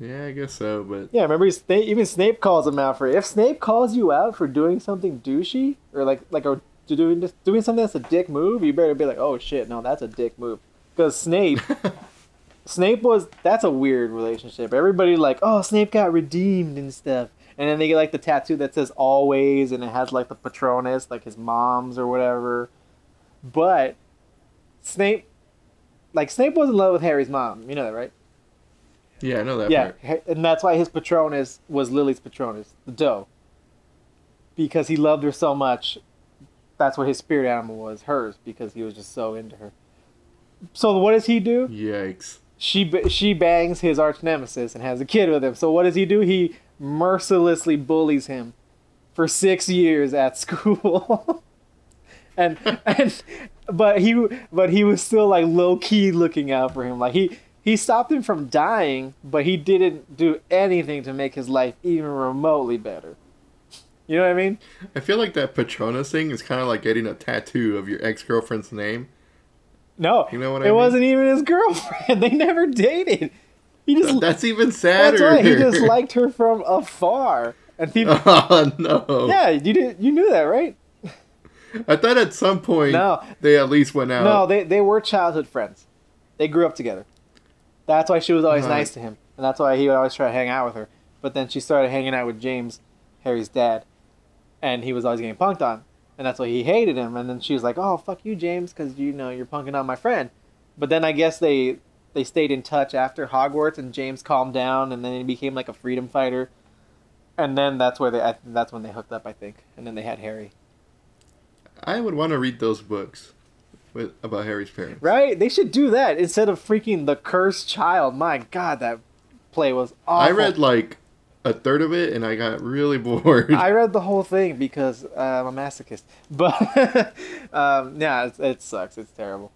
Yeah, I guess so, but Yeah, remember he's, Snape, even Snape calls him out for it. If Snape calls you out for doing something douchey or like like a doing just doing something that's a dick move, you better be like, oh shit, no, that's a dick move. Because Snape, Snape was that's a weird relationship. Everybody like, oh, Snape got redeemed and stuff, and then they get like the tattoo that says always, and it has like the Patronus, like his mom's or whatever. But Snape, like Snape was in love with Harry's mom. You know that, right? yeah, I know that yeah, part. and that's why his Patronus was Lily's Patronus, the doe. Because he loved her so much, that's what his spirit animal was, hers, because he was just so into her. So what does he do? Yikes. She she bangs his arch nemesis and has a kid with him. So what does he do? He mercilessly bullies him for six years at school. and and but he but he was still like low key looking out for him. Like he he stopped him from dying, but he didn't do anything to make his life even remotely better. You know what I mean? I feel like that Patronus thing is kind of like getting a tattoo of your ex girlfriend's name. No, You know what it I mean? It wasn't even his girlfriend. They never dated. He just That's even sadder. that's right. He just liked her from afar, and people. oh no! yeah, you did. You knew that, right? I thought at some point No. they at least went out. No, they they were childhood friends. They grew up together. That's why she was always Uh-huh. nice to him, and that's why he would always try to hang out with her. but then she started hanging out with James, Harry's dad, and he was always getting punked on, and that's why he hated him. And then she was like, "Oh fuck you, James, because you know you're punking on my friend." But then I guess they they stayed in touch after Hogwarts, and James calmed down, and then he became like a freedom fighter. And then that's where they I, that's when they hooked up, I think, and then they had Harry. I would want to read those books with about Harry's parents. Right? They should do that instead of freaking the cursed child. My God, that play was awful. I read like a third of it and I got really bored. I read the whole thing because uh, I'm a masochist. But um, yeah, it, it sucks. It's terrible.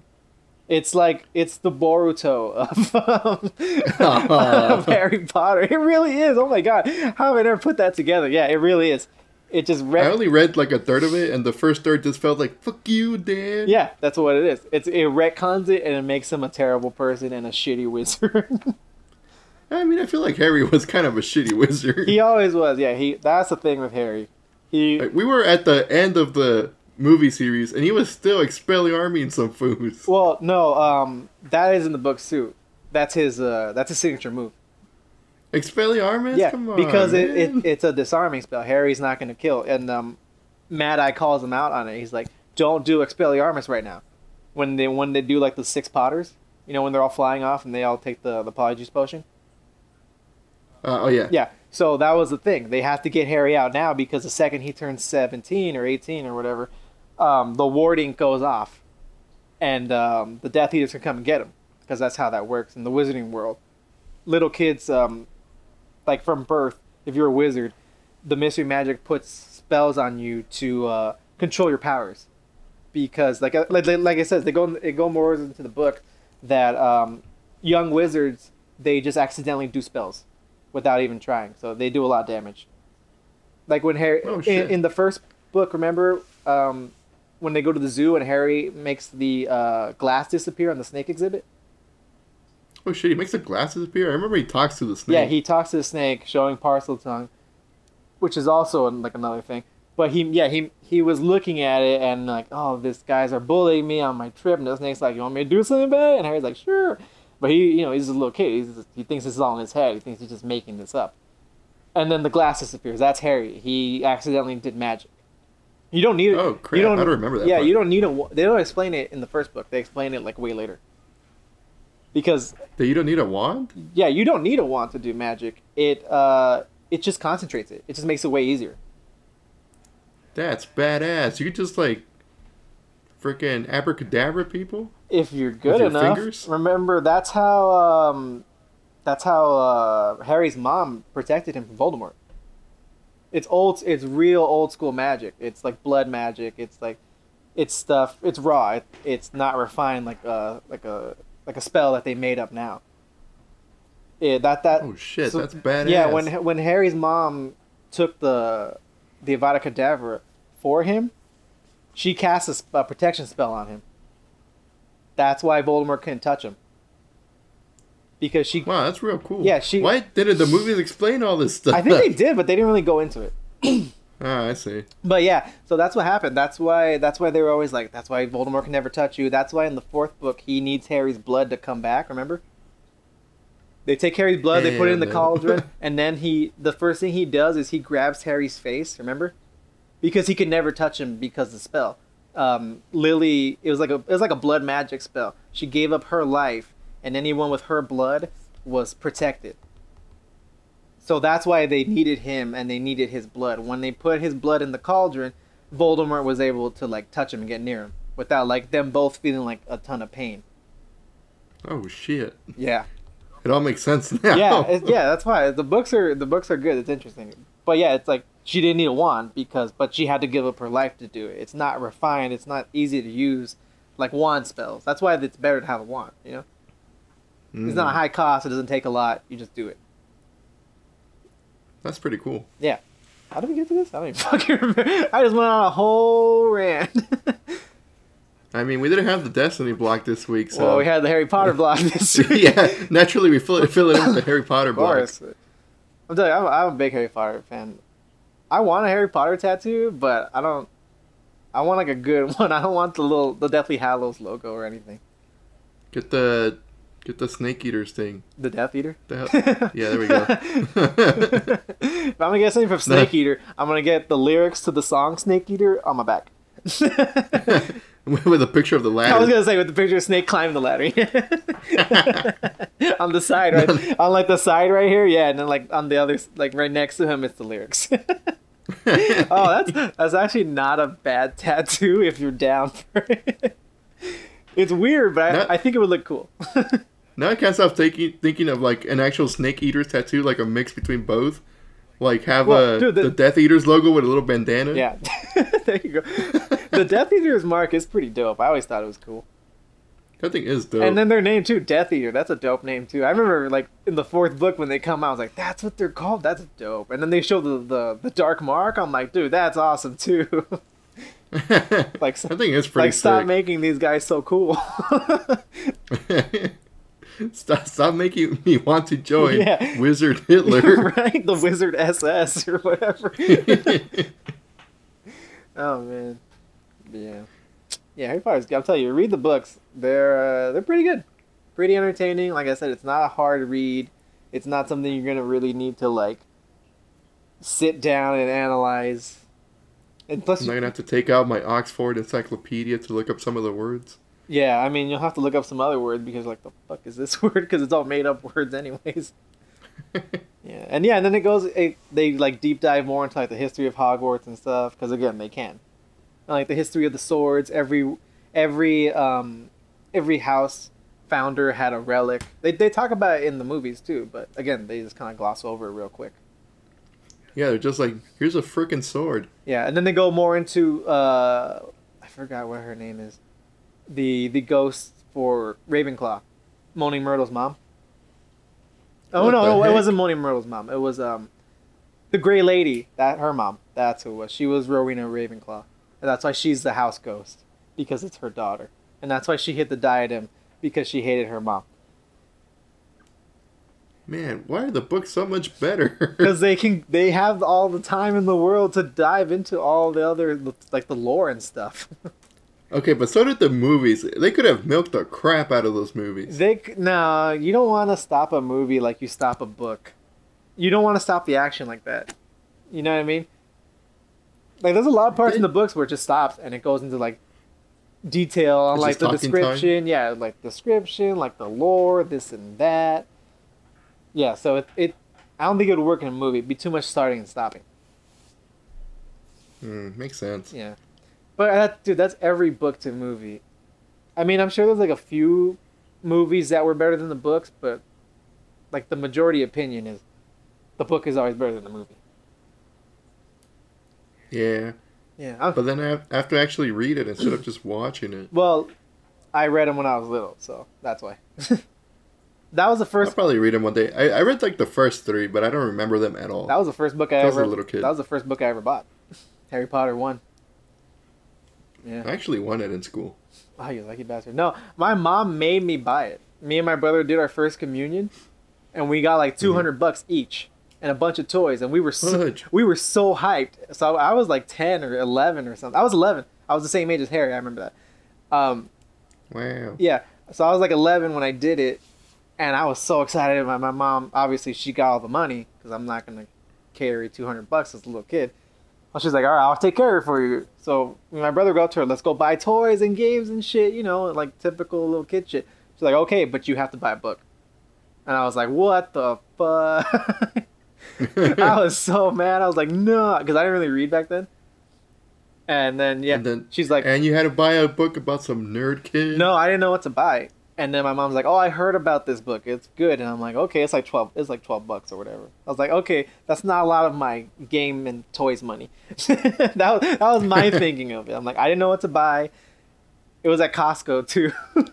It's like it's the Boruto of, um, of Harry Potter. It really is. Oh my god, how have I never put that together? Yeah, it really is. It just read. I only read like a third of it and the first third just felt like fuck you, Dad. yeah, that's what it is. It's it retcons it and it makes him a terrible person and a shitty wizard. I mean, I feel like Harry was kind of a shitty wizard. he always was. Yeah, he. That's the thing with Harry. He Like, we were at the end of the movie series and he was still Expelliarming some foods. Well, no, um, that is in the book suit. That's his. Uh, that's his signature move. Expelliarmus? yeah, Come on, because it, it it's a disarming spell. Harry's not going to kill, and um, Mad Eye calls him out on it. He's like, "Don't do Expelliarmus right now." When they when they do like the six Potters, you know, when they're all flying off and they all take the the Polyjuice potion. Uh, oh yeah. Yeah. So that was the thing. They have to get Harry out now because the second he turns 17 or 18 or whatever, um, the warding goes off. And um, the Death Eaters can come and get him because that's how that works in the wizarding world. Little kids, um, like from birth, if you're a wizard, the mystery magic puts spells on you to uh, control your powers. Because, like, uh, like, like I said, they go they go more into the book that um, young wizards they just accidentally do spells without even trying. So they do a lot of damage. Like when Harry Oh, in, in the first book, remember um, when they go to the zoo and Harry makes the uh, glass disappear on the snake exhibit? Oh shit, he makes the glasses appear. I remember he talks to the snake. Yeah, he talks to the snake, showing Parseltongue, which is also like another thing. But he, yeah, he he was looking at it and like, oh, these guys are bullying me on my trip. And the snake's like, you want me to do something about it? And Harry's like, sure. But he, you know, he's a little kid. He's just, he thinks this is all in his head. He thinks he's just making this up. And then the glass disappears. That's Harry. He accidentally did magic. You don't need it. Oh, crap. You don't, I don't remember that Yeah, part. you don't need a. They don't explain it in the first book. They explain it like way later. Because That you don't need a wand? yeah, you don't need a wand to do magic. It uh, it just concentrates it. It just makes it way easier. That's badass. You could just like freaking abracadabra people. If you're good enough. fingers? Remember, that's how um, that's how uh, Harry's mom protected him from Voldemort. It's old. It's real old school magic. It's like blood magic. It's like, it's stuff. It's raw. It, it's not refined like a like a like a spell that they made up now. Yeah, that that. Oh shit, so- that's badass. Yeah, when when Harry's mom took the the Avada Kedavra for him, she cast a, a protection spell on him. That's why Voldemort couldn't touch him. Because she, Wow, that's real cool. Yeah, she- Why didn't the movies explain all this stuff? I think they did, but they didn't really go into it. Ah, I see. But yeah, so that's what happened. That's why. That's why they were always like. That's why Voldemort can never touch you. That's why in the fourth book he needs Harry's blood to come back. Remember? They take Harry's blood, they put it in the then- cauldron, and then he. The first thing he does is he grabs Harry's face. Remember? Because he could never touch him because of the spell. Um, Lily, it was like a it was like a blood magic spell. She gave up her life, and anyone with her blood was protected. So that's why they needed him and they needed his blood. When they put his blood in the cauldron, Voldemort was able to like touch him and get near him without like them both feeling like a ton of pain. Oh shit. Yeah. It all makes sense now. Yeah, yeah, that's why the books are the books are good. It's interesting. But yeah, it's like she didn't need a wand because but she had to give up her life to do it. It's not refined, it's not easy to use like wand spells. That's why it's better to have a wand, you know? It's not a Mm, high cost, it doesn't take a lot, you just do it. That's pretty cool. Yeah. How did we get to this? I don't even fucking remember. I just went on a whole rant. I mean, we didn't have the Destiny block this week, so well, we had the Harry Potter block this week. yeah. Naturally, we fill it, fill it in with the Harry Potter of block. course. I'm telling you, I'm, I'm a big Harry Potter fan. I want a Harry Potter tattoo, but I don't. I want like a good one. I don't want the little the Deathly Hallows logo or anything. Get the Get the snake eaters thing. The Death Eater. The- yeah, there we go. if I'm gonna get something from Snake Eater, I'm gonna get the lyrics to the song Snake Eater on my back. With a picture of the ladder. I was gonna say with the picture of Snake climbing the ladder on the side, right on like the side right here, yeah, and then like on the other, like right next to him, it's the lyrics. oh, that's that's actually not a bad tattoo if you're down for it. It's weird, but I, I think it would look cool. Now I can't stop thinking thinking of like an actual snake eater's tattoo, like a mix between both. Like have Well, a dude, the- the, Death Eaters logo with a little bandana. yeah, there you go. The Death Eater's mark is pretty dope. I always thought it was cool. that thing is dope. And then their name too, Death Eater. That's a dope name too. I remember like in the fourth book when they come out, I was like, "That's what they're called. That's dope." And then they show the the, the dark mark. I'm like, "Dude, that's awesome too." like, that thing is pretty like stop making these guys so cool. Stop, stop making me want to join Yeah. Wizard Hitler. right? The Wizard SS or whatever. oh man, yeah, yeah. Harry Potter's. I'll tell you, read the books. They're uh, they're pretty good, pretty entertaining. Like I said, it's not a hard read. It's not something you're gonna really need to like sit down and analyze. And plus, I'm not gonna have to take out my Oxford Encyclopedia to look up some of the words. Yeah, I mean, you'll have to look up some other words because like the fuck is this word? Because it's all made up words anyways. Yeah, and yeah, and then it goes. It, they like deep dive more into like the history of Hogwarts and stuff because again, they can. And, like the history of the swords. Every every um every house founder had a relic. They they talk about it in the movies too, but again, they just kind of gloss over it real quick. Yeah, they're just like, here's a freaking sword. Yeah, and then they go more into uh I forgot what her name is. The the ghost for Ravenclaw. Moaning Myrtle's mom. Oh What no, no, it wasn't Moaning Myrtle's mom. It was um the Grey Lady, that her mom. That's who it was. She was Rowena Ravenclaw. And that's why she's the house ghost. Because it's her daughter. And that's why she hid the diadem because she hated her mom. Man, why are the books so much better? Because they can they have all the time in the world to dive into all the other like the lore and stuff. okay, but so did the movies. They could have milked the crap out of those movies. They no, you don't want to stop a movie like you stop a book. You don't want to stop the action like that. You know what I mean? Like there's a lot of parts in the books where it just stops and it goes into like detail on like the talking time? description, yeah, like description, like the lore, this and that. Yeah, so it, it I don't think it would work in a movie. It'd be too much starting and stopping. Hmm, makes sense. Yeah, but that, dude, that's every book to movie. I mean, I'm sure there's like a few movies that were better than the books, but like the majority opinion is the book is always better than the movie. Yeah, Yeah. I'm, but then I have, to actually read it instead of just watching it. well, I read them when I was little, so that's why. that was the first. I'll probably read them one day. I, I read like the first three, but I don't remember them at all. That was the first book I I was a ever. little kid. That was the first book I ever bought. Harry Potter one. Yeah. I actually won it in school. Oh, you lucky bastard. No, my mom made me buy it. Me and my brother did our first communion, and we got like 200 bucks each and a bunch of toys, and we were so, we were so hyped. So I was like 10 or 11 or something. I was 11. I was the same age as Harry. I remember that. Um, Wow. yeah. So I was like 11 when I did it, and I was so excited. My my mom obviously she got all the money because I'm not gonna carry 200 bucks as a little kid. Well, she's like, all right, I'll take care of it for you. So my brother go up to her, let's go buy toys and games and shit, you know, like typical little kid shit. She's like, okay, but you have to buy a book. And I was like, what the fuck? I was so mad. I was like, no, because I didn't really read back then. And then yeah, And then- she's like, and you had to buy a book about some nerd kid. no, I didn't know what to buy. And then my mom's like, "Oh, I heard about this book. It's good." And I'm like, "Okay, it's like twelve. It's like twelve bucks or whatever." I was like, "Okay, that's not a lot of my game and toys money." that was, that was my thinking of it. I'm like, I didn't know what to buy. It was at Costco too,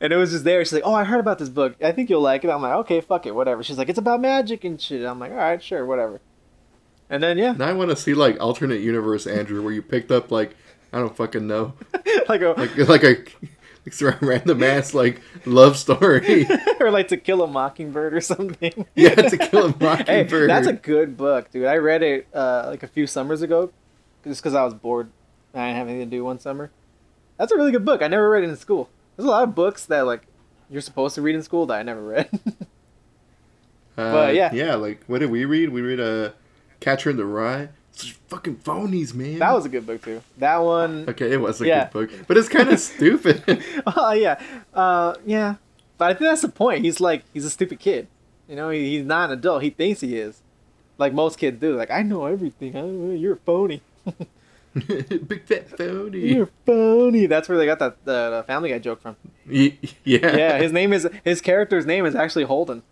and it was just there. She's like, "Oh, I heard about this book. I think you'll like it." I'm like, "Okay, fuck it, whatever." She's like, "It's about magic and shit." I'm like, "All right, sure, whatever." And then yeah, Now I want to see like alternate universe Andrew, where you picked up like I don't fucking know, like a like like a like some random ass like love story. or like to kill a mockingbird or something. yeah, to kill a Mockingbird. Hey, that's a good book, dude. I read it uh, like a few summers ago, just because I was bored. and I didn't have anything to do one summer. That's a really good book. I never read it in school. There's a lot of books that like you're supposed to read in school that I never read. Uh, But, yeah. yeah. Like, what did we read? We read uh, Catcher in the Rye. Fucking phonies, man. that was a good book too. That one. okay. It was a Yeah. good book, but it's kind of stupid. Oh yeah, uh, yeah. But I think that's the point. He's like he's a stupid kid. You know, he, he's not an adult. He thinks he is. Like most kids do. Like I know everything. I, you're a phony. Big fat phony. You're phony. That's where they got that the, the Family Guy joke from. Ye- yeah. Yeah, his name is his character's name is actually Holden.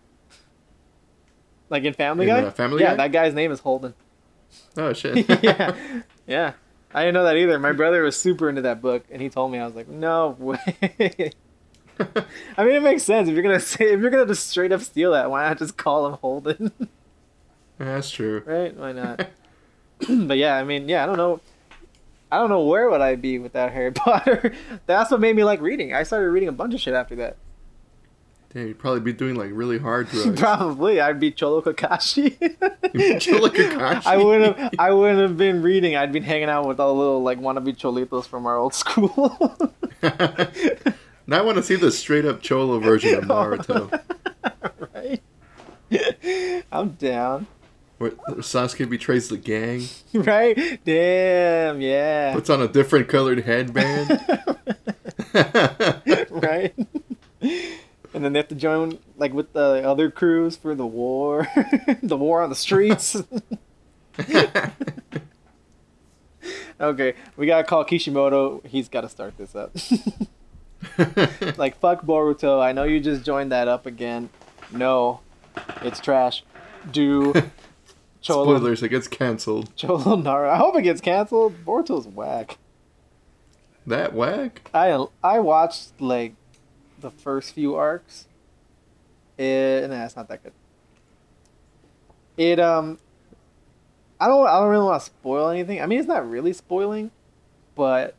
Like in Family In, Guy. uh, Family yeah, Guy? that guy's name is Holden. Oh shit. yeah, yeah. I didn't know that either. My brother was super into that book, and he told me I was like, no way. I mean, it makes sense if you're gonna say if you're gonna just straight up steal that. Why not just call him Holden? That's true. right? Why not? but yeah, I mean, yeah, I don't know. I don't know where would I be without Harry Potter. That's what made me like reading. I started reading a bunch of shit after that. Damn, you'd probably be doing like really hard drugs. Probably, I'd be Cholo Kakashi. Cholo Kakashi. I wouldn't have. I wouldn't have been reading. I'd been hanging out with all the little like wannabe cholitos from our old school. now I want to see the straight up Cholo version of Naruto, right? I'm down. where Sasuke betrays the gang, Right? Damn. Yeah. puts on a different colored headband. right? And then they have to join like with the other crews for the war, the war on the streets. okay, we gotta call Kishimoto. He's got to start this up. like fuck Boruto. I know you just joined that up again. No, it's trash. Do Cholo Spoilers, it gets canceled. Cholo Naruto. I hope it gets canceled. Boruto's whack. That whack? I I watched like the first few arcs. It nah, it's not that good. It um, I don't I don't really want to spoil anything. I mean, it's not really spoiling, but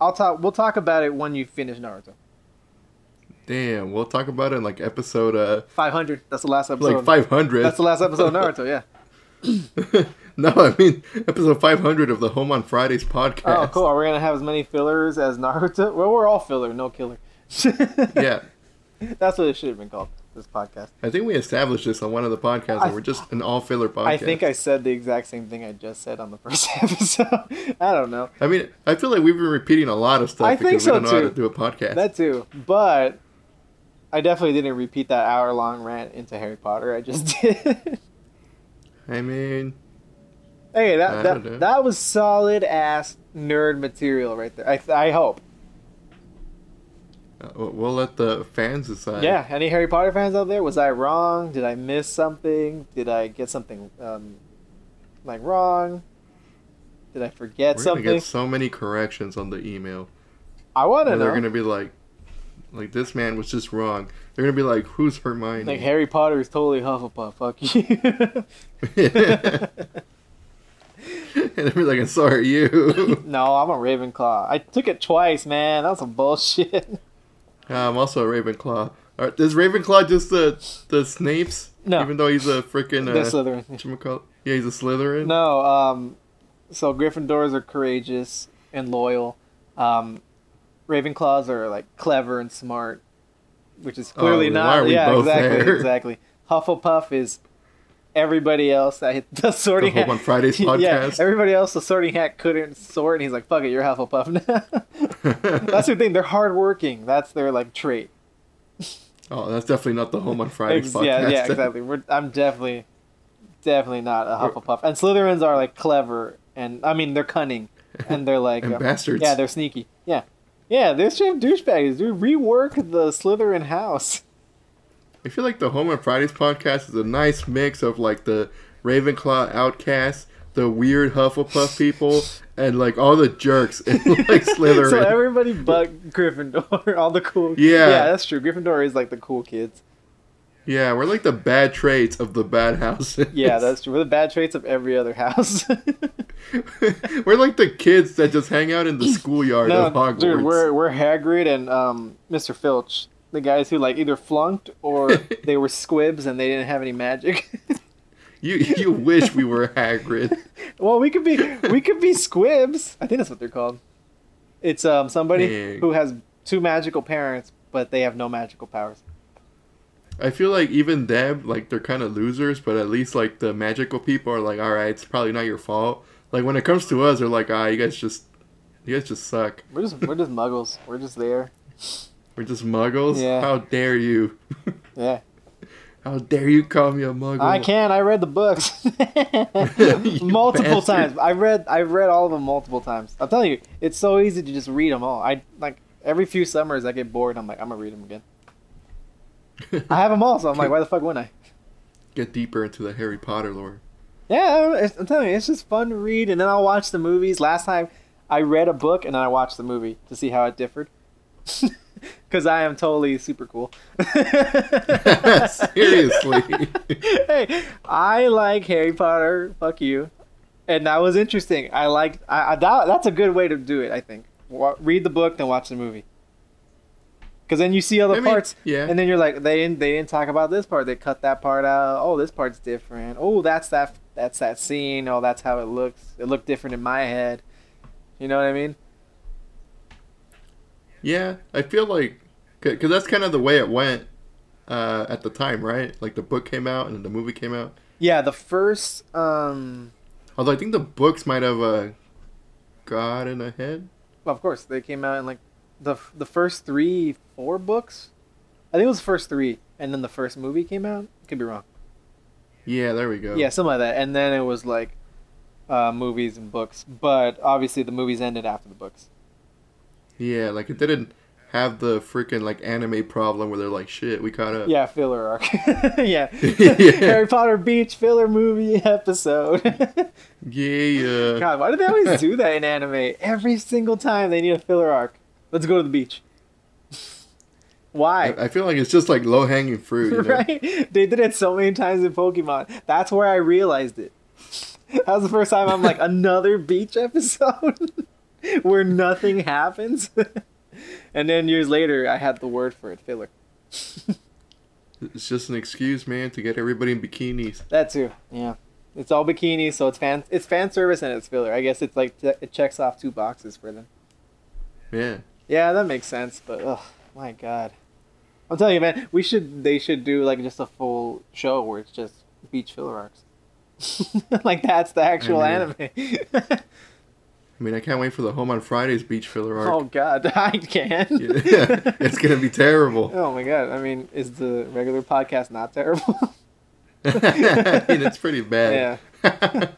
I'll talk. We'll talk about it when you finish Naruto. Damn, we'll talk about it in like episode uh Five hundred. That's the last episode. like 500. That's the last episode of Naruto. Yeah. no, I mean episode 500 of the Home on Fridays podcast. Oh, cool. Are we gonna have as many fillers as Naruto? Well, we're all filler, no killer. Yeah, That's what it should have been called. This podcast. I think we established this on one of the podcasts. I- we're just an all filler podcast. I think I said the exact same thing I just said on the first episode. I don't know. I mean, I feel like we've been repeating a lot of stuff I think because so, we don't know how too. to do a podcast. That too. But I definitely didn't repeat that hour long rant into Harry Potter. I just did. I mean, hey, that know. that, that was solid ass nerd material right there. I I hope. We'll let the fans decide. Yeah. Any Harry Potter fans out there? Was I wrong? Did I miss something? Did I get something um like wrong? Did I forget we're something? gonna get so many corrections on the email. I want to know. they're gonna be like, like this man was just wrong. They're gonna be like, who's Hermione? Like Harry Potter is totally Hufflepuff. Fuck you. and they'll be like, and so are you. no, I'm a Ravenclaw. I took it twice, man. That's some bullshit. I'm also a Ravenclaw. Are, is Ravenclaw just the the Snape's? No. Even though he's a freaking uh, Slytherin. Yeah, he's a Slytherin. No, um, so Gryffindors are courageous and loyal. Um, Ravenclaws are like clever and smart, which is clearly Oh, not. why are we yeah, exactly, there? exactly. Hufflepuff is everybody else that hit the The sorting Home hat. on Fridays podcast. yeah, everybody else the sorting hat couldn't sort, and he's like, "Fuck it, you're Hufflepuff now." That's the thing. They're hardworking. That's their like trait. oh, that's definitely not the Home on Fridays podcast. yeah, yeah, exactly. We're, I'm definitely, definitely not a Hufflepuff. And Slytherins are like clever, and I mean they're cunning, and they're like and uh, bastards. yeah, they're sneaky. Yeah, yeah, they're straight douchebags. Dude, rework the Slytherin house. I feel like the Home on Fridays podcast is a nice mix of like the Ravenclaw outcasts, the weird Hufflepuff people, and like all the jerks in like Slytherin. So everybody but Gryffindor, all the cool. Yeah. yeah, that's true. Gryffindor is like the cool kids. yeah, we're like the bad traits of the bad houses. Yeah, that's true. We're the bad traits of every other house. we're like the kids that just hang out in the schoolyard no, of Hogwarts. dude, we're we're Hagrid and um, Mr. Filch, the guys who like either flunked or they were squibs and they didn't have any magic. You you wish we were Hagrid. well, we could be we could be squibs. I think that's what they're called. It's um somebody Dang. who has two magical parents but they have no magical powers. I feel like even them, like they're kind of losers, but at least like the magical people are like, all right, it's probably not your fault. Like when it comes to us, they're like, ah, you guys just, you guys just suck. We're just we're just muggles. We're just there. We're just muggles. Yeah. How dare you? Yeah. How dare you call me a muggle? I can. I read the books multiple bastard. times. I read. I read all of them multiple times. I'm telling you, it's so easy to just read them all. I like every few summers I get bored. I'm like, I'm gonna read them again. I have them all, so I'm like, why the fuck wouldn't I? Get deeper into the Harry Potter lore. Yeah, I'm telling you, it's just fun to read, and then I'll watch the movies. Last time, I read a book and then I watched the movie to see how it differed. Because I am totally super cool. Seriously. hey, I like Harry Potter. Fuck you. And that was interesting. I like I, I that, that's a good way to do it. I think. Read the book, then watch the movie. Because then you see other I mean, parts, yeah. and then you're like, they didn't. They didn't talk about this part. They cut that part out. Oh, this part's different. Oh, that's that. That's that scene. Oh, that's how it looks. It looked different in my head. You know what I mean? Yeah, I feel like because that's kind of the way it went uh, at the time, right? Like the book came out and then the movie came out. Yeah. The first. Um. Although I think the books might have uh, gotten ahead. Well, of course, they came out in like the the first three, four books. I think it was the first three, and then the first movie came out. Could be wrong. Yeah, there we go. Yeah, something like that. And then it was like uh, movies and books, but obviously the movies ended after the books. Yeah, like it didn't have the freaking like anime problem where they're like, shit, we caught up. Yeah, filler arc. yeah. Yeah. Harry Potter Beach filler movie episode. Yeah. God, why do they always do that in anime? Every single time they need a filler arc. Let's go to the beach. Why? I, feel like it's just like low hanging fruit. You know? right? They did it so many times in Pokemon. That's where I realized it. That was the first time I'm like, another beach episode where nothing happens. and then years later, I had the word for it, filler. It's just an excuse, man, to get everybody in bikinis. That too. Yeah. It's all bikinis, so it's fan it's fan service and it's filler. I guess it's like it checks off two boxes for them. Yeah. Yeah, that makes sense. But oh my god, I'm telling you, man, we should they should do like just a full show where it's just beach filler arcs. like that's the actual I anime. I mean, I can't wait for the Home on Fridays beach filler arc. oh god, I can. Yeah. it's gonna be terrible. Oh my god, I mean, is the regular podcast not terrible? I mean, it's pretty bad. yeah.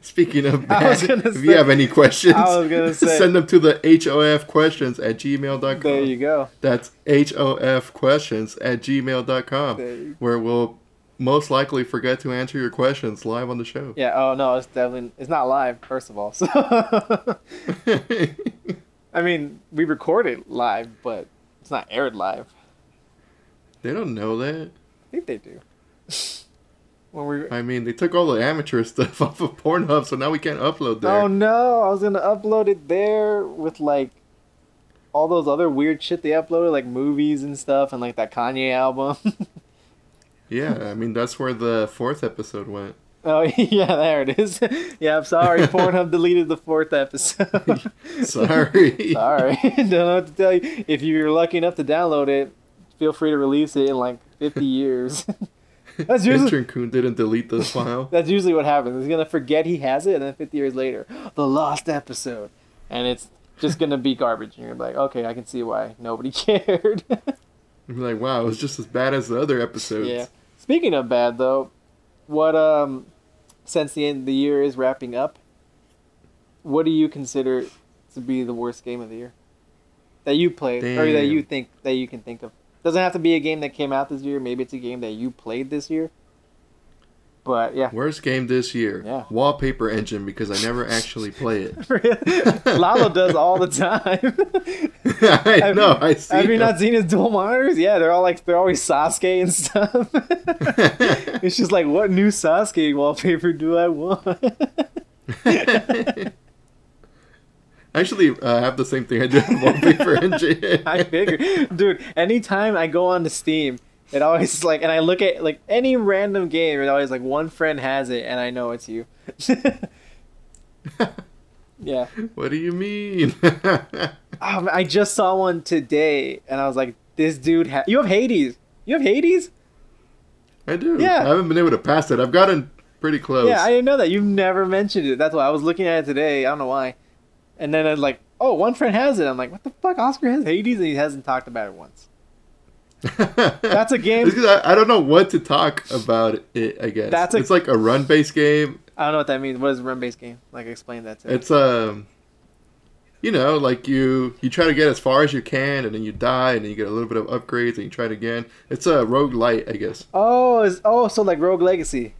Speaking of bad, if you have any questions, I was gonna say- send them to the HOF questions at gmail.com. There you go. That's HOF questions at gmail.com, There you- where we'll most likely forget to answer your questions live on the show. Yeah. Oh no, it's definitely it's not live. First of all, so I mean we record it live, but it's not aired live. they don't know that. I think they do. when we I mean, they took all the amateur stuff off of Pornhub, so now we can't upload there. Oh no, I was gonna upload it there with like all those other weird shit they uploaded, like movies and stuff, and like that Kanye album. Yeah, I mean, that's where the fourth episode went. oh yeah, there it is. yeah, I'm sorry, Pornhub deleted the fourth episode. Sorry. sorry, don't know what to tell you. If you're lucky enough to download it, feel free to release it in like 50 years. That's usually Intern Kun didn't delete the file. that's usually what happens. He's gonna forget he has it, and then 50 years later, the lost episode, and it's just gonna be garbage. And you're like, okay, I can see why nobody cared. I'm like, wow, it was just as bad as the other episodes. yeah. Speaking of bad though, what um, since the end of the year is wrapping up, what do you consider to be the worst game of the year that you played or that you think that you can think of? Doesn't have to be a game that came out this year. Maybe it's a game that you played this year. But yeah. Worst game this year. Yeah. Wallpaper Engine because I never actually play it. Lalo does all the time. I know. I see. Have you not seen his dual monitors? Yeah, they're all like they're always Sasuke and stuff. it's just like, what new Sasuke wallpaper do I want? Actually, uh, I have the same thing I do with Wallpaper Engine. I figure, dude. Anytime I go on to Steam, it always like, and I look at like any random game, it always like one friend has it, and I know it's you. Yeah. What do you mean? Man, um, I just saw one today, and I was like, "This dude, ha- you have Hades. You have Hades? I do. Yeah. I haven't been able to pass it. I've gotten pretty close. Yeah, I didn't know that. You've never mentioned it. That's why I was looking at it today. I don't know why. And then I was like, "Oh, one friend has it." I'm like, "What the fuck? Oscar has Hades, and he hasn't talked about it once." That's a game- It's I, I don't know what to talk about it. I guess That's a- it's like a run-based game. I don't know what that means. What is a run-based game? Like, explain that to me. It's um, you know, like you you try to get as far as you can, and then you die, and then you get a little bit of upgrades, and you try it again. It's a roguelite, I guess. Oh, is oh, so like Rogue Legacy.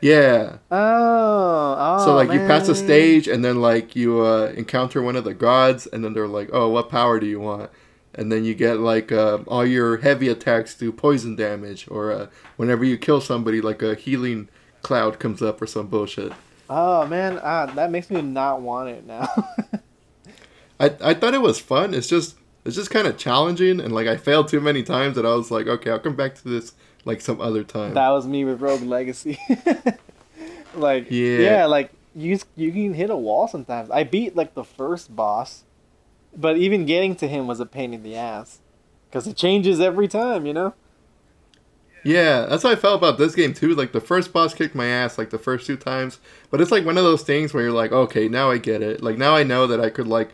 Yeah. Oh, oh. so like you pass a stage, and then like you uh, encounter one of the gods, and then they're like, "Oh, what power do you want?" And then you get like uh, all your heavy attacks do poison damage, or uh, whenever you kill somebody, like a healing cloud comes up or some bullshit. Oh man, ah, that makes me not want it now. I I thought it was fun. It's just it's just kind of challenging, and like I failed too many times that I was like, okay, I'll come back to this like some other time. that was me with Rogue Legacy. like Yeah. yeah, like you you can hit a wall sometimes. I beat like the first boss, but even getting to him was a pain in the ass because it changes every time. You know. Yeah, that's how I felt about this game too. Like the first boss kicked my ass like the first two times, but it's like one of those things where you're like, okay, now I get it. Like now I know that I could like,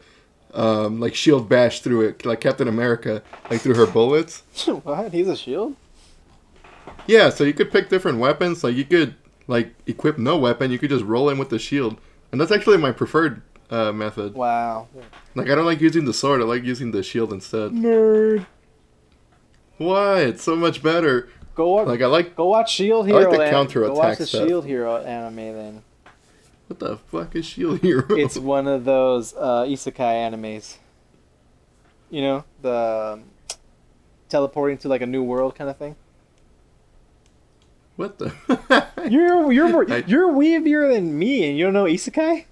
um, like shield bash through it, like Captain America, like through her bullets. what? He's a shield. Yeah, so you could pick different weapons. Like you could like equip no weapon, you could just roll in with the shield, and that's actually my preferred uh, method. Wow. Like I don't like using the sword, I like using the shield instead. Nerd. Why? It's so much better. Go wa- Like I like go watch Shield Hero. I like the an- counter-attack Go watch the stuff. Shield Hero anime then. what the fuck is Shield Hero? it's one of those uh, isekai animes. You know, the um, teleporting to like a new world kind of thing. what the? You're you're more, I- you're weebier than me, and you don't know isekai.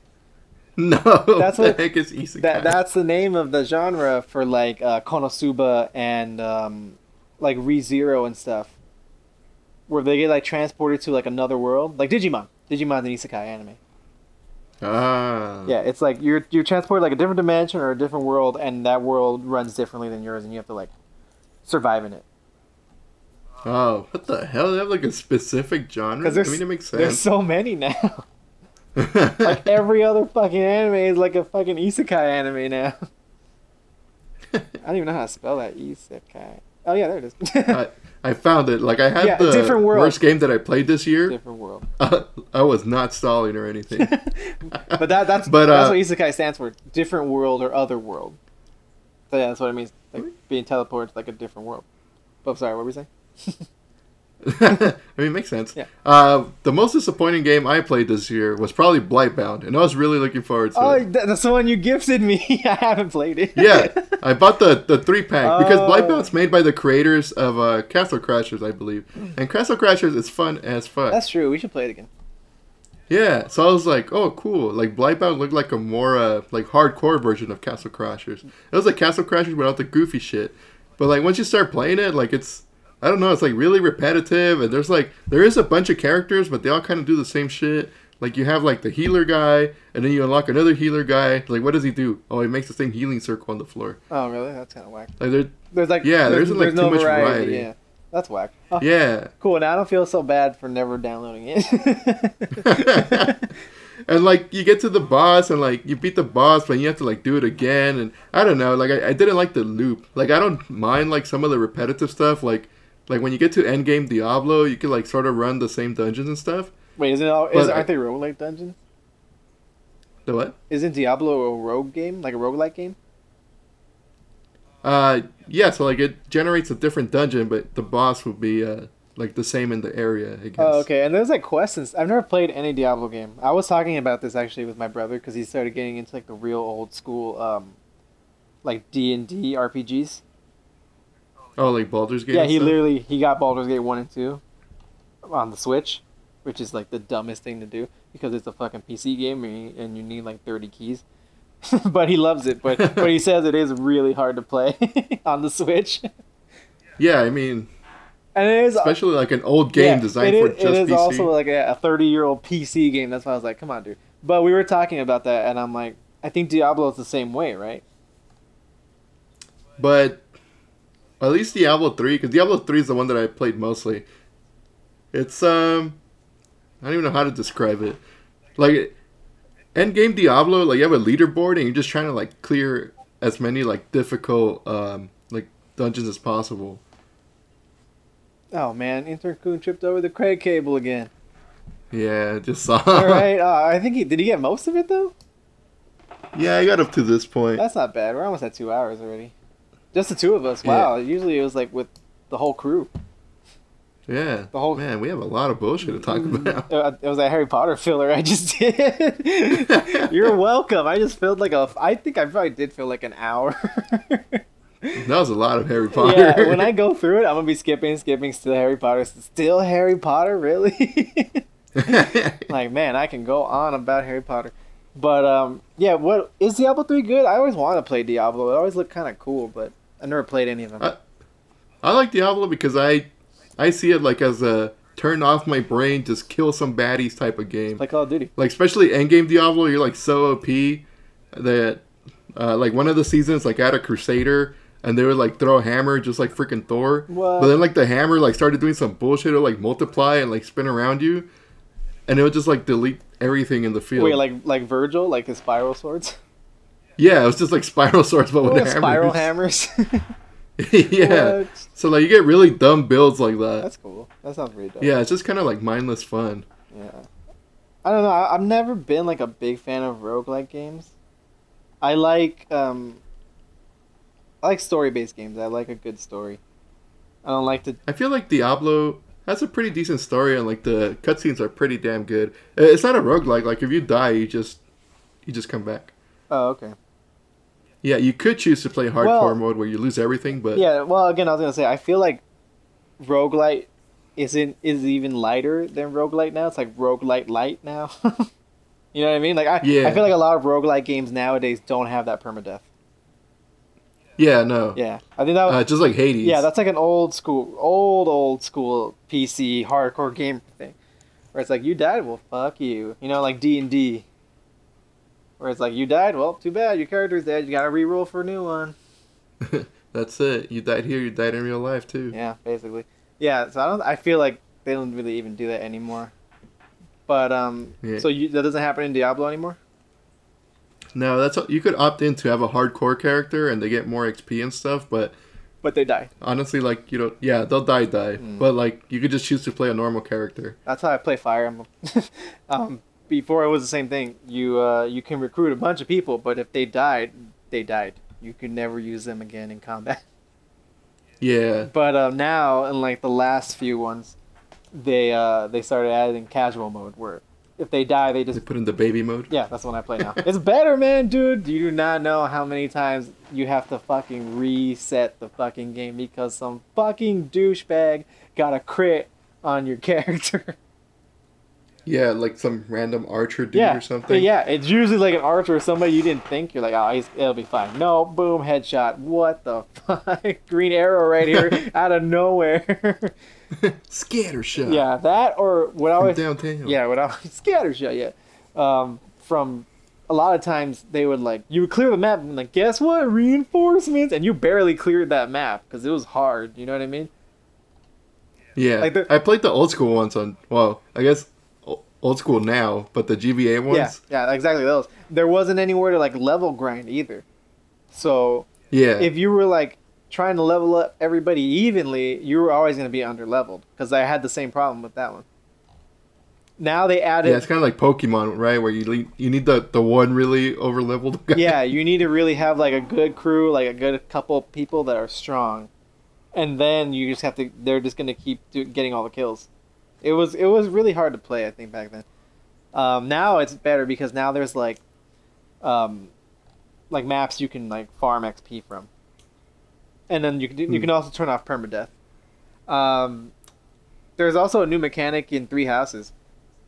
No, That's the what- heck is isekai? That that's the name of the genre for like uh, Konosuba and um, like ReZero and stuff, where they get like transported to like another world, like Digimon. Digimon's an isekai anime. ah. Yeah, it's like you're you're transported like a different dimension or a different world, and that world runs differently than yours, and you have to like survive in it. Oh, what the hell? They have like a specific genre. I mean, it makes sense. there's so many now. like every other fucking anime is like a fucking isekai anime now. I don't even know how to spell that isekai. Oh yeah, there it is. I, I found it. Like I had Yeah, the different world. worst game that I played this year. different world. I was not stalling or anything. But that that's But, that's uh, what isekai stands for. Different world or other world. So yeah, that's what it means. Like being teleported to like a different world. But I'm sorry, what were we saying? I mean, it makes sense. Yeah. Uh, the most disappointing game I played this year was probably Blightbound, and I was really looking forward to Oh, it. that- that's the one you gifted me. I haven't played it. Yeah, I bought the the three pack because Oh. Blightbound's made by the creators of uh, Castle Crashers, I believe, and Castle Crashers is fun as fuck. That's true. We should play it again. Yeah, so I was like, oh, cool. Like Blightbound looked like a more uh, like hardcore version of Castle Crashers. It was like Castle Crashers without the goofy shit. But like once you start playing it, like it's I don't know, it's like really repetitive and there's like there is a bunch of characters, but they all kind of do the same shit. Like you have like the healer guy, and then you unlock another healer guy. Like what does he do? Oh, he makes the same healing circle on the floor. Oh, really? That's kind of whack. Like there, There's like Yeah, there there's, isn't, like, there's no too much variety. variety. Yeah, that's whack. Oh, yeah. Cool. Now I don't feel so bad for never downloading it. and like you get to the boss and like you beat the boss but you have to like do it again and i don't know like I, I didn't like the loop like i don't mind like some of the repetitive stuff like like when you get to endgame diablo you can like sort of run the same dungeons and stuff Wait, isn't it all, is, But I- aren't they roguelike dungeons? the what Isn't Diablo a rogue game, like a roguelike game? uh yeah so like it generates a different dungeon but the boss would be uh like the same in the area i guess Oh, okay. And there's like quests. And, I've never played any Diablo game. I was talking about this actually with my brother because he started getting into like the real old school, um, like D and D RPGs. Oh like baldur's gate yeah, he stuff? literally he got Baldur's Gate one and two on the Switch, which is like the dumbest thing to do because it's a fucking PC game and you, and you need like thirty keys. but he loves it. But but he says it is really hard to play on the Switch, yeah i mean and it is especially like an old game yeah, designed for just It is pc also like a thirty year old PC game. That's why I was like, come on, dude. But we were talking about that, and I'm like, I think Diablo is the same way, right? But at least Diablo three, because Diablo three is the one that I played mostly. It's um, I don't even know how to describe it. Like, end game Diablo, like you have a leaderboard and you're just trying to like clear as many like difficult um like dungeons as possible. Oh man, Intern Kun tripped over the Craig cable again. Yeah, just saw. All right, uh, I think he did. He get most of it though. Yeah, I got up to this point. That's not bad. We're almost at two hours already. Just the two of us. Wow. Usually it was like with the whole crew. Yeah. The whole- man, we have a lot of bullshit to talk about. Uh, It was a Harry Potter filler I just did. You're welcome. I just felt like a. I think I probably did feel like an hour. That was a lot of Harry Potter. yeah, when I go through it, I'm gonna be skipping, skipping, still Harry Potter, still Harry Potter, really? like, man, I can go on about Harry Potter. But um, yeah, what is Diablo three good? I always want to play Diablo. It always looked kind of cool, but I never played any of them. I- I like Diablo because I I see it like as a turn off my brain, just kill some baddies type of game. like Call of Duty. Like especially endgame Diablo, you're like so OP that uh, like one of the seasons like at a Crusader and they would like throw a hammer just like freaking Thor. What? But then like the hammer like started doing some bullshit, it would like multiply and like spin around you, and it would just like delete everything in the field. Wait, like like Vergil, like his spiral swords, yeah, it was just like spiral swords but with hammers. spiral hammers. yeah. What? So like you get really dumb builds like that. That's cool. That sounds pretty dumb. Yeah, it's just kind of like mindless fun. Yeah. I don't know. I, I've never been like a big fan of roguelike games. I like um I like story based games. I like a good story. I don't like to I feel like Diablo has a pretty decent story and like the cutscenes are pretty damn good. Uh, It's not a roguelike. Like if you die, you just you just come back. Oh, okay. Yeah, you could choose to play hardcore Well- mode where you lose everything, but Yeah, well again I was gonna say I feel like roguelite isn't is even lighter than roguelite now. It's like roguelite light now. you know what I mean? Like I Yeah. I feel like a lot of roguelite games nowadays don't have that permadeath. yeah, no, Yeah. I think that uh, just like Hades. Yeah, that's like an old school, old old school PC hardcore game thing, where it's like you died, well fuck you, you know, like D and D, where it's like you died, well too bad, your character's dead, you gotta re-roll for a new one. that's it. You died here. You died in real life too. Yeah, basically. Yeah, so I don't, I feel like they don't really even do that anymore. But um, Yeah. so you, that doesn't happen in Diablo anymore. No, that's you could opt in to have a hardcore character and they get more XP and stuff, but But they die. honestly, like you know, yeah, they'll die, die. Mm. But like you could just choose to play a normal character. That's how I play Fire Emblem. um, before it was the same thing. You uh, you can recruit a bunch of people, but if they died, they died. You could never use them again in combat. Yeah, But uh, now, in like the last few ones, they uh, they started adding casual mode where if they die, they they just put in the baby mode. yeah. That's the one I play now. it's better, man, dude. You do not know how many times you have to fucking reset the fucking game because some fucking douchebag got a crit on your character. Yeah, like some random archer dude yeah, or something. Yeah, it's usually like an archer or somebody you didn't think. You're like, oh, he's, it'll be fine. No, boom, headshot. What the fuck? Green arrow right here out of nowhere. Scatter shot. yeah, that or what I always downtown. yeah, what I scatter shot. Yeah, um, from a lot of times they would like you would clear the map and like guess what reinforcements and you barely cleared that map because it was hard. You know what I mean? Yeah. Like the- I played the old school ones on. Well, I guess old school now, but the GBA ones. Yeah, yeah, exactly those. There wasn't anywhere to like level grind either. So Yeah. if you were like trying to level up everybody evenly, you were always going to be under leveled because I had the same problem with that one. Now they added, yeah, it's kind of like Pokemon, right? Where you le- you need the, the one really over leveled guy. yeah, you need to really have like a good crew, like a good couple people that are strong, and then you just have to. They're just going to keep do, getting all the kills. It was it was really hard to play, I think, back then. Um, now it's better because now there's like, um, like maps you can like farm XP from, and then you can you Hmm. can also turn off permadeath. Um, there's also a new mechanic in Three Houses,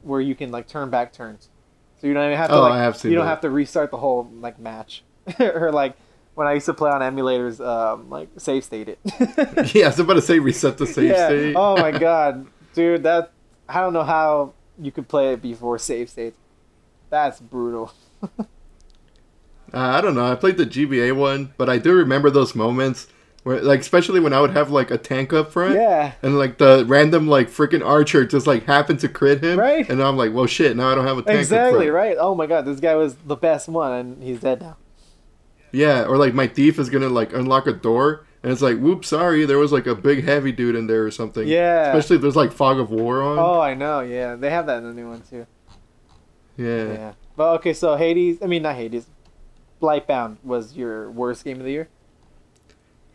where you can like turn back turns, so you don't even have to Oh, like have you don't that. have to restart the whole like match, or like when I used to play on emulators, um, like save state it. yeah, I was about to say reset the save yeah. state. Oh my god, dude, that I don't know how you could play it before save states. That's brutal. Uh, I don't know. I played the GBA one, but I do remember those moments where, like, especially when I would have like a tank up front, Yeah. and like the random like freaking archer just like happened to crit him, Right. And I'm like, well, shit. Now I don't have a tank. up Exactly right. Oh my god, this guy was the best one, and he's dead now. Yeah, or like my thief is gonna like unlock a door, and it's like, whoops, sorry, there was like a big heavy dude in there or something. Yeah. Especially if there's like fog of war on. Oh, I know. Yeah, they have that in the new one too. yeah. Yeah. But okay, so Hades. I mean, not Hades. Blightbound was your worst game of the year.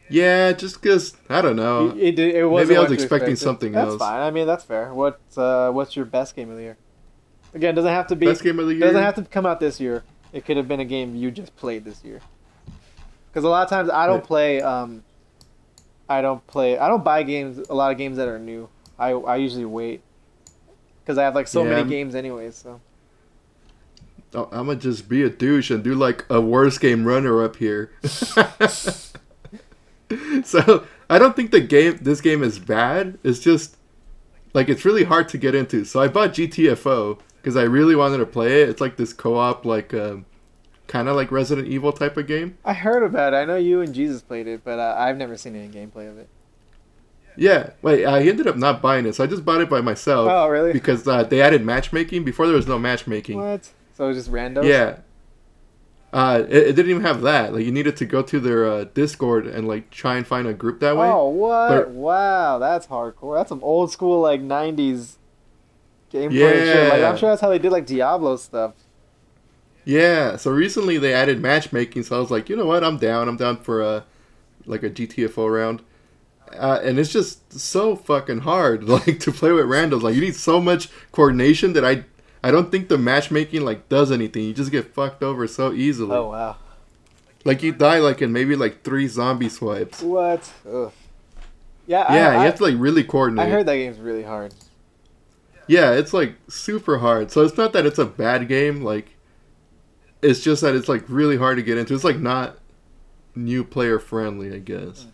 Yeah, just because I don't know. it, it, it wasn't maybe I was expecting something that's else. fine. I mean, that's fair. What uh, What's your best game of the year? Again, doesn't have to be. Best game of the year. Doesn't have to come out this year. It could have been a game you just played this year. Because a lot of times I don't Right. play. Um, I don't play. I don't buy games. A lot of games that are new. I I usually wait. Because I have like so Yeah, many I'm- games anyways. So Oh, I'm gonna just be a douche and do like a worst game runner up here. so I don't think the game, this game is bad. It's just like it's really hard to get into. So I bought GTFO because I really wanted to play it. It's like this co-op, like um, kind of like Resident Evil type of game. I heard about it. I know you and Jesus played it, but uh, I've never seen any gameplay of it. Yeah, wait, I ended up not buying it, so I just bought it by myself Oh, really? because uh, they added matchmaking. Before there was no matchmaking. What? So it was just random. Yeah. Uh, it, it didn't even have that. Like you needed to go to their uh, Discord and like try and find a group that way. Oh what? But- wow, that's hardcore. That's some old school like '90s gameplay and shit. Like Yeah. I'm sure that's how they did like Diablo stuff. Yeah. So recently they added matchmaking, so I was like, you know what? I'm down. I'm down for a like a GTFO round. Uh, and it's just so fucking hard, like to play with randos. Like you need so much coordination that I, I don't think the matchmaking like does anything. You just get fucked over so easily. Oh wow. Like you die like in maybe like three zombie swipes. What? Ugh. Yeah. Yeah, I, you I, have to like really coordinate. I heard that game's really hard. Yeah, it's like super hard. So it's not that it's a bad game, like it's just that it's like really hard to get into. It's like not new player friendly, I guess.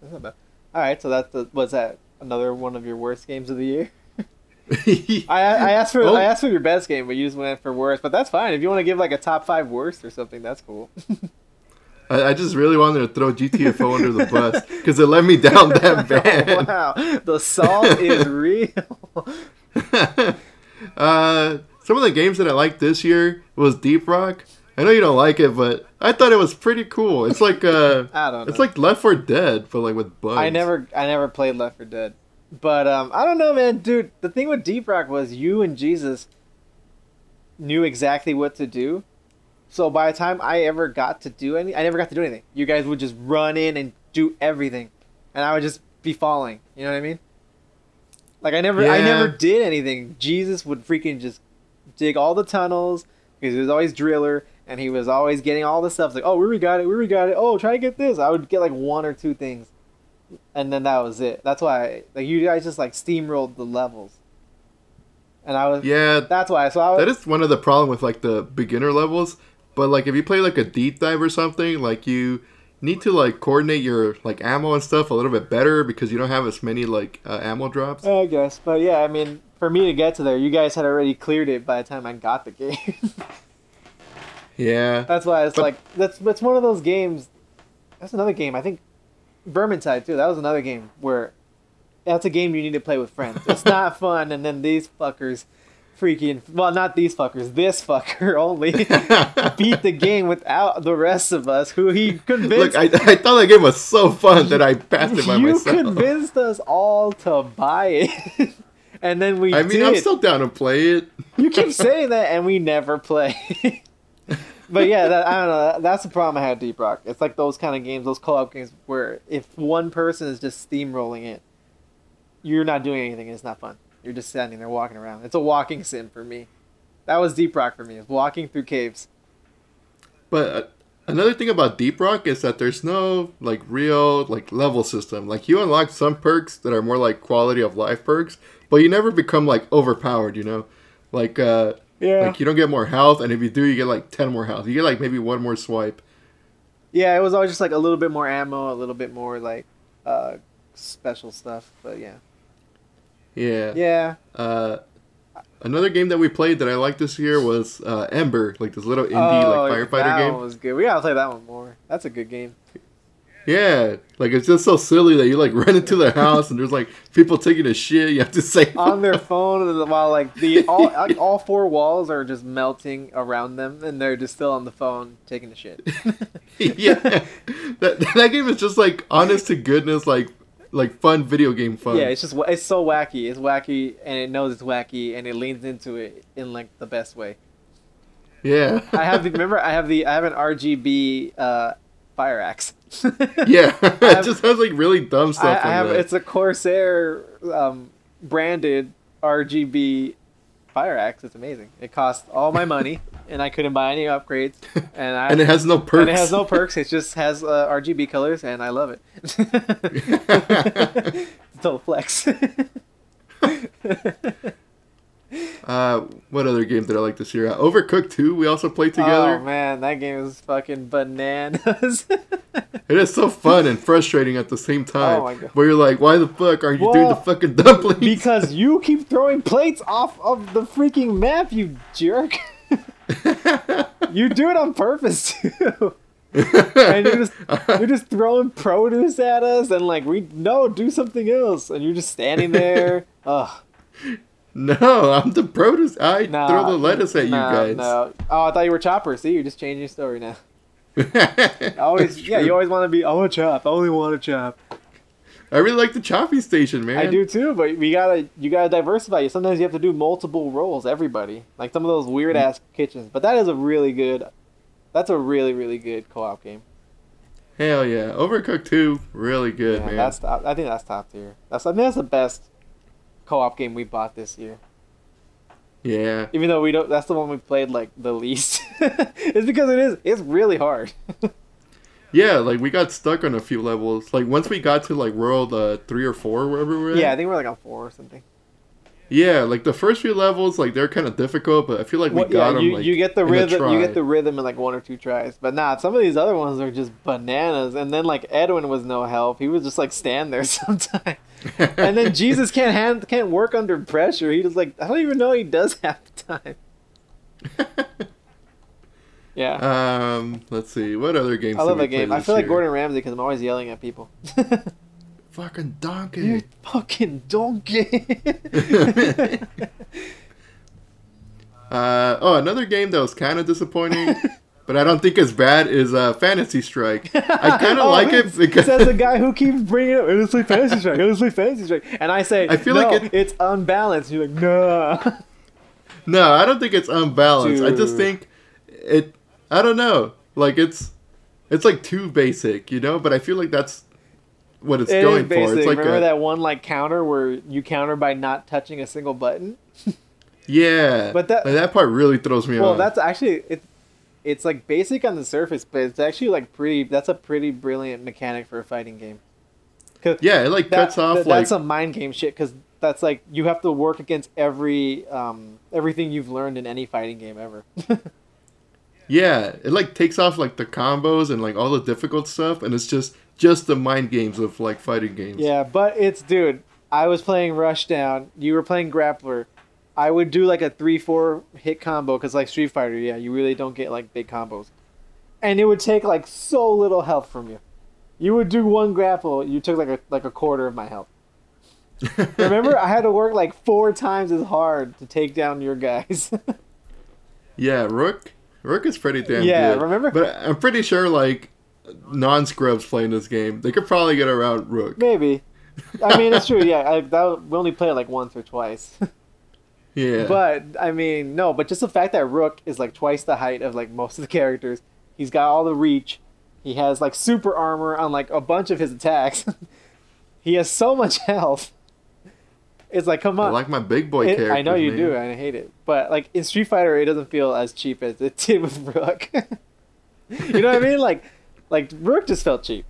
That's not bad. All right, so that's the, was that another one of your worst games of the year? I I asked for Oh. I asked for your best game, but you just went for worst. But that's fine. If you want to give like a top five worst or something, that's cool. I, I just really wanted to throw GTFO under the bus because it let me down that bad. wow, the salt is real. uh, some of the games that I liked this year was Deep Rock. I know you don't like it, but I thought it was pretty cool. It's like uh, I don't know. it's like Left 4 Dead, but like with bugs. I never I never played Left 4 Dead. But um I don't know man, dude. The thing with Deep Rock was you and Jesus knew exactly what to do. So by the time I ever got to do any I never got to do anything. You guys would just run in and do everything. And I would just be falling. You know what I mean? Like I never I never did anything. Jesus would freaking just dig all the tunnels because he was always driller and he was always getting all the stuff It's like, oh, we got it, we got it. Oh, try to get this. I would get like one or two things and then that was it. That's why like you guys just like steamrolled the levels, and I was Yeah, that's why. So I was That is one of the problem with like the beginner levels. But like if you play like a deep dive or something, like you need to like coordinate your like ammo and stuff a little bit better because you don't have as many like uh, ammo drops. I guess, but yeah, I mean, for me to get to there, you guys had already cleared it by the time I got the game. Yeah. that's why it's But- like that's that's one of those games. That's another game. I think Vermintide too. That was another game where that's a game you need to play with friends. It's not fun, and then these fuckers. Freaking well, not these fuckers. This fucker only beat the game without the rest of us, who he convinced Look, I, I thought that game was so fun that I passed it by you myself. convinced us all to buy it, and then we I mean, did. I'm still down to play it. You keep saying that, and we never play. but yeah, that, I don't know. That's the problem I had Deep Rock. It's like those kind of games, those co-op games, where if one person is just steamrolling it, you're not doing anything. It's not fun. You're just standing there walking around. It's a walking sim for me. That was Deep Rock for me. Is walking through caves. But uh, another thing about Deep Rock is that there's no like real like level system. Like you unlock some perks that are more like quality of life perks, but you never become like overpowered. You know, like uh, Yeah. like you don't get more health, and if you do, you get like ten more health. You get like maybe one more swipe. Yeah, it was always just like a little bit more ammo, a little bit more like uh, special stuff. But yeah. Yeah. Yeah. Uh, another game that we played that I liked this year was uh, Embr, like this little indie oh, like firefighter that game. one was good. We gotta play that one more. That's a good game. Yeah, like it's just so silly that you like run into the house and there's like people taking a shit. You have to say on their phone while like the all like, all four walls are just melting around them and they're just still on the phone taking a shit. yeah, that that game is just like honest to goodness, like like fun video game fun. Yeah, it's just it's so wacky. It's wacky and it knows it's wacky and it leans into it in like the best way. yeah, I have the remember I have the I have an RGB uh, fire axe. yeah. It just has like really dumb stuff. I like have it's a Corsair um, branded RGB fire axe. It's amazing. It cost all my money and I couldn't buy any upgrades and I and it has no perks. and it has no perks. It just has uh, RGB colors, and I love it. Total flex. Uh, what other game did I like this year? Uh, Overcooked 2, we also played together. Oh man, that game is fucking bananas. It is so fun and frustrating at the same time. Oh my God. Where you're like, why the fuck are you doing the fucking dumplings? because you keep throwing plates off of the freaking map, you jerk. you do it on purpose too. and you're just you're just throwing produce at us, and like we no, do something else, and you're just standing there. Ugh. No, I'm the produce. I Nah, throw the lettuce at nah, you guys. No. Oh, I thought you were Chopper. See, you're just changing your story now. Always, yeah, you always want to be. I want to chop. I only want to chop. I really like the chopping station, man. I do too, but we gotta, you gotta diversify. Sometimes you have to do multiple roles. Everybody, like some of those weird Mm. ass kitchens. But that is a really good. That's a really, really good co-op game. Hell yeah. Overcooked 2, really good, yeah, man. that's. I think that's top tier. That's. I think that's the best co-op game we bought this year. Yeah. Even though we don't. That's the one we played like the least. it's because it is. It's really hard. Yeah, like we got stuck on a few levels. Like once we got to like world uh, 3 or 4, wherever we were at. yeah, I think we're like on four or something. Yeah, like the first few levels, like they're kind of difficult, but I feel like we Well, got them. you, like, you get the rhythm. You get the rhythm in like one or two tries. But nah, some of these other ones are just bananas. And then like Edwin was no help. He would just like stand there sometimes. and then Jesus can't hand, can't work under pressure. He just like I don't even know he does half the time. Yeah, um, let's see, what other games? I love that game. I feel like? Gordon Ramsay because I'm always yelling at people. Fucking donkey. you fucking donkey. Uh, oh, another game that was kind of disappointing, but I don't think as bad is uh, Fantasy Strike. I kind of Oh, like it because says the guy who keeps bringing up let's play fantasy strike, let's play fantasy strike, and I say I feel no, like it- it's unbalanced. You're like no. no, I don't think it's unbalanced. I just think it. I don't know. Like it's, it's like too basic, you know. But I feel like that's what it's It going for. It's like Remember a, that one like counter where you counter by not touching a single button? yeah. But that- like, that part really throws me off. Well, that's actually it's it's like basic on the surface, but it's actually like pretty. That's a pretty brilliant mechanic for a fighting game. yeah, it like that- cuts off that- like that's some mind game shit because that's like you have to work against every um everything you've learned in any fighting game ever. Yeah, it like takes off like the combos and like all the difficult stuff, and it's just just the mind games of like fighting games. Yeah, but it's dude. I was playing Rushdown. You were playing Grappler. I would do like a three four hit combo because like Street Fighter, yeah, you really don't get like big combos, and it would take like so little health from you. You would do one grapple, you took like a like a quarter of my health. Remember, I had to work like four times as hard to take down your guys. yeah, Rook. Rook is pretty damn Yeah, good. Yeah, remember- But I'm pretty sure like non scrubs playing this game, they could probably get around Rook. Maybe. I mean, it's true. Yeah, I, that, we only played like once or twice. Yeah. But I mean, no. But just the fact that Rook is like twice the height of like most of the characters, he's got all the reach. He has like super armor on like a bunch of his attacks. he has so much health. It's like, come on. I like my big boy character. I know you do, and I hate it. But like in Street Fighter, it doesn't feel as cheap as it did with Rook. you know what I mean? Like, like Rook just felt cheap.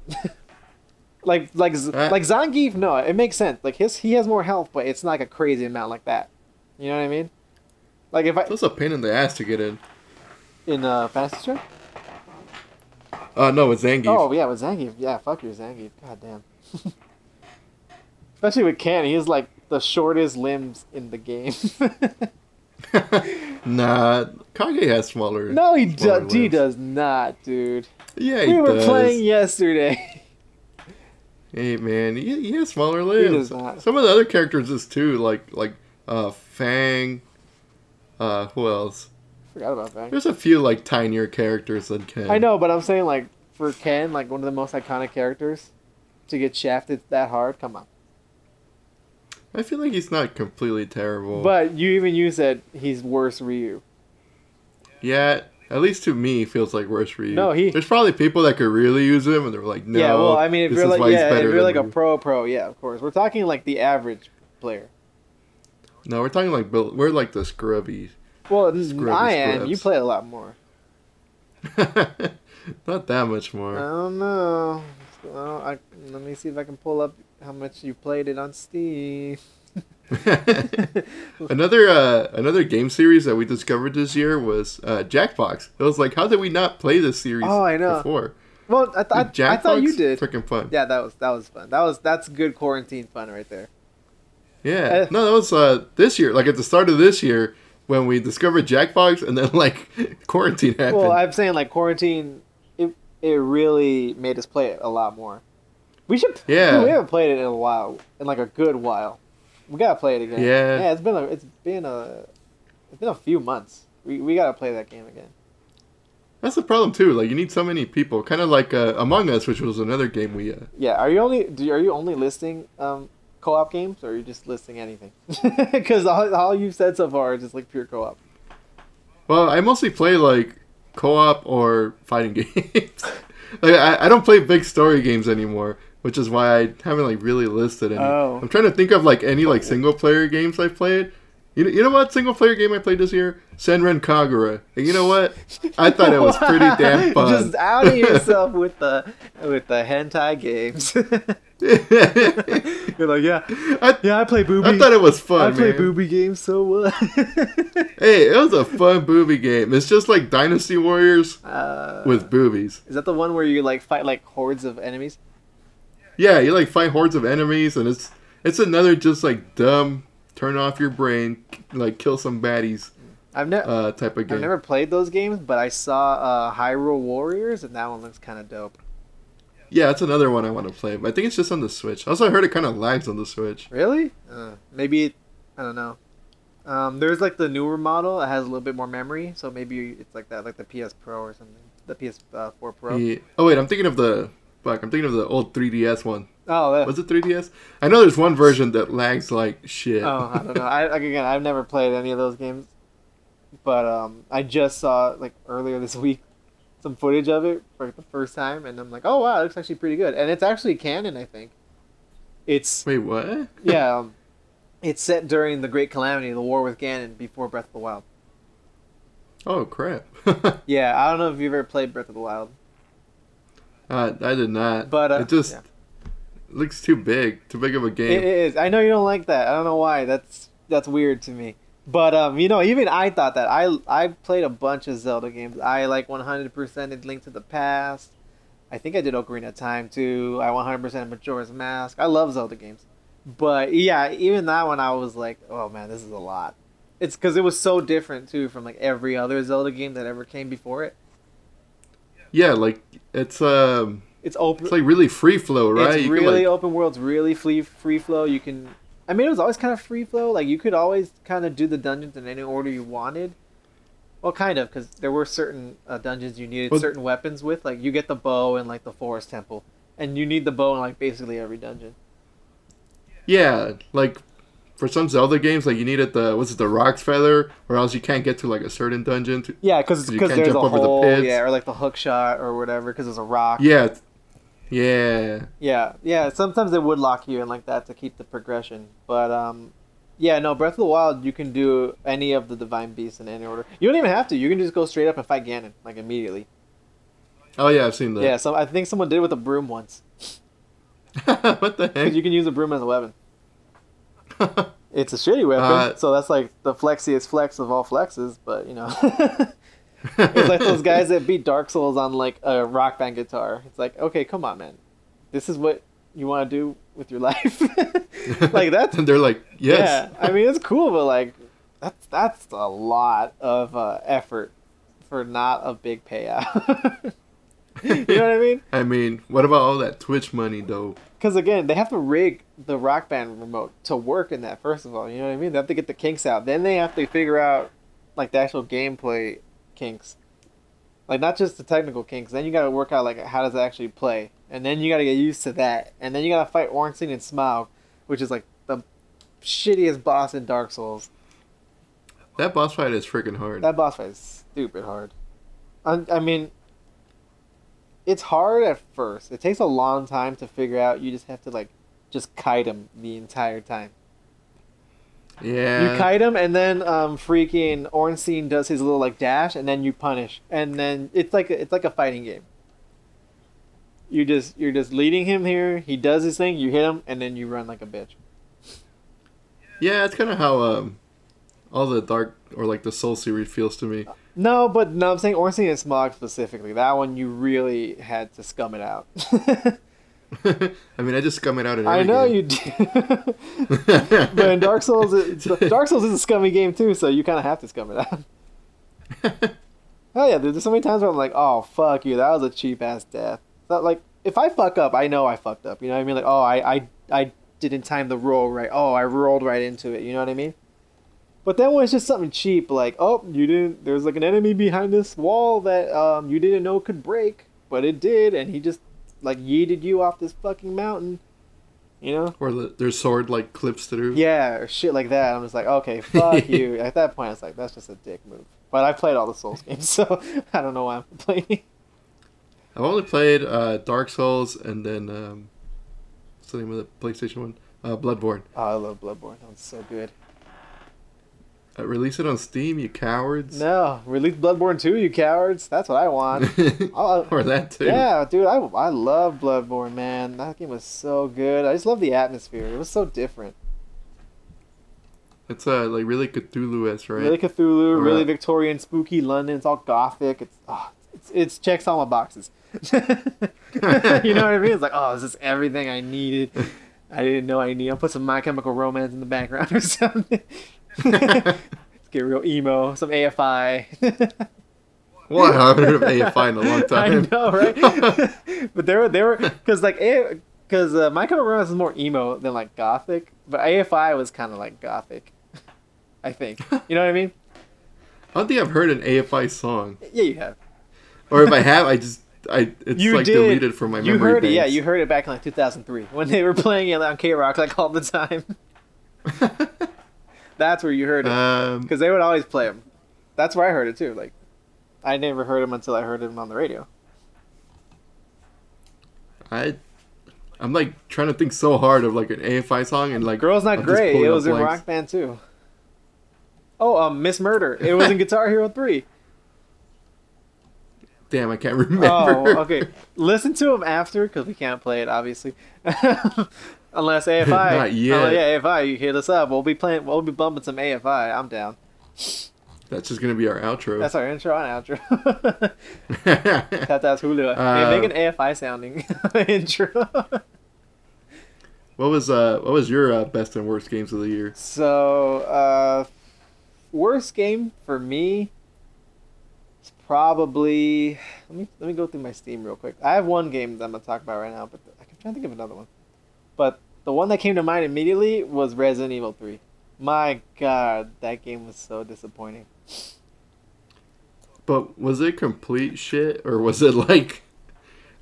like, like, Uh, like Zangief, no, it makes sense. Like his, he has more health, but it's not like a crazy amount like that. You know what I mean? Like if I It's a pain in the ass to get in. in uh, Fantasy Strike. Uh, no, it's Zangief. Oh yeah, with Zangief, yeah, fuck your Zangief. God damn. Especially with Ken, he has like the shortest limbs in the game. nah, Kage has smaller. No, he smaller does. He does not, dude. Yeah, he does. we were does. playing yesterday. Hey man, he, he has smaller He limbs. does not. Some of the other characters just too, like like uh Fang. Uh, who else? Forgot about that. There's a few like tinier characters than Ken. I know, but I'm saying like for Ken, like one of the most iconic characters, to get shafted that hard, come on. I feel like he's not completely terrible. But you even you said he's worse Ryu. yeah, at least to me, he feels like worse for you. No, he- There's probably people that could really use him, and they're like, no. yeah, well, I mean, if you're like yeah, if you're like a pro pro, yeah, of course. We're talking like the average player. No, we're talking like Bill. We're like the scrubby. Well, Scrubby I am. scrubs. You play a lot more. not that much more. I don't know. Well, I, let me see if I can pull up how much you played it on Steam. another uh, another game series that we discovered this year was uh, Jackbox. It was like, how did we not play this series Oh, I know. before? Well, I, th- I, I Jackbox, thought you did. Freaking fun. Yeah, that was that was fun. That was that's good quarantine fun right there. Yeah. Uh, no, that was uh, this year. Like at the start of this year when we discovered Jackbox, and then like quarantine happened. Well, I'm saying like quarantine, it it really made us play it a lot more. We should. Yeah. we haven't played it in a while, in like a good while. We gotta play it again. Yeah. Yeah, it's been a it's been a it's been a few months. We we gotta play that game again. That's the problem too. Like you need so many people, kind of like uh, Among Us, which was another game we. Uh, Yeah. Are you only do are you only listing um co-op games or are you just listing anything? Because all, all you've said so far is just like pure co-op. well, I mostly play like co-op or fighting games. like I, I don't play big story games anymore, which is why I haven't like really listed any. Oh. I'm trying to think of like any like single player games I've played. You know, you know what single player game I played this year? Senran Kagura. And you know what? I thought it was pretty damn fun. Just outing yourself with the with the hentai games. You're like, yeah, I, yeah, I play booby. I thought it was fun, I play man. booby games so what? Hey, it was a fun booby game. It's just like Dynasty Warriors uh, with boobies. is that the one where you like fight like hordes of enemies? Yeah, you like fight hordes of enemies, and it's it's another just like dumb, turn off your brain, like kill some baddies I've never. uh, type of game. I've never played those games, but I saw uh, Hyrule Warriors, and that one looks kind of dope. Yeah, that's another one I want to play, but I think it's just on the Switch. Also, I heard it kind of lags on the Switch. Really? Uh, maybe I don't know. Um, there's like the newer model that has a little bit more memory, so maybe it's like that, like the PS Pro or something, the PS4 Pro. Yeah. Oh wait, I'm thinking of the fuck. I'm thinking of the old 3DS one. Oh, that, Was it 3DS? I know there's one version that lags like shit. oh, I don't know. I like, again, I've never played any of those games, but um, I just saw like earlier this week some footage of it for the first time, and I'm like, oh wow, it looks actually pretty good, and it's actually canon, I think. It's Wait, what? yeah, um, it's set during the Great Calamity, the War with Ganon, before Breath of the Wild. oh crap. Yeah, I don't know if you've ever played Breath of the Wild, uh, I did not. but uh, it just yeah. looks too big, too big of a game. It is. I know you don't like that. I don't know why. That's that's weird to me. But um, you know, even I thought that. I I played a bunch of Zelda games. I like 100% Link to the Past. I think I did Ocarina of Time too. I 100% Majora's Mask. I love Zelda games. But yeah, even that one I was like, oh man, this is a lot. It's because it was so different too from like every other Zelda game that ever came before it. Yeah, like it's um, It's open. it's like really free flow, right? It's You really like- open world. It's really free free flow. You can. I mean, it was always kind of free flow. Like you could always kind of do the dungeons in any order you wanted. Well, kind of, because there were certain uh, dungeons you needed Well- certain weapons with. Like you get the bow in like the forest temple, and you need the bow in like basically every dungeon. Yeah, like for some Zelda games, like you needed the was it, the Roc's Feather, or else you can't get to like a certain dungeon. To, Yeah, because because there's a jump over the hole. pits. Yeah, or like the hook shot or whatever. Because there's a rock. yeah, yeah, Yeah, yeah. Sometimes they would lock you in like that to keep the progression, but um, yeah, no. Breath of the Wild, you can do any of the divine beasts in any order. You don't even have to. You can just go straight up and fight Ganon like immediately. oh yeah, I've seen that. Yeah, so I think someone did it with a broom once what the because heck? you can use a broom as a weapon. It's a shitty weapon, Uh, so that's like the flexiest flex of all flexes. But you know, it's like those guys that beat Dark Souls on like a rock band guitar. It's like, okay, come on, man, this is what you want to do with your life. like that's and they're like, yes. Yeah, I mean it's cool, but like, That's that's a lot of uh, effort for not a big payout. you know what I mean? I mean, what about all that Twitch money though? Because again, they have to rig the Rock Band remote to work in that. First of all, you know what I mean? They have to get the kinks out. Then they have to figure out like the actual gameplay kinks, like not just the technical kinks. Then you got to work out like how does it actually play, and then you got to get used to that. And then you got to fight Ornstein and Smough, which is like the shittiest boss in Dark Souls. That boss fight is freaking hard. That boss fight is stupid hard. I, I mean, it's hard at first. It takes a long time to figure out. You just have to like, just kite him the entire time. yeah. You kite him, and then um, freaking Ornstein does his little like dash, and then you punish, and then it's like a, it's like a fighting game. You just you're just leading him here. He does his thing. You hit him, and then you run like a bitch. Yeah, it's kind of how um, all the dark or like the Soul series feels to me. No, but no, I'm saying Ornstein and Smough specifically. That one you really had to scum it out. I mean, I just scum it out in I know game. you do. but in Dark Souls, it, Dark Souls is a scummy game too, so you kind of have to scum it out. Oh yeah, dude, there's so many times where I'm like, oh fuck you, that was a cheap ass death. So, like, if I fuck up, I know I fucked up. You know what I mean? Like, oh, I, I, I didn't time the roll right. Oh, I rolled right into it. You know what I mean? But then when it's just something cheap, like, oh, you didn't. There's like an enemy behind this wall that um you didn't know could break, but it did, and he just like yeeted you off this fucking mountain. You know? Or the, their sword like clips through. Yeah, or shit like that. I'm just like, okay, fuck you. At that point, it's like that's just a dick move. But I played all the Souls games, so I don't know why I'm complaining. I've only played uh, Dark Souls and then um, what's the name of the PlayStation one? Uh, Bloodborne. Oh, I love Bloodborne. That was so good. Uh, release it on Steam, you cowards. No, release Bloodborne 2, you cowards. That's what I want. Or that too. yeah, dude, I, I love Bloodborne, man. That game was so good. I just love the atmosphere. It was so different. It's uh like really Cthulhu-esque, right? Really Cthulhu, really Victorian, spooky London. It's all gothic. It's oh, it's, it's checks all my boxes. you know what I mean? It's like, oh, this is everything I needed. I didn't know I needed. I'll put some My Chemical Romance in the background or something. Get real emo. Some AFI. What? I haven't heard of AFI in a long time. I know, right? but they were they were because like because uh, My Chemical Romance is more emo than like gothic, but AFI was kind of like gothic. I think you know what I mean? I don't think I've heard an AFI song, Yeah, you have. or if I have, I just I it's you like did. deleted from my you memory. heard it, yeah. You heard it back in like 2003 when they were playing it on K Rock like all the time. That's where you heard it um, because they would always play them. That's where I heard it too. Like, I never heard them until I heard them on the radio. I I'm like trying to think so hard of like an AFI song and like Girl's Not Grey. It was in blanks. Rock Band too. Oh, um, Miss Murder. It was in Guitar Hero 3. Damn, I can't remember. Oh, okay. Listen to them after because we can't play it, obviously. Unless AFI. Not yet. Oh, yeah, AFI, you hit us up. We'll be playing. We'll be bumping some AFI. I'm down. That's just gonna be our outro. That's our intro and outro. That, that's Hulu. Uh, hey, make an AFI sounding intro. what was uh what was your uh, best and worst games of the year? so, uh, worst game for me is probably. Let me let me go through my Steam real quick. I have one game that I'm gonna talk about right now, but I'm trying to think of another one. But the one that came to mind immediately was Resident Evil 3. My God, that game was so disappointing. But was it complete shit or was it like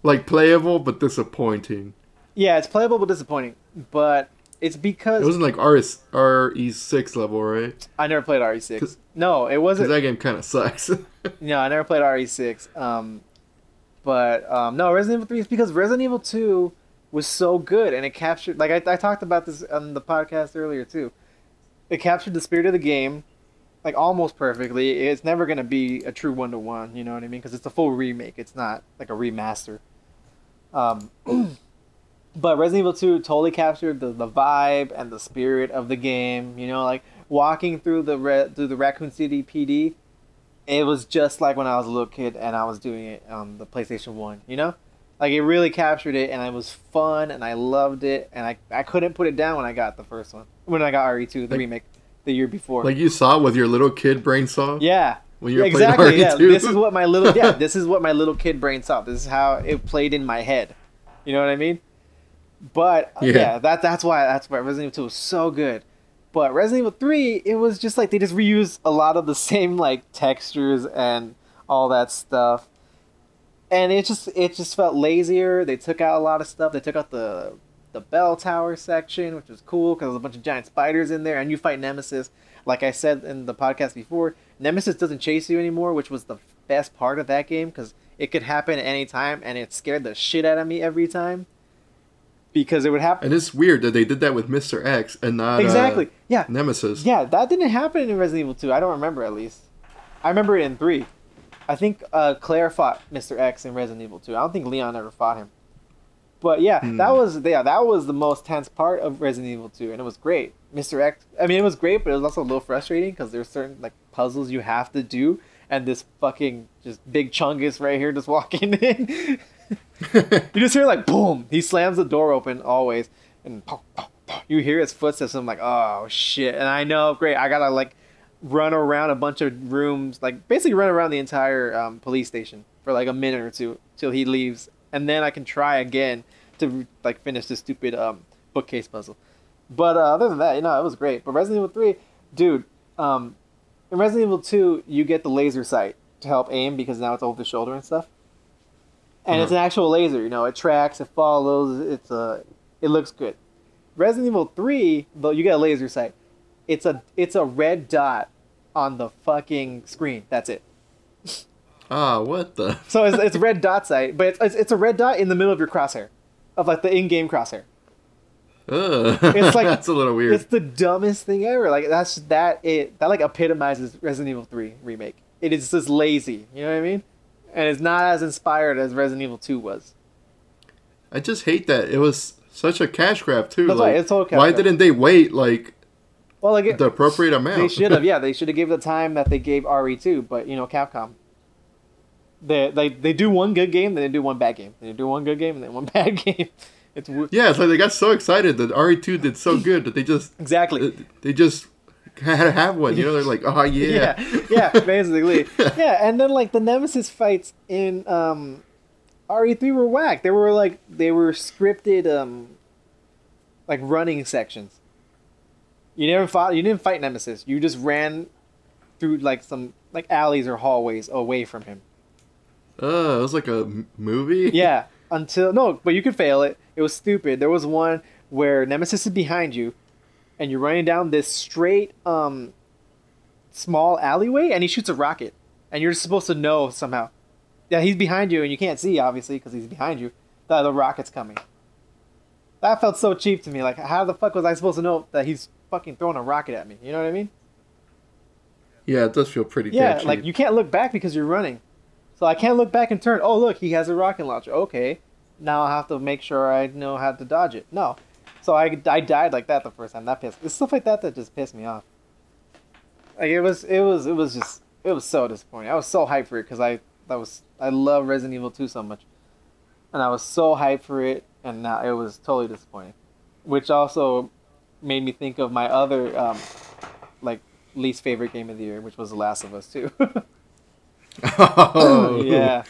like playable but disappointing? Yeah, it's playable but disappointing. But it's because It wasn't like RS RE six level, right? I never played RE six. No, it wasn't. Because that game kind of sucks. No, I never played RE6. Um, but um, no, Resident Evil 3 is because Resident Evil 2 was so good and it captured. Like I, I talked about this on the podcast earlier too. It captured the spirit of the game, like almost perfectly. It's never gonna be a true one to one. You know what I mean? Because it's a full remake. It's not like a remaster. Um, but Resident Evil 2 totally captured the, the vibe and the spirit of the game. You know, like walking through the re- through the Raccoon City PD it was just like when I was a little kid and I was doing it on the PlayStation One. You know, like it really captured it, and it was fun, and I loved it, and I I couldn't put it down when I got the first one. When I got RE two, the Like- remake, the year before. Like you saw with your little kid brain saw. yeah, When you were exactly. playing RE2. Yeah. this is what my little yeah, this is what my little kid brain saw. This is how it played in my head. You know what I mean? But uh, Yeah. yeah, that that's why that's why Resident Evil 2 was so good. But Resident Evil 3, it was just like they just reused a lot of the same like textures and all that stuff. And it just it just felt lazier. They took out a lot of stuff. They took out the the bell tower section, which was cool because there's a bunch of giant spiders in there, and you fight Nemesis. Like I said in the podcast before, Nemesis doesn't chase you anymore, which was the best part of that game because it could happen at any time, and it scared the shit out of me every time. Because it would happen And it's weird that they did that with Mr. X and not exactly. uh, Yeah, Nemesis. yeah, that didn't happen in Resident Evil 2. I don't remember at least. I remember it in 3. I think uh, Claire fought Mr. X in Resident Evil 2. I don't think Leon ever fought him. But yeah, Hmm. that was yeah, that was the most tense part of Resident Evil 2 and it was great. Mr. X I mean it was great, but it was also a little frustrating because there's certain like puzzles you have to do and this fucking just big chungus right here just walking in. you just hear like boom, he slams the door open always and pow, pow, pow. you hear his footsteps. And I'm like, oh shit! And I know, great. I gotta like run around a bunch of rooms, like basically run around the entire um, police station for like a minute or two till he leaves, and then I can try again to like finish this stupid um, bookcase puzzle. But uh, other than that, you know, it was great. But Resident Evil Three, dude, um, in Resident Evil Two, you get the laser sight to help aim because now it's over the shoulder and stuff. And it's an actual laser, you know. It tracks, it follows. It's a, it looks good. Resident Evil Three, though, you get a laser sight. It's a it's a red dot on the fucking screen. That's it. Ah, what the? So it's, it's red dot sight, but it's, it's it's a red dot in the middle of your crosshair, of like the in-game crosshair. Ugh. It's like that's a little weird. It's the dumbest thing ever. Like that's that it that like epitomizes Resident Evil Three remake. It is just lazy. You know what I mean? And it's not as inspired as Resident Evil Two was. I just hate that it was such a cash grab too. That's like, right, it's total cash why grab. didn't they wait like Well, the appropriate amount? they should have. Yeah, they should have gave the time that they gave RE2. But you know, Capcom. They they they do one good game, then they do one bad game. They do one good game, and then one bad game. It's yeah, it's like they got so excited that RE2 did so good that they just exactly. they just had to have one. You know, they're like, oh yeah. yeah, yeah, basically, yeah. And then like the Nemesis fights in um, RE3 were whack. They were like they were scripted um, like running sections. You never fought. You didn't fight Nemesis. You just ran through like some like alleys or hallways away from him. Oh, it was like a m- movie. Yeah, until no, but you could fail it. It was stupid. There was one where Nemesis is behind you, and you're running down this straight um small alleyway, and he shoots a rocket, and you're supposed to know somehow. Yeah, he's behind you, and you can't see obviously because he's behind you. That the rocket's coming. That felt so cheap to me. Like, how the fuck was I supposed to know that he's fucking throwing a rocket at me? You know what I mean? Yeah, it does feel pretty. Yeah, like you can't look back because you're running. So I can't look back and turn. Oh, look, he has a rocket launcher. Okay, now I have to make sure I know how to dodge it. No, so I, I died like that the first time. That pissed. It's stuff like that that just pissed me off. Like it was, it was, it was just, it was so disappointing. I was so hyped for it because I, that was, I love Resident Evil 2 so much, and I was so hyped for it, and now it was totally disappointing, which also made me think of my other, um, like least favorite game of the year, which was The Last of Us 2. oh, yeah.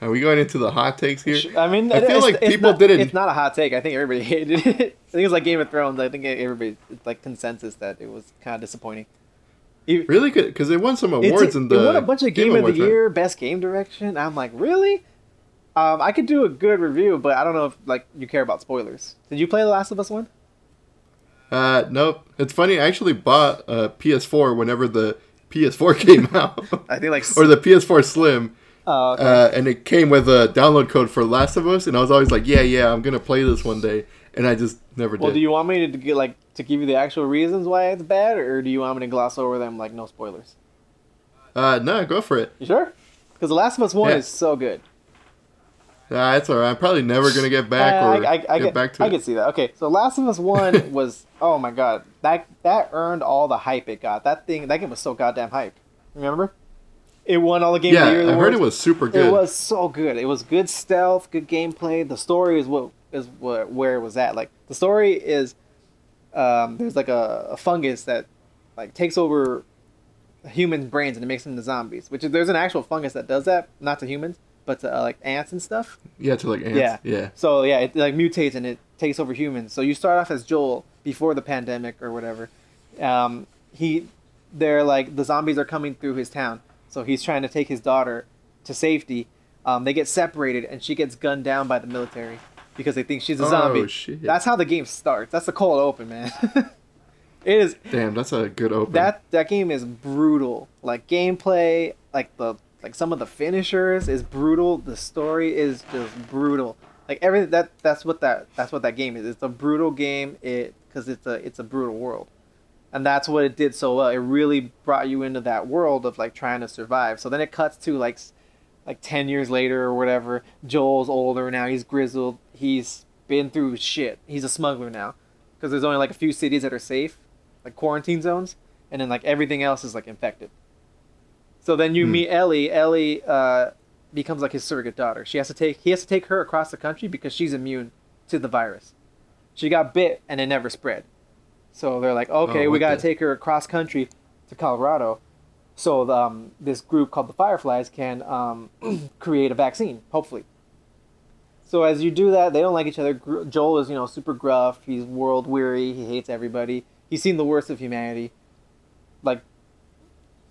Are we going into the hot takes here? I mean, I feel it's- like it's people not- didn't- It's not a hot take. I think everybody hated it. I think it's like Game of Thrones. I think everybody it's like consensus that it was kind of disappointing. It, Really good because it won some awards in the. it won a bunch of Game, of the? Year, Best Game Direction. I'm like, really? Um, I could do a good review, but I don't know if like you care about spoilers. Did you play The Last of Us one? Uh, nope. It's funny. I actually bought a PS4 whenever the PS4 came out, I think like or the PS4 Slim, Oh, okay. uh, and it came with a download code for Last of Us, and I was always like, yeah, yeah, I'm gonna play this one day, and I just never did. well, do you want me to get like to give you the actual reasons why it's bad, or do you want me to gloss over them like no spoilers? Uh, no, go for it. You sure? Because The Last of Us one Yeah. is so good. Uh, it's alright. I'm probably never gonna get back or I, I, I get get, back to it. I it. can see that. Okay, so Last of Us One was oh my god that that earned all the hype it got. That thing that game was so goddamn hype. Remember? It won all the game yeah, of the year I heard it was super good. It was so good. It was good stealth, good gameplay. The story is what is what where it was at. Like the story is, um, there's like a, a fungus that, like takes over human brains and it makes them into zombies. Which is there's an actual fungus that does that, not to humans, but to uh, like ants and stuff. Yeah, to like ants. Yeah. Yeah. So yeah, it like mutates and it takes over humans. So you start off as Joel before the pandemic or whatever. Um, he, they're like the zombies are coming through his town. So he's trying to take his daughter to safety. Um, they get separated and she gets gunned down by the military because they think she's a Oh, zombie. shit. That's how the game starts. That's the cold open, man. it is Damn, that's a good open. that that game is brutal. Like gameplay, like the like some of the finishers is brutal. The story is just brutal. Like everything that that's what that that's what that game is. It's a brutal game. It because it's a it's a brutal world, and that's what it did so well. It really brought you into that world of like trying to survive. So then it cuts to like like 10 years later or whatever joel's older now he's grizzled he's been through shit he's a smuggler now because there's only like a few cities that are safe like quarantine zones and then like everything else is like infected so then you Hmm. meet ellie ellie uh, becomes like his surrogate daughter she has to take he has to take her across the country because she's immune to the virus she got bit and it never spread so they're like okay Oh, we gotta the- take her across country to colorado so um, this group called the Fireflies can um, create a vaccine, hopefully. So as you do that, they don't like each other. Joel is, you know, super gruff. He's world weary. He hates everybody. He's seen the worst of humanity. Like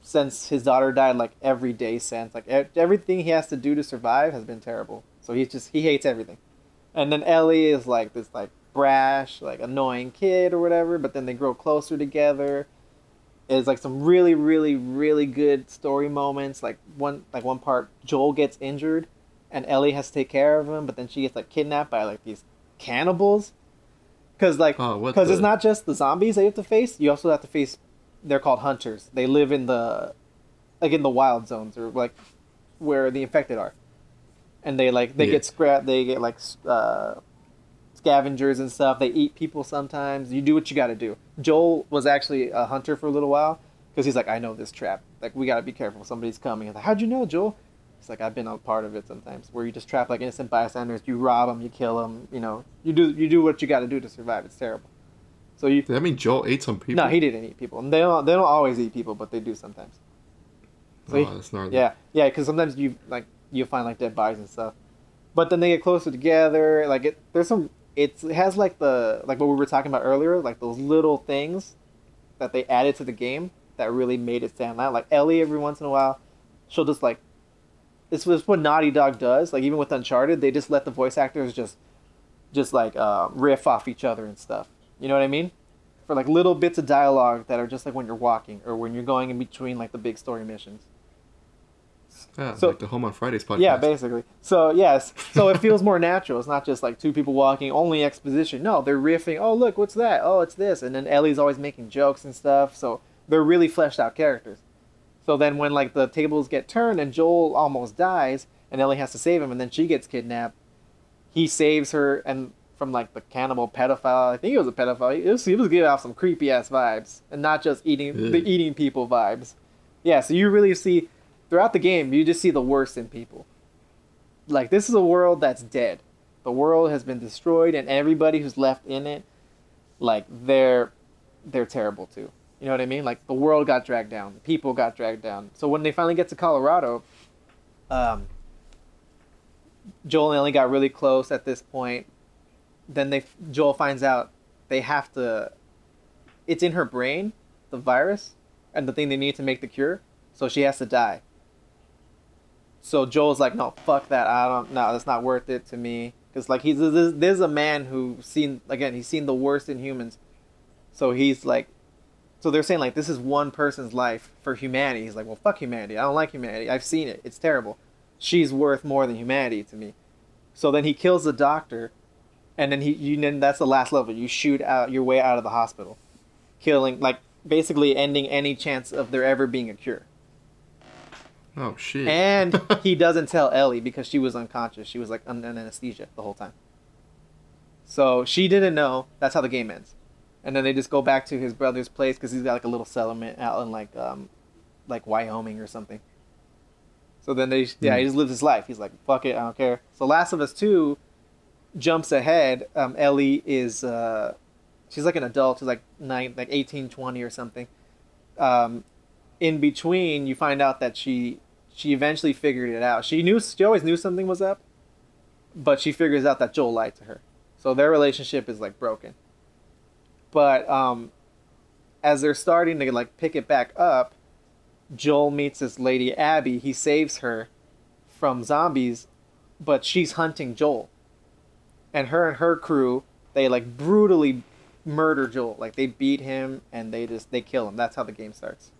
since his daughter died, like every day since, like e- everything he has to do to survive has been terrible. So he's just he hates everything. And then Ellie is like this like brash, like annoying kid or whatever. But then they grow closer together It's like some really really really good story moments like one like one part joel gets injured and ellie has to take care of him but then she gets like kidnapped by like these cannibals because like Oh, what because it's not just the zombies that you have to face you also have to face they're called hunters they live in the like in the wild zones or like where the infected are and they like they Yeah. get scrap they get like uh scavengers and stuff. They eat people sometimes. You do what you got to do. Joel was actually a hunter for a little while because he's like, I know this trap. Like we got to be careful. Somebody's coming. Like, How'd you know, Joel? It's like I've been a part of it sometimes, where you just trap like innocent bystanders. You rob them, you kill them. You know, you do you do what you got to do to survive. It's terrible. So you Does that mean Joel ate some people? no, he didn't eat people. And they don't they don't always eat people, but they do sometimes. So Oh, he- that's gnarly. yeah, yeah, because sometimes you like you find like dead bodies and stuff, but then they get closer together. Like it, there's some. It's, it has like the like what we were talking about earlier, like those little things that they added to the game that really made it stand out. Like Ellie, every once in a while, she'll just like. This was what Naughty Dog does. Like even with Uncharted, they just let the voice actors just, just like uh, riff off each other and stuff. You know what I mean? For like little bits of dialogue that are just like when you're walking or when you're going in between like the big story missions. Yeah, So- like the Home on Fridays podcast. Yeah, basically. So yes, so it feels more natural. It's not just like two people walking, only exposition. No, they're riffing. Oh, look, what's that? Oh, it's this. And then Ellie's always making jokes and stuff. So they're really fleshed out characters. So then when like the tables get turned and Joel almost dies and Ellie has to save him and then she gets kidnapped, he saves her and from like the cannibal pedophile. I think he was a pedophile. He was, he was giving off some creepy ass vibes and not just eating the eating people vibes. Yeah, so you really see throughout the game you just see the worst in people. Like this is a world that's dead. The world has been destroyed and everybody who's left in it like they're they're terrible too. You know what I mean? Like the world got dragged down, people got dragged down. So when they finally get to Colorado, um, Joel and Ellie got really close at this point. Then they Joel finds out they have to. It's in her brain, the virus, and the thing they need to make the cure. So she has to die. So Joel's like, no, fuck that. I don't. No, that's not worth it to me. Because like he's there's, there's a man who's seen again. He's seen the worst in humans. So he's like, so they're saying like this is one person's life for humanity. He's like, well, fuck humanity. I don't like humanity. I've seen it. It's terrible. She's worth more than humanity to me. So then he kills the doctor, and then he you then that's the last level. You shoot out your way out of the hospital, killing like basically ending any chance of there ever being a cure. Oh shit. And he doesn't tell Ellie because she was unconscious. She was like under anesthesia the whole time. So she didn't know. That's how the game ends. And then they just go back to his brother's place because he's got like a little settlement out in like um, like Wyoming or something. So then they yeah he just lives his life. He's like fuck it I don't care. So Last of Us Two jumps ahead. Um, Ellie is uh, she's like an adult. She's like nine like 18, 20 or something. um, in between, you find out that she she eventually figured it out. She knew she always knew something was up, but she figures out that Joel lied to her. So their relationship is like broken. But um, as they're starting to like pick it back up, Joel meets this lady Abby. He saves her from zombies, but she's hunting Joel. And her and her crew, they like brutally murder Joel. Like they beat him and they just they kill him. That's how the game starts.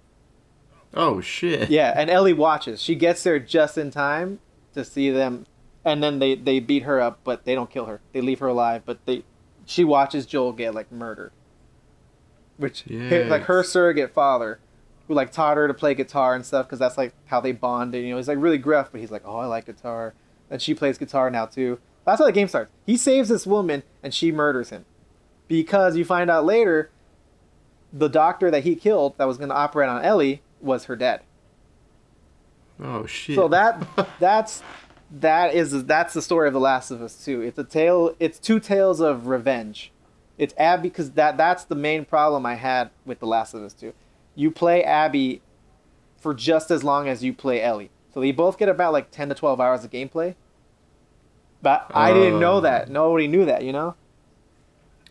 Oh shit. Yeah, and Ellie watches. She gets there just in time to see them and then they they beat her up, but they don't kill her. They leave her alive, but they she watches Joel get like murdered. Which Yes. like her surrogate father who like taught her to play guitar and stuff because that's like how they bonded. You know, he's like really gruff, but he's like, "Oh, I like guitar." And she plays guitar now too. That's how the game starts. He saves this woman and she murders him because you find out later the doctor that he killed that was going to operate on Ellie was her dad. Oh shit. So that that's that is that's the story of The Last of Us 2. It's a tale. It's two tales of revenge. It's Abby because that that's the main problem I had with The Last of Us 2. You play Abby for just as long as you play Ellie. So they both get about like 10 to 12 hours of gameplay. But I didn't know Oh. that. Nobody knew that, you know?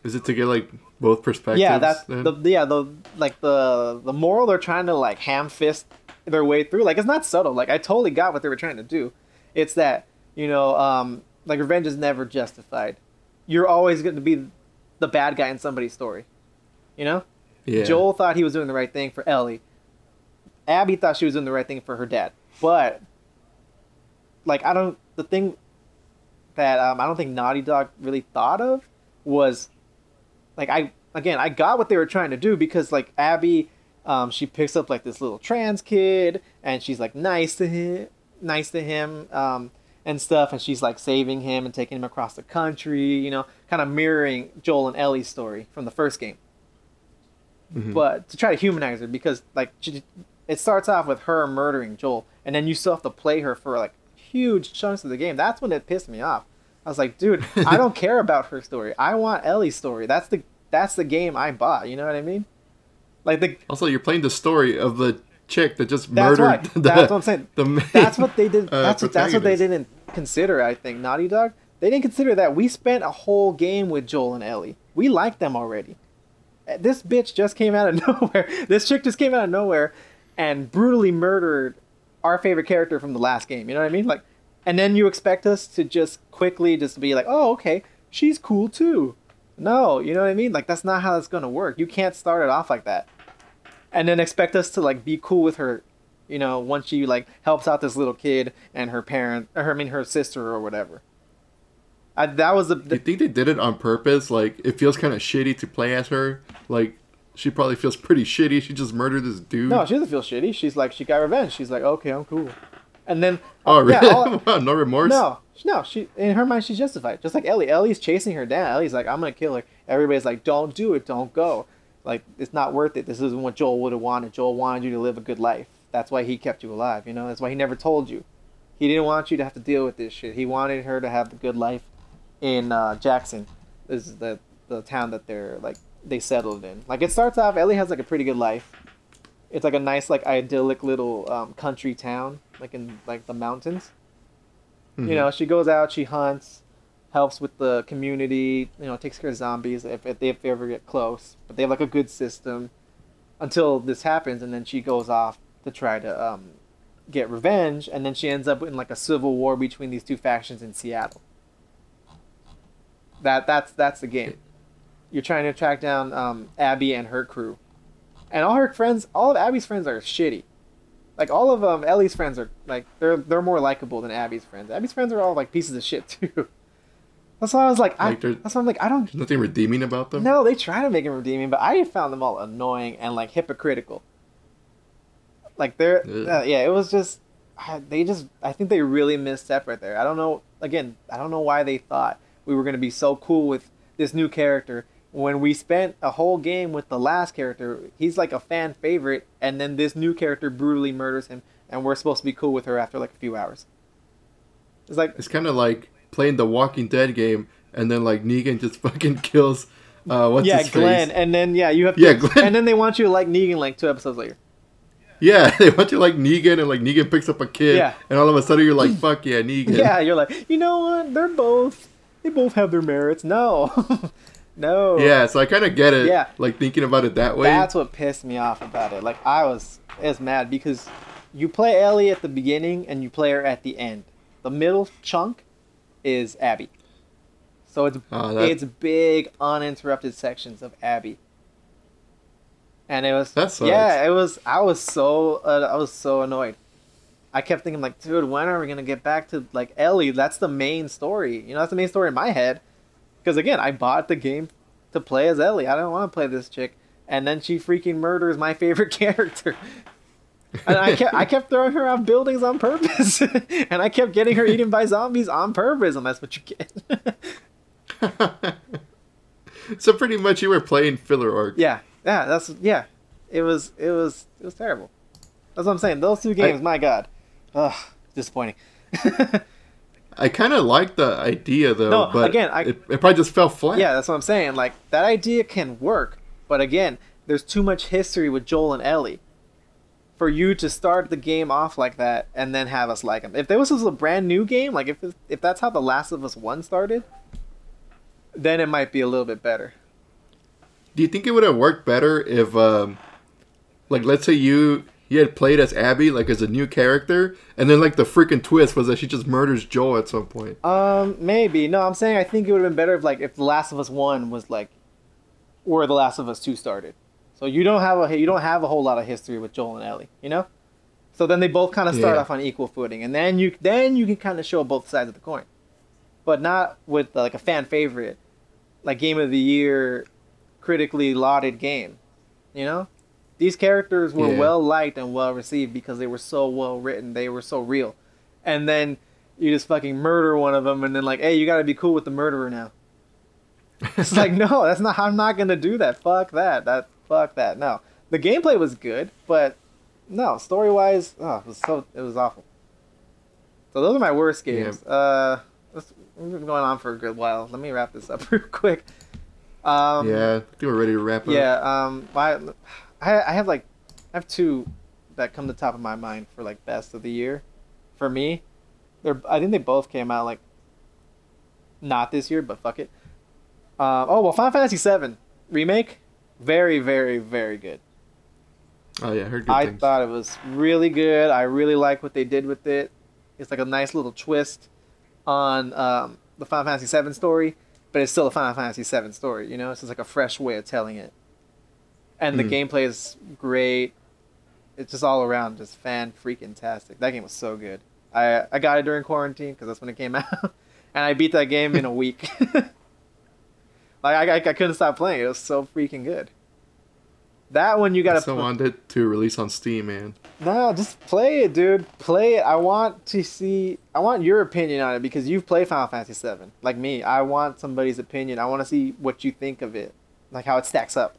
Is it to get like both perspectives? yeah, that's then? the yeah the like the the moral they're trying to like ham fist their way through. Like it's not subtle. Like I totally got what they were trying to do. It's that you know, um, like revenge is never justified. You're always going to be the bad guy in somebody's story. You know, yeah. Joel thought he was doing the right thing for Ellie. Abby thought she was doing the right thing for her dad. But like I don't the thing that um, I don't think Naughty Dog really thought of was like I again I got what they were trying to do because like Abby um, she picks up like this little trans kid and she's like nice to him nice to him um, and stuff and she's like saving him and taking him across the country you know kind of mirroring Joel and Ellie's story from the first game Mhm. but to try to humanize her because like she, it starts off with her murdering Joel and then you still have to play her for like huge chunks of the game. That's when it pissed me off. I was like dude I don't care about her story. I want Ellie's story. That's the that's the game I bought. You know what I mean? Like the Also, you're playing the story of the chick that just murdered. right. The, That's what I'm saying. The main, that's what they did uh, that's what, that's what they didn't consider I think. Naughty Dog? They didn't consider that. We spent a whole game with Joel and Ellie. We liked them already. Uh, this bitch just came out of nowhere. This chick just came out of nowhere and brutally murdered our favorite character from the last game you know what I mean? Like and then you expect us to just quickly just be like oh okay she's cool too. No you know what I mean? Like that's not how it's gonna work. You can't start it off like that. And then expect us to like be cool with her you know once she like helps out this little kid and her parent or i mean her sister or whatever. I, that was the, Do you think they did it on purpose? Like, it feels kind of shitty to play as her. Like, she probably feels pretty shitty. She just murdered this dude. no she doesn't feel shitty. She's like she got revenge. She's like okay i'm cool. And then oh, yeah, really? all- wow, no remorse. no no she in her mind she's justified. Just like ellie. Ellie's chasing her down. Ellie's like i'm gonna kill her. Everybody's like don't do it. Don't go. Like it's not worth it. This isn't what joel would have wanted. Joel wanted you to live a good life. That's why he kept you alive you know? That's why he never told you. He didn't want you to have to deal with this shit. He wanted her to have the good life in uh, jackson. This is the the town that they're like they settled in like it starts off ellie has like a pretty good life it's like a nice like idyllic little um, country town like in like the mountains Mhm. you know, she goes out, she hunts, helps with the community, you know, takes care of zombies if, if they, if they ever get close. But they have like a good system until this happens, and then she goes off to try to um, get revenge, and then she ends up in like a civil war between these two factions in Seattle. That that's that's the game. You're trying to track down um, Abby and her crew, and all her friends, all of Abby's friends are shitty like all of um Ellie's friends are like they're they're more likable than Abby's friends. Abby's friends are all like pieces of shit too. That's why I was like, I, Like, that's why I'm like, I don't. There's nothing redeeming about them. No, they try to make them redeeming, but I found them all annoying and like hypocritical. Like they're uh, yeah, it was just I- they just I think they really missed step right there. I don't know again, I don't know why they thought we were gonna be so cool with this new character when we spent a whole game with the last character. He's like a fan favorite, and then this new character brutally murders him, and we're supposed to be cool with her after like a few hours. It's like It's kind of like playing the Walking Dead game, and then like Negan just fucking kills uh, what's yeah, his Glenn, face? and then yeah, you have to, Yeah, Glenn. and then they want you to like Negan like two episodes later. Yeah, they want you like Negan, and like Negan picks up a kid, Yeah. and all of a sudden you're like, "Fuck yeah, Negan." Yeah, you're like, you know what? They're both, they both have their merits. No, no. Yeah, so I kind of get it. Yeah. Like thinking about it that way. That's what pissed me off about it. Like I was, I was mad because you play Ellie at the beginning and you play her at the end. The middle chunk is Abby. So it's Oh, that- it's big uninterrupted sections of Abby. And it was That sucks. yeah, it was. I was so uh, I was so annoyed. I kept thinking like, dude, when are we gonna get back to like Ellie? That's the main story. You know, that's the main story in my head. Because again, I bought the game to play as Ellie. I don't want to play this chick, and then she freaking murders my favorite character. and I kept I kept throwing her off buildings on purpose, and I kept getting her eaten by zombies on purpose, and that's what you get. so pretty much you were playing filler arc. yeah, yeah, that's yeah. It was it was it was terrible. That's what I'm saying. Those two games, my god, ugh, disappointing. I kind of like the idea though, No, but again, I- it, it probably just fell flat. Yeah, that's what I'm saying. Like that idea can work, but again, there's too much history with Joel and Ellie for you to start the game off like that and then have us like them. If this was a brand new game, like if if that's how The Last of Us One started, then it might be a little bit better. Do you think it would have worked better if, um, like, let's say you you had played as Abby, like as a new character, and then like the freaking twist was that she just murders Joel at some point. Um, maybe. No, I'm saying I think it would have been better if like if The Last of Us One was like where The Last of Us Two started. So you don't have a you don't have a whole lot of history with Joel and Ellie, you know. So then they both kind of start Yeah. off on equal footing, and then you then you can kind of show both sides of the coin, but not with like a fan favorite, like Game of the Year, critically lauded game, you know. These characters were Yeah. well liked and well received because they were so well written. They were so real, and then you just fucking murder one of them, and then like, hey, you gotta be cool with the murderer now. It's like, no, that's not. I'm not gonna do that. Fuck that. That fuck that. No, the gameplay was good, but no, story wise, oh, it was so it was awful. So those are my worst games. Uh, let's, we've been going on for a good while. Let me wrap this up real quick. Um, yeah, I think we're ready to wrap up. yeah. Um, my, I I have like, I have two that come to the top of my mind for like best of the year, for me. They're I think they both came out like. Not this year, but fuck it. Um, oh well, Final Fantasy VII remake, very very very good. Oh yeah, I heard good I things. thought it was really good. I really like what they did with it. It's like a nice little twist on um, the Final Fantasy VII story, but it's still a Final Fantasy VII story. You know, it's just like a fresh way of telling it. And the Mm. gameplay is great. It's just all around just fan freaking tastic. That game was so good. I I got it during quarantine because that's when it came out, and I beat that game in a week. like I, I I couldn't stop playing. It was so freaking good. That one you gotta still put- wanted it to release on Steam, man. no, just play it, dude. Play it. I want to see. I want your opinion on it because you've played Final Fantasy VII, like me. I want somebody's opinion. I want to see what you think of it, like how it stacks up.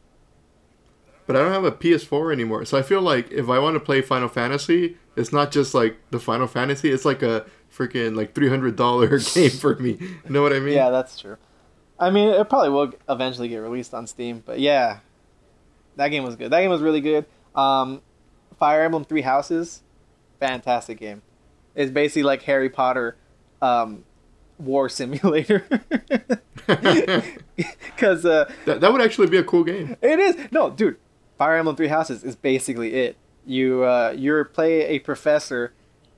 But I don't have a PS4 anymore, so I feel like if I want to play Final Fantasy, it's not just like the Final Fantasy. It's like a freaking like three hundred dollar game for me. You know what I mean? Yeah, that's true. I mean, it probably will eventually get released on Steam, but yeah, that game was good. That game was really good. Um, Fire Emblem Three Houses, fantastic game. It's basically like Harry Potter, um, war simulator. Because uh, That, that would actually be a cool game. It is no, dude. Fire Emblem Three Houses is basically it. You uh, you play a professor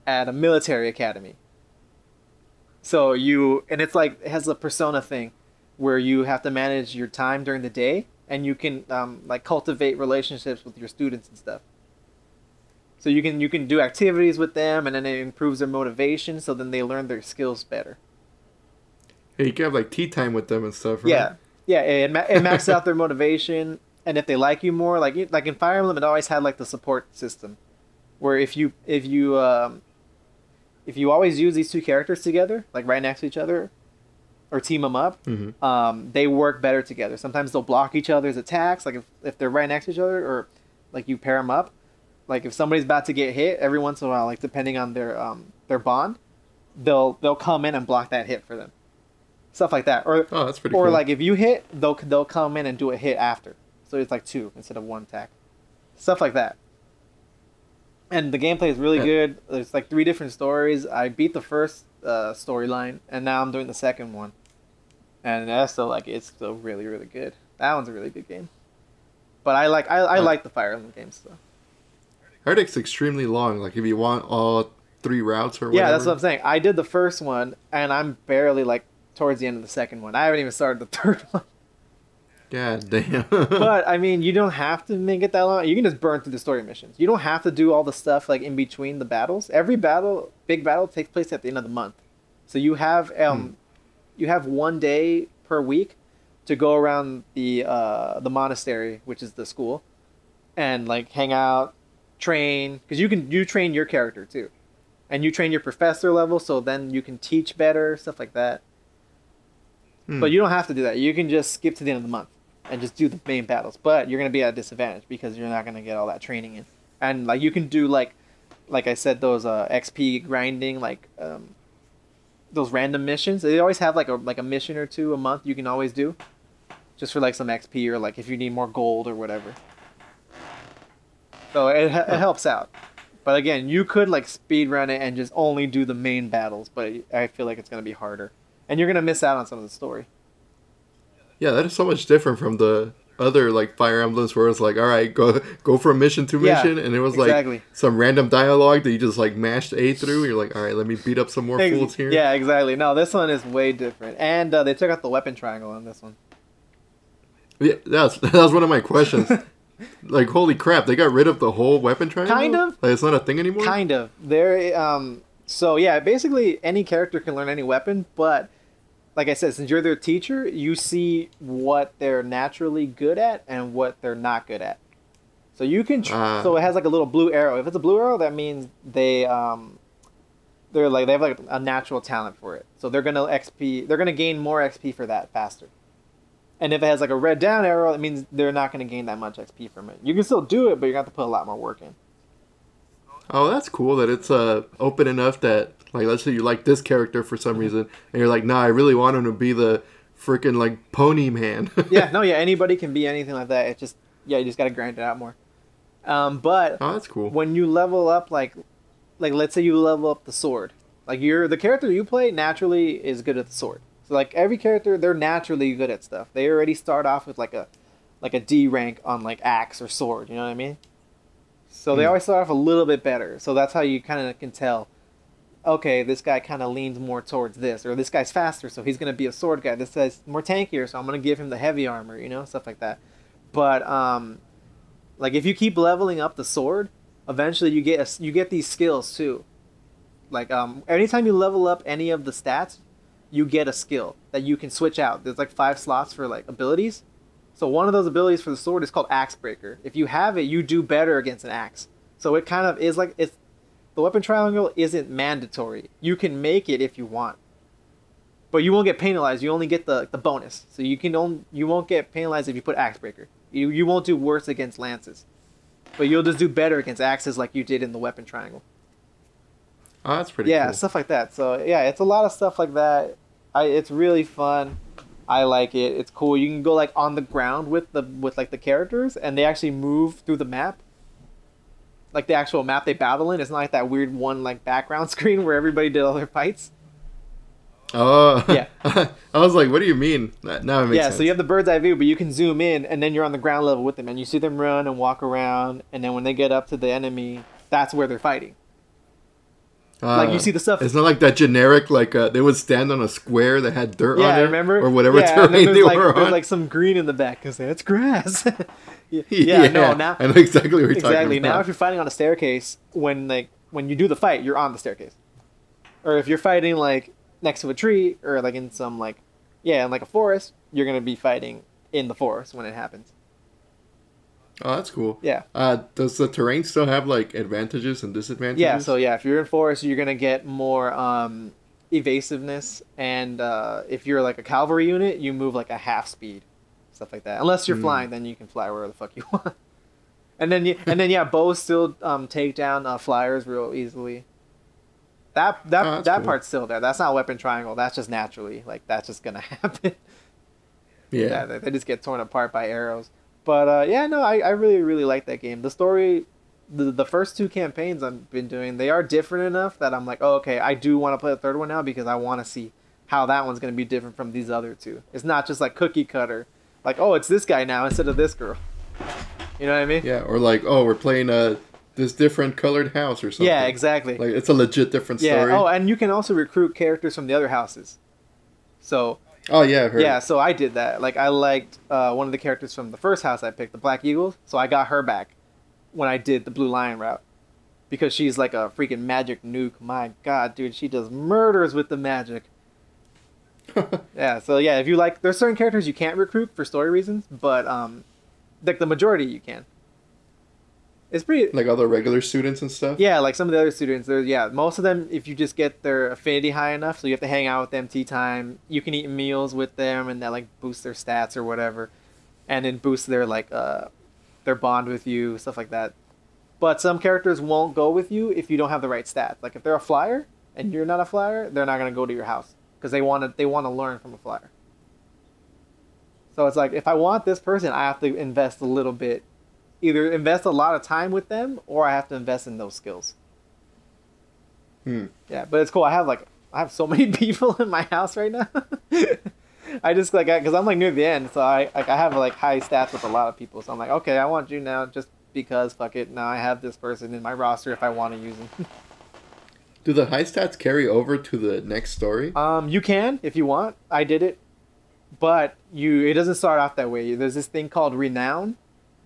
at a military academy. So you and it's like it has a persona thing, where you have to manage your time during the day, and you can um, like cultivate relationships with your students and stuff. So you can you can do activities with them, and then it improves their motivation. So then they learn their skills better. Yeah, you can have like tea time with them and stuff. Right? Yeah, yeah. It, ma- it maxes out their motivation, and if they like you more, like like in Fire Emblem, it always had like the support system, where if you if you um, if you always use these two characters together, like right next to each other, or team them up, Mhm. um, they work better together. Sometimes they'll block each other's attacks, like if if they're right next to each other, or like you pair them up. Like if somebody's about to get hit, every once in a while, like depending on their um their bond, they'll they'll come in and block that hit for them. stuff like that. Or Oh, that's pretty or cool. like if you hit, they'll they'll come in and do a hit after, so it's like two instead of one attack, stuff like that. And the gameplay is really Yeah. good. There's like three different stories. I beat the first uh, storyline, and now I'm doing the second one, and that's still like it's still really really good. That one's a really good game. But I like I, I like the Fire Emblem games though. It's extremely long. Like if you want all three routes or whatever. Yeah, that's what I'm saying. I did the first one, and I'm barely like towards the end of the second one. I haven't even started the third one. God damn. but I mean, you don't have to make it that long. You can just burn through the story missions. You don't have to do all the stuff like in between the battles. Every battle, big battle, takes place at the end of the month. So you have um, you have one day per week to go around the uh, the monastery, which is the school, and like hang out, train. Because you can you train your character too, and you train your professor level, so then you can teach better, stuff like that. Hmm. But you don't have to do that. You can just skip to the end of the month and just do the main battles. But you're gonna be at a disadvantage because you're not gonna get all that training in. And like you can do like, like I said, those uh, XP grinding like um, those random missions. They always have like a like a mission or two a month you can always do, just for like some XP or like if you need more gold or whatever. So it, it helps out. But again, you could like speed run it and just only do the main battles, but I feel like it's gonna be harder, and you're gonna miss out on some of the story. Yeah, that is so much different from the other like Fire Emblems where it's like, all right, go go from mission to Yeah, mission, and it was exactly. like some random dialogue that you just like mashed A through. You're like, all right, let me beat up some more Ex- fools here. Yeah, exactly. No, this one is way different, and uh, they took out the weapon triangle on this one. yeah, that's that's one of my questions. like, holy crap, they got rid of the whole weapon triangle. Kind of. Like, it's not a thing anymore. Kind of. There. Um. So yeah, basically any character can learn any weapon, but like I said, since you're their teacher, you see what they're naturally good at and what they're not good at. So you can. Tr- Ah. So it has like a little blue arrow. If it's a blue arrow, that means they um. They're like they have like a natural talent for it, so they're gonna XP. They're gonna gain more XP for that faster. And if it has like a red down arrow, it means they're not gonna gain that much XP from it. You can still do it, but you're gonna have to put a lot more work in. Oh, that's cool that it's uh open enough that like let's say you like this character for Mm-hmm. some reason and you're like, nah, I really want him to be the freaking like pony man. yeah, no, yeah, anybody can be anything like that. It just yeah, you just gotta grind it out more. Um, but oh, that's cool. when you level up, like, like let's say you level up the sword, like you're the character you play naturally is good at the sword. So like every character, they're naturally good at stuff. They already start off with like a, like a D rank on like axe or sword. You know what I mean? So they Hmm. always start off a little bit better. So that's how you kind of can tell. Okay, this guy kind of leans more towards this, or this guy's faster, so he's gonna be a sword guy. This guy's more tankier, so I'm gonna give him the heavy armor. You know, stuff like that. But um, like if you keep leveling up the sword, eventually you get a, you get these skills too. Like um, anytime you level up any of the stats, you get a skill that you can switch out. There's like five slots for like abilities. So one of those abilities for the sword is called Axe Breaker. If you have it, you do better against an axe. So it kind of is like it's the weapon triangle isn't mandatory. You can make it if you want. But you won't get penalized. You only get the the bonus. So you can only, you won't get penalized if you put Axe Breaker. You you won't do worse against lances. But you'll just do better against axes like you did in the weapon triangle. oh, that's pretty yeah, cool. stuff like that. So yeah, it's a lot of stuff like that. I it's really fun. I like it. It's cool. You can go like on the ground with the with like the characters, and they actually move through the map. Like the actual map they battle in. It's not like that weird one like background screen where everybody did all their fights. Oh, Yeah. I was like, what do you mean? Now it makes yeah, sense. so you have the bird's eye view, but you can zoom in, and then you're on the ground level with them, and you see them run and walk around, and then when they get up to the enemy, that's where they're fighting. like you Uh, see the stuff. It's not like that generic like uh, they would stand on a square that had dirt Yeah, on it, remember? or whatever yeah, terrain they like, were There's on. like some green in the back because that's grass. yeah, yeah, no, now I know exactly what you're exactly. talking Now, if you're fighting on a staircase, when like when you do the fight, you're on the staircase. Or if you're fighting like next to a tree, or like in some like yeah, in like a forest, you're gonna be fighting in the forest when it happens. oh, that's cool. Yeah. Uh, does the terrain still have like advantages and disadvantages? Yeah, so yeah, if you're in forest, you're gonna get more um, evasiveness, and uh, if you're like a cavalry unit, you move like a half speed, stuff like that. Unless you're Hmm. flying, then you can fly wherever the fuck you want. And then, you, and then, yeah, bows still um, take down uh, flyers real easily. That that Oh, that cool. part's still there. That's not weapon triangle. That's just naturally like that's just gonna happen. Yeah. yeah, they, they just get torn apart by arrows. But uh, yeah, no, I, I really really like that game. The story, the the first two campaigns I've been doing, they are different enough that I'm like, oh, okay, I do want to play the third one now because I want to see how that one's gonna be different from these other two. It's not just like cookie cutter, like oh, it's this guy now instead of this girl. You know what I mean? Yeah, or like, oh, we're playing uh this different colored house or something. Yeah, exactly. Like it's a legit different yeah. story. Oh, and you can also recruit characters from the other houses. So Oh yeah, I heard. Yeah, so I did that. Like I liked uh, one of the characters from the first house I picked, the Black Eagles. So I got her back when I did the Blue Lion route because she's like a freaking magic nuke. My God, dude, she does murders with the magic. Yeah, so yeah, if you like, there's certain characters you can't recruit for story reasons, but um, like the majority you can. It's pretty. like other regular students and stuff. Yeah, like some of the other students, there's yeah, most of them if you just get their affinity high enough, so you have to hang out with them tea time. You can eat meals with them and that like boost their stats or whatever. And then boost their like uh their bond with you, stuff like that. But some characters won't go with you if you don't have the right stats. Like if they're a flyer and you're not a flyer, they're not gonna go to your house because they want to they want to learn from a flyer. So it's like if I want this person, I have to invest a little bit either invest a lot of time with them or I have to invest in those skills. Hmm. Yeah, but it's cool. I have like I have so many people in my house right now. I just like because I'm like near the end, so I like I have like high stats with a lot of people. So I'm like, okay, I want you now just because fuck it. Now I have this person in my roster if I want to use them. Do the high stats carry over to the next story? um, you can if you want. I did it, but you it doesn't start off that way. There's this thing called renown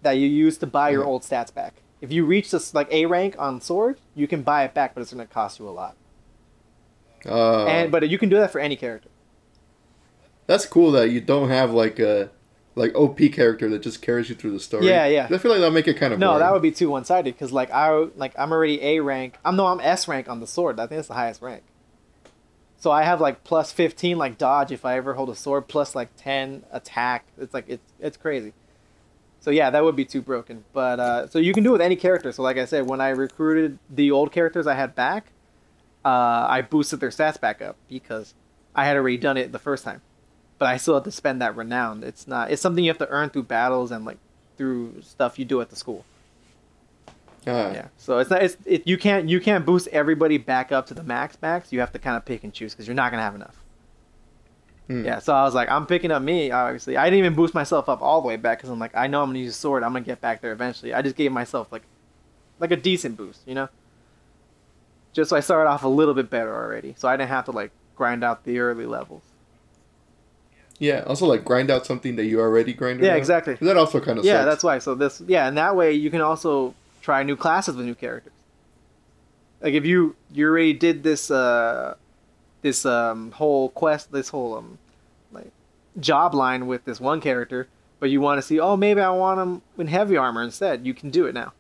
that you use to buy your Mhm. old stats back. If you reach this like A rank on sword, you can buy it back, but it's gonna cost you a lot. Uh, and but you can do that for any character. that's cool that you don't have like a like OP character that just carries you through the story. Yeah, yeah. I feel like that'll make it kind of No, boring. that would be too one sided because like I like I'm already A rank. I'm no, I'm S rank on the sword. I think that's the highest rank. So I have like plus 15 like dodge if I ever hold a sword, plus like 10 attack. It's like it's it's crazy. So yeah, that would be too broken. But uh, so you can do it with any character. So like I said, when I recruited the old characters I had back, uh, I boosted their stats back up because I had already done it the first time. But I still have to spend that renown. It's not. It's something you have to earn through battles and like through stuff you do at the school. Ah, Yeah. So it's not. It's it, you can't you can't boost everybody back up to the max max. You have to kind of pick and choose because you're not gonna have enough. hmm. Yeah. So I was like, I'm picking up me. Obviously, I didn't even boost myself up all the way back because I'm like, I know I'm gonna use a sword. I'm gonna get back there eventually. I just gave myself like, like a decent boost, you know. Just so I started off a little bit better already, so I didn't have to like grind out the early levels. Yeah. Also, like grind out something that you already grinded. Yeah, out. exactly. That also kind of yeah, sucks. that's why. So this, yeah, and that way you can also try new classes with new characters. Like if you you already did this uh this um whole quest, this whole um like job line with this one character, but you want to see, oh, maybe I want him in heavy armor instead. You can do it now,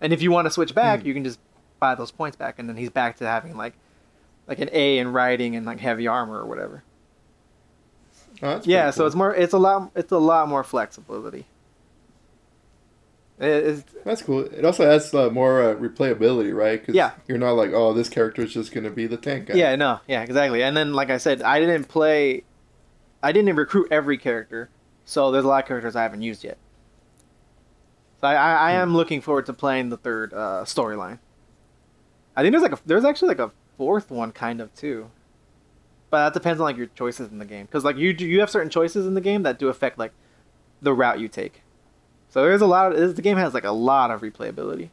and if you want to switch back, Hmm. you can just buy those points back, and then he's back to having like like an A in writing and like heavy armor or whatever. Oh, Yeah, pretty so it's more it's a lot it's a lot more flexibility. It- That's cool. It also adds uh, more uh, replayability, right? 'Cause Yeah. You're not like, oh, this character is just gonna be the tank guy. Yeah, no, yeah, exactly. And then, like I said, I didn't play, I didn't recruit every character, so there's a lot of characters I haven't used yet. So I, I, I am looking forward to playing the third uh, storyline. I think there's like a, there's actually like a fourth one kind of too, but that depends on like your choices in the game. Because like you do- you have certain choices in the game that do affect like the route you take. So there's a lot of this, the game has like a lot of replayability.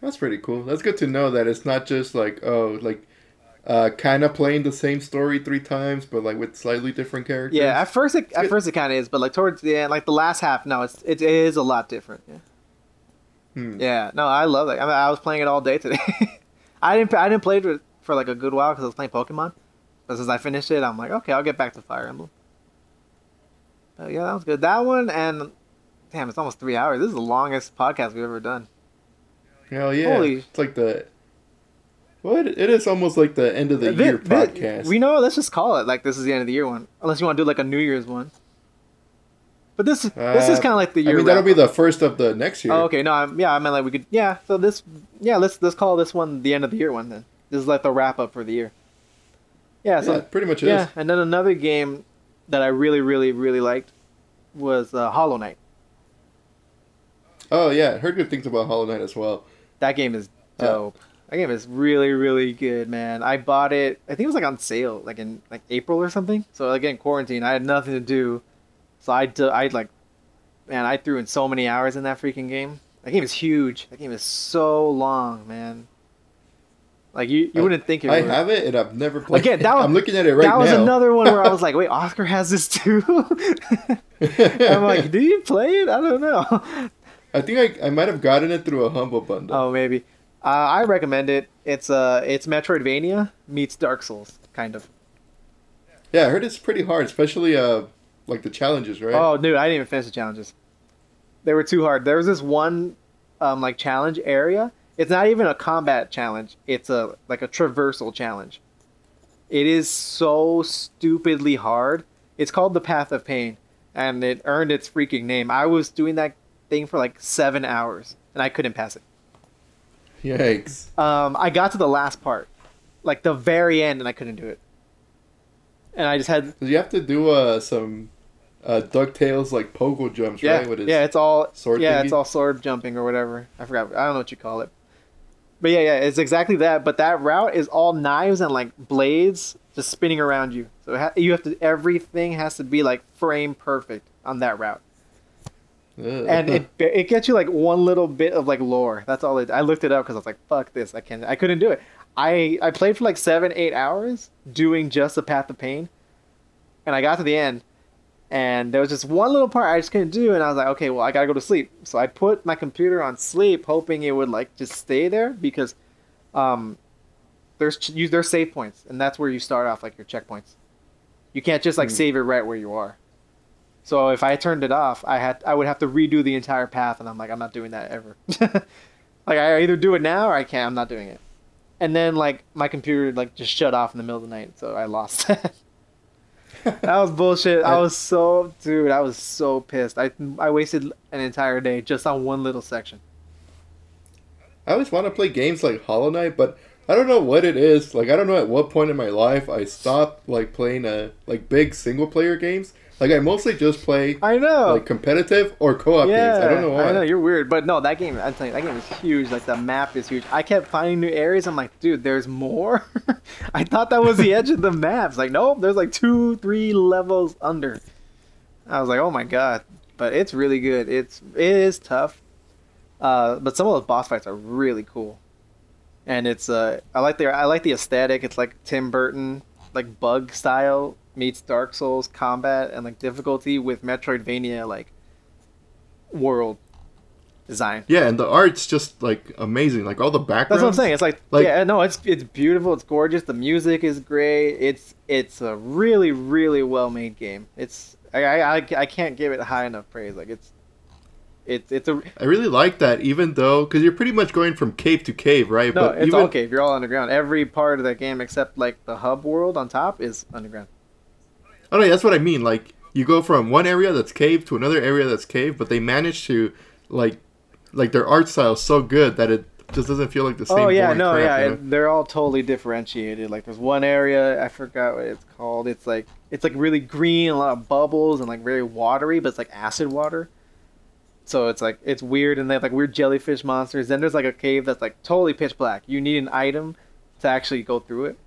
That's pretty cool. That's good to know that it's not just like, oh, like, uh, kind of playing the same story three times, but like with slightly different characters. Yeah, at first it at first it kind of is, but like towards the end, like the last half, no, it's it, it is a lot different. Yeah, Hmm. yeah, no, I love it. I, mean, I was playing it all day today. I didn't I didn't play it for like a good while because I was playing Pokemon. But since I finished it, I'm like, okay, I'll get back to Fire Emblem. But yeah, that was good. That one and damn, it's almost three hours. This is the longest podcast we've ever done. Hell yeah. Holy- It's like the. Well, it, is almost like the end of the Thi- year podcast. We know. Let's just call it like this is the end of the year one, unless you want to do like a New Year's one. But this this is Uh, kind of like the year. I mean, that'll be the first of the next year. Oh, okay. No, I'm, yeah, I meant like we could. Yeah, so this, yeah, let's let's call this one the end of the year one then. This is like the wrap up for the year. Yeah. So yeah, pretty much yeah, is. and then another game that I really, really, really liked was uh, Hollow Knight. Oh yeah, I heard good things about Hollow Knight as well. That game is Oh. dope. That game is really, really good, man. I bought it. I think it was like on sale, like in like April or something. So again, quarantine. I had nothing to do, so I d- I like, man, I threw in so many hours in that freaking game. That game is huge. That game is so long, man. Like you, you I- wouldn't think it. I would. have it and I've never played. Again, that was- I'm looking at it right now that was another one where I was like, wait, Oscar has this too. I'm like, do you play it? I don't know. I think I, I might have gotten it through a humble bundle. Oh, maybe. Uh, I recommend it. It's uh, it's Metroidvania meets Dark Souls, kind of. Yeah, I heard it's pretty hard, especially uh like the challenges, right? Oh, dude, I didn't even finish the challenges. They were too hard. There was this one, um, like challenge area. It's not even a combat challenge. It's a like a traversal challenge. It is so stupidly hard. It's called the Path of Pain, and it earned its freaking name. I was doing that thing for like seven hours, and I couldn't pass it. Yikes! Um, I got to the last part, like the very end, and I couldn't do it. And I just had You have to do uh some uh Ducktales like pogo jumps, yeah, right? With his yeah, it's all sword yeah, thingy? it's all sword jumping or whatever. I forgot. I don't know what you call it. But yeah, yeah, it's exactly that. But that route is all knives and like blades just spinning around you. So it ha- you have to everything has to be like frame perfect on that route, Ugh. and it it gets you like one little bit of like lore. That's all it. I looked it up because I was like, fuck this, I can't, I couldn't do it. I I played for like seven eight hours doing just the path of pain, and I got to the end, and there was just one little part I just couldn't do, and I was like, okay, well, I gotta go to sleep. So I put my computer on sleep, hoping it would like just stay there because, um, there's ch- you there's save points, and that's where you start off like your checkpoints. You can't just like Hmm. save it right where you are. So if I turned it off, I had I would have to redo the entire path, and I'm like, I'm not doing that ever. like I either do it now or I can't. I'm not doing it. And then like my computer like just shut off in the middle of the night, so I lost that. That was bullshit. I was so dude, I was so pissed. I I wasted an entire day just on one little section. I always want to play games like Hollow Knight, but I don't know what it is. Like I don't know at what point in my life I stopped like playing uh like big single player games. Like I mostly just play I know. like competitive or co-op yeah, games. I don't know why. I know you're weird, but no, that game. I'm telling you, that game is huge. Like the map is huge. I kept finding new areas. I'm like, dude, there's more. I thought that was the edge of the map. It's like, nope, there's like two, three levels under. I was like, oh my god, but it's really good. It's it is tough, uh, but some of those boss fights are really cool, and it's uh, I like the I like the aesthetic. It's like Tim Burton, like bug style meets Dark Souls combat and like difficulty with Metroidvania like world design. Yeah, and the art's just like amazing. Like all the backgrounds. That's what I'm saying. It's like, Like- yeah, no, it's it's beautiful. It's gorgeous. The music is great. It's it's a really really well made game. It's I, I I I can't give it high enough praise. Like it's it's it's a I really like that, even though because you're pretty much going from cave to cave, right? no. but It's even all cave. You're all underground. Every part of that game except like the hub world on top is underground. Oh no, that's what I mean. Like you go from one area that's cave to another area that's cave, but they manage to like like their art style is so good that it just doesn't feel like the same. Oh yeah, no, crap, yeah, you know? they're all totally differentiated. Like there's one area I forgot what it's called. It's like it's like really green, a lot of bubbles, and like very watery, but it's like acid water. So it's like it's weird, and they have like weird jellyfish monsters. Then there's like a cave that's like totally pitch black. You need an item to actually go through it.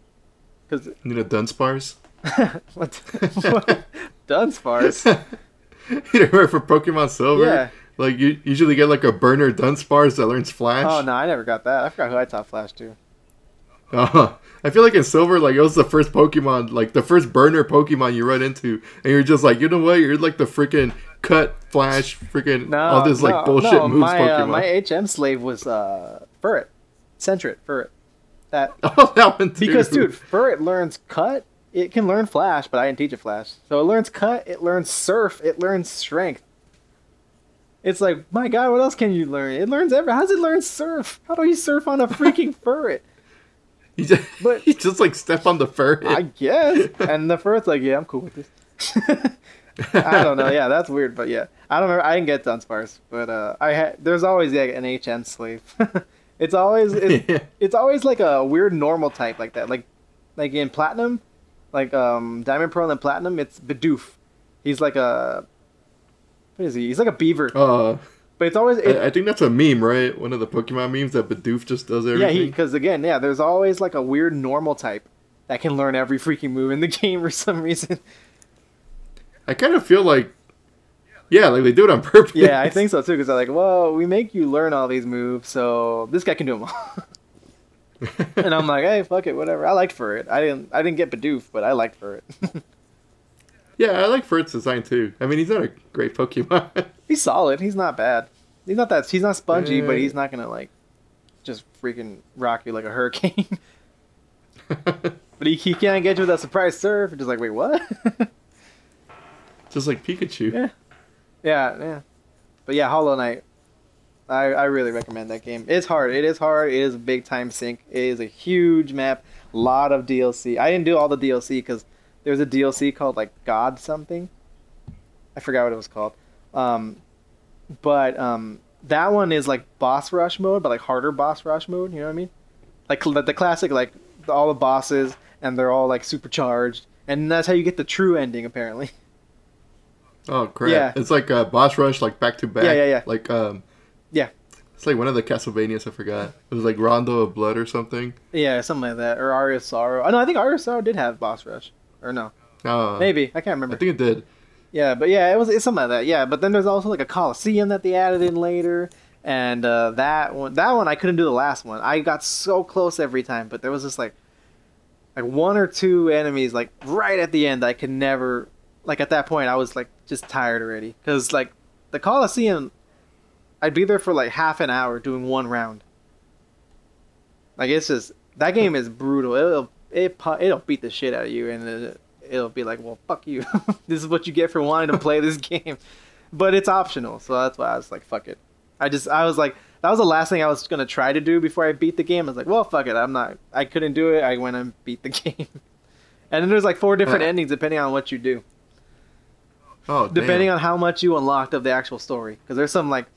Cause You know, Dunsparce. what, what Dunsparce? you remember for Pokemon Silver? Yeah. Like you usually get like a burner Dunsparce that learns Flash. Oh no, I never got that. I forgot who I taught Flash to. Uh, I feel like in Silver, like it was the first Pokemon, like the first burner Pokemon you run into, and you're just like, you know what? You're like the freaking cut Flash, freaking No, all this like bullshit no, moves my, uh, my HM slave was uh, Furret, Sentret, Furret. That oh, that one too. Because, dude, Furret learns cut. It can learn flash, but I didn't teach it flash. So it learns cut. It learns surf. It learns strength. It's like, my God, what else can you learn? It learns ever. How does it learn surf? How do you surf on a freaking Furret? he just, but- he just like step on the fur. I guess. And the Furret's like, yeah, I'm cool with this. I don't know. Yeah, that's weird, but yeah, I don't know. I didn't get Dunsparce, but uh, I had. There's always like an HN slave. it's always it's, Yeah. it's always like a weird normal type like that. Like like in Platinum, like um Diamond Pearl and Platinum, it's Bidoof. He's like a what is he? He's like a beaver, Uh, but it's always it, I, I think that's a meme, right? One of the Pokemon memes that Bidoof just does everything. He because again yeah, there's always like a weird normal type that can learn every freaking move in the game for some reason. I kind of feel like, yeah, like they do it on purpose. Yeah, I think so too. Because they're like, well, we make you learn all these moves, so this guy can do them all. and I'm like, hey, fuck it, whatever. I liked Furret. I didn't, I didn't get Bidoof, but I liked Furret. yeah, I like Furret's design too. I mean, he's not a great Pokemon. he's solid. He's not bad. He's not that. He's not spongy, but he's not gonna like just freaking rock you like a hurricane. but he, he can't get you with that surprise surf. Just like, wait, what? just like Pikachu. Yeah. yeah, yeah. But yeah, Hollow Knight. I, I really recommend that game. It's hard. It is hard. It is a big time sink. It is a huge map. Lot of DLC. I didn't do all the DLC because there's a DLC called like God something. I forgot what it was called. Um, but um, that one is like boss rush mode, but like harder boss rush mode. You know what I mean? Like cl- the classic, like all the bosses and they're all like supercharged, and that's how you get the true ending apparently. Oh crap! Yeah. It's like a boss rush, like back to back. Yeah, yeah, yeah. Like um. It's like one of the Castlevanias. I forgot. It was like Rondo of Blood or something. Yeah, something like that. Or Aria of Sorrow. Oh, no, I think Aria of Sorrow did have boss rush. Or no. Uh, Maybe. I can't remember. I think it did. Yeah, but yeah, it was it's something like that. Yeah, but then there's also like a Coliseum that they added in later. And uh, that one that one I couldn't do the last one. I got so close every time, but there was just like like one or two enemies like right at the end I could never like at that point I was like just tired already cuz like the Coliseum I'd be there for like half an hour doing one round. Like it's just that game is brutal. It'll it it'll beat the shit out of you and it, it'll be like, "Well, fuck you. this is what you get for wanting to play this game." But it's optional, so that's why I was like, "Fuck it." I just I was like that was the last thing I was going to try to do before I beat the game. I was like, "Well, fuck it. I'm not I couldn't do it. I went and beat the game." And then there's like four different Uh. endings depending on what you do Oh, damn. depending on how much you unlocked of the actual story because there's some like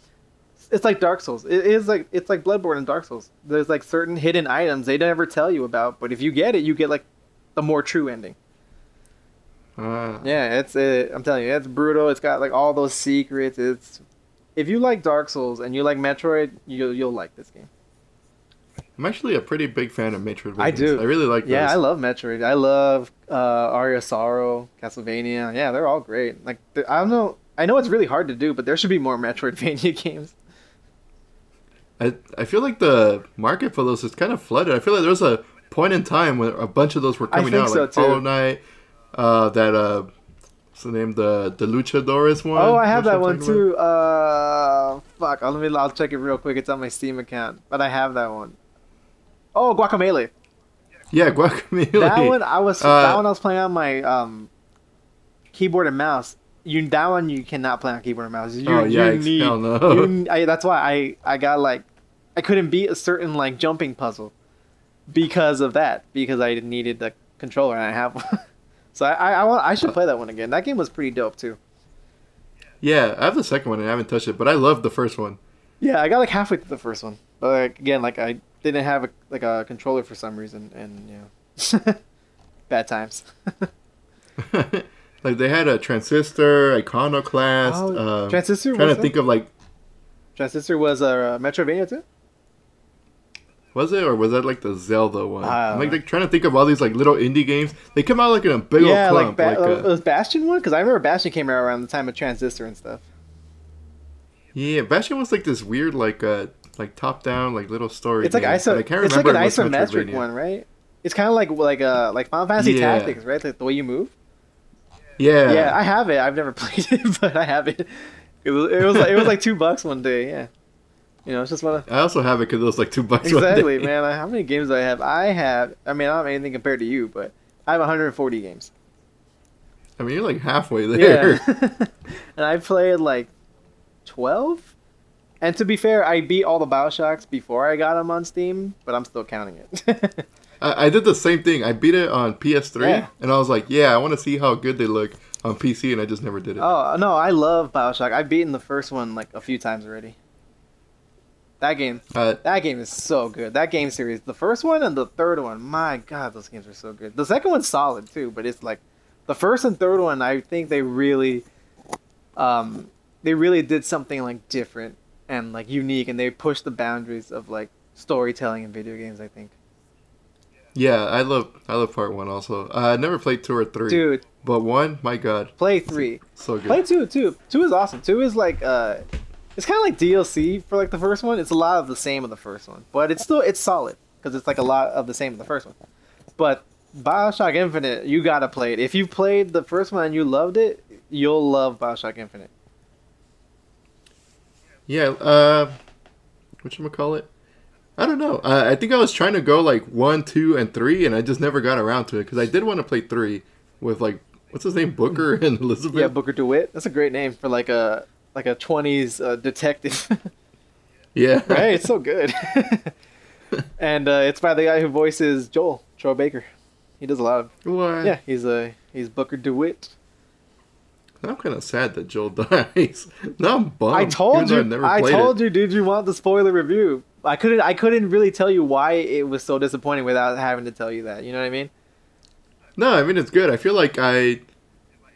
it's like dark souls. It is like it's like bloodborne and dark souls. There's like certain hidden items they never tell you about but if you get it you get like the more true ending. Ah. yeah it's it, i'm telling you it's brutal. It's got like all those secrets. It's if you like dark souls and you like metroid you'll, you'll like this game. I'm actually a pretty big fan of Metroidvania. I do. I really like yeah i love metroid. I love uh aria sorrow castlevania. Yeah they're all great. Like i don't know i know it's really hard to do but there should be more metroidvania games I, I feel like the market for those is kind of flooded. I feel like there was a point in time when a bunch of those were I coming think out, so, like too. Hollow Knight, uh, that uh, what's the name? The the Luchadores one. Oh, I have that I'm one too. Uh, fuck. I'll, let me. I'll check it real quick. It's on my Steam account, but I have that one. Oh, Guacamelee. Yeah, Guacamelee. That one I was. Uh, that one I was playing on my um, keyboard and mouse. You that one you cannot play on keyboard and mouse. You, Oh, you need. Hell no. you- I, that's why I I got like, I couldn't beat a certain like jumping puzzle, because of that. Because I needed the controller and I have one. so I I, I want I should play that one again. That game was pretty dope too. Yeah, I have the second one and I haven't touched it, but I love the first one. Yeah, I got like halfway through the first one, but like, again, like I didn't have a, like a controller for some reason, and you know, bad times. like they had a transistor, iconoclast. Oh, uh, Transistor Trying was to think of like, Transistor was a uh, Metroidvania too. Was it or was that like the Zelda one? I'm like, like trying to think of all these like little indie games. They come out like in a big yeah, old like, clump. ba- Like, uh, uh, was Bastion one because I remember Bastion came out around the time of Transistor and stuff. yeah, Bastion was like this weird like uh like top down like little story. It's like game, iso. I can't It's like an isometric one, right? It's kind of like like uh like Final Fantasy Yeah. Tactics, right? Like the way you move. Yeah, Yeah, I have it. I've never played it, but I have it. It was it was like, it was like two bucks one day. Yeah, you know, it's just one of I also have it because it was like two bucks. exactly, man. How many games do I have? I have. I mean, I don't have anything compared to you, but I have 140 games. I mean, you're like halfway there. Yeah, and I played like 12. And to be fair, I beat all the Bioshocks before I got them on Steam, but I'm still counting it. I, I did the same thing. I beat it on PS3, Yeah. and I was like, "Yeah, I want to see how good they look." on PC, and I just never did it. Oh no, I love Bioshock. I've beaten the first one like a few times already. That game, Uh, that game is so good. That game series, the first one and the third one, my god, those games are so good. The second one's solid too, but it's like the first and third one. I think they really, um, they really did something like different and like unique, and they pushed the boundaries of like storytelling in video games. I think, yeah, I love I love part one also. Uh, I never played two or three, dude, but one, my god, play three. so good. Play two too. Two is awesome. Two is like uh, it's kind of like DLC for like the first one. It's a lot of the same of the first one, but it's still it's solid because it's like a lot of the same of the first one. But Bioshock Infinite, you gotta play it. If you played the first one and you loved it, you'll love Bioshock Infinite. Yeah, uh, what you call it? I don't know. Uh, I think I was trying to go like one, two, and three, and I just never got around to it because I did want to play three with like what's his name, Booker and Elizabeth. Yeah, Booker DeWitt. That's a great name for like a like a twenties uh, detective. yeah. right? It's so good. and uh, it's by the guy who voices Joel, Troy Baker. He does a lot of What? yeah. He's a he's Booker DeWitt. I'm kind of sad that Joel dies. no, I'm bummed. I told you. I I, never played told it. you. Did you want the spoiler review? I couldn't. I couldn't really tell you why it was so disappointing without having to tell you that. You know what I mean? No, I mean it's good. I feel like I,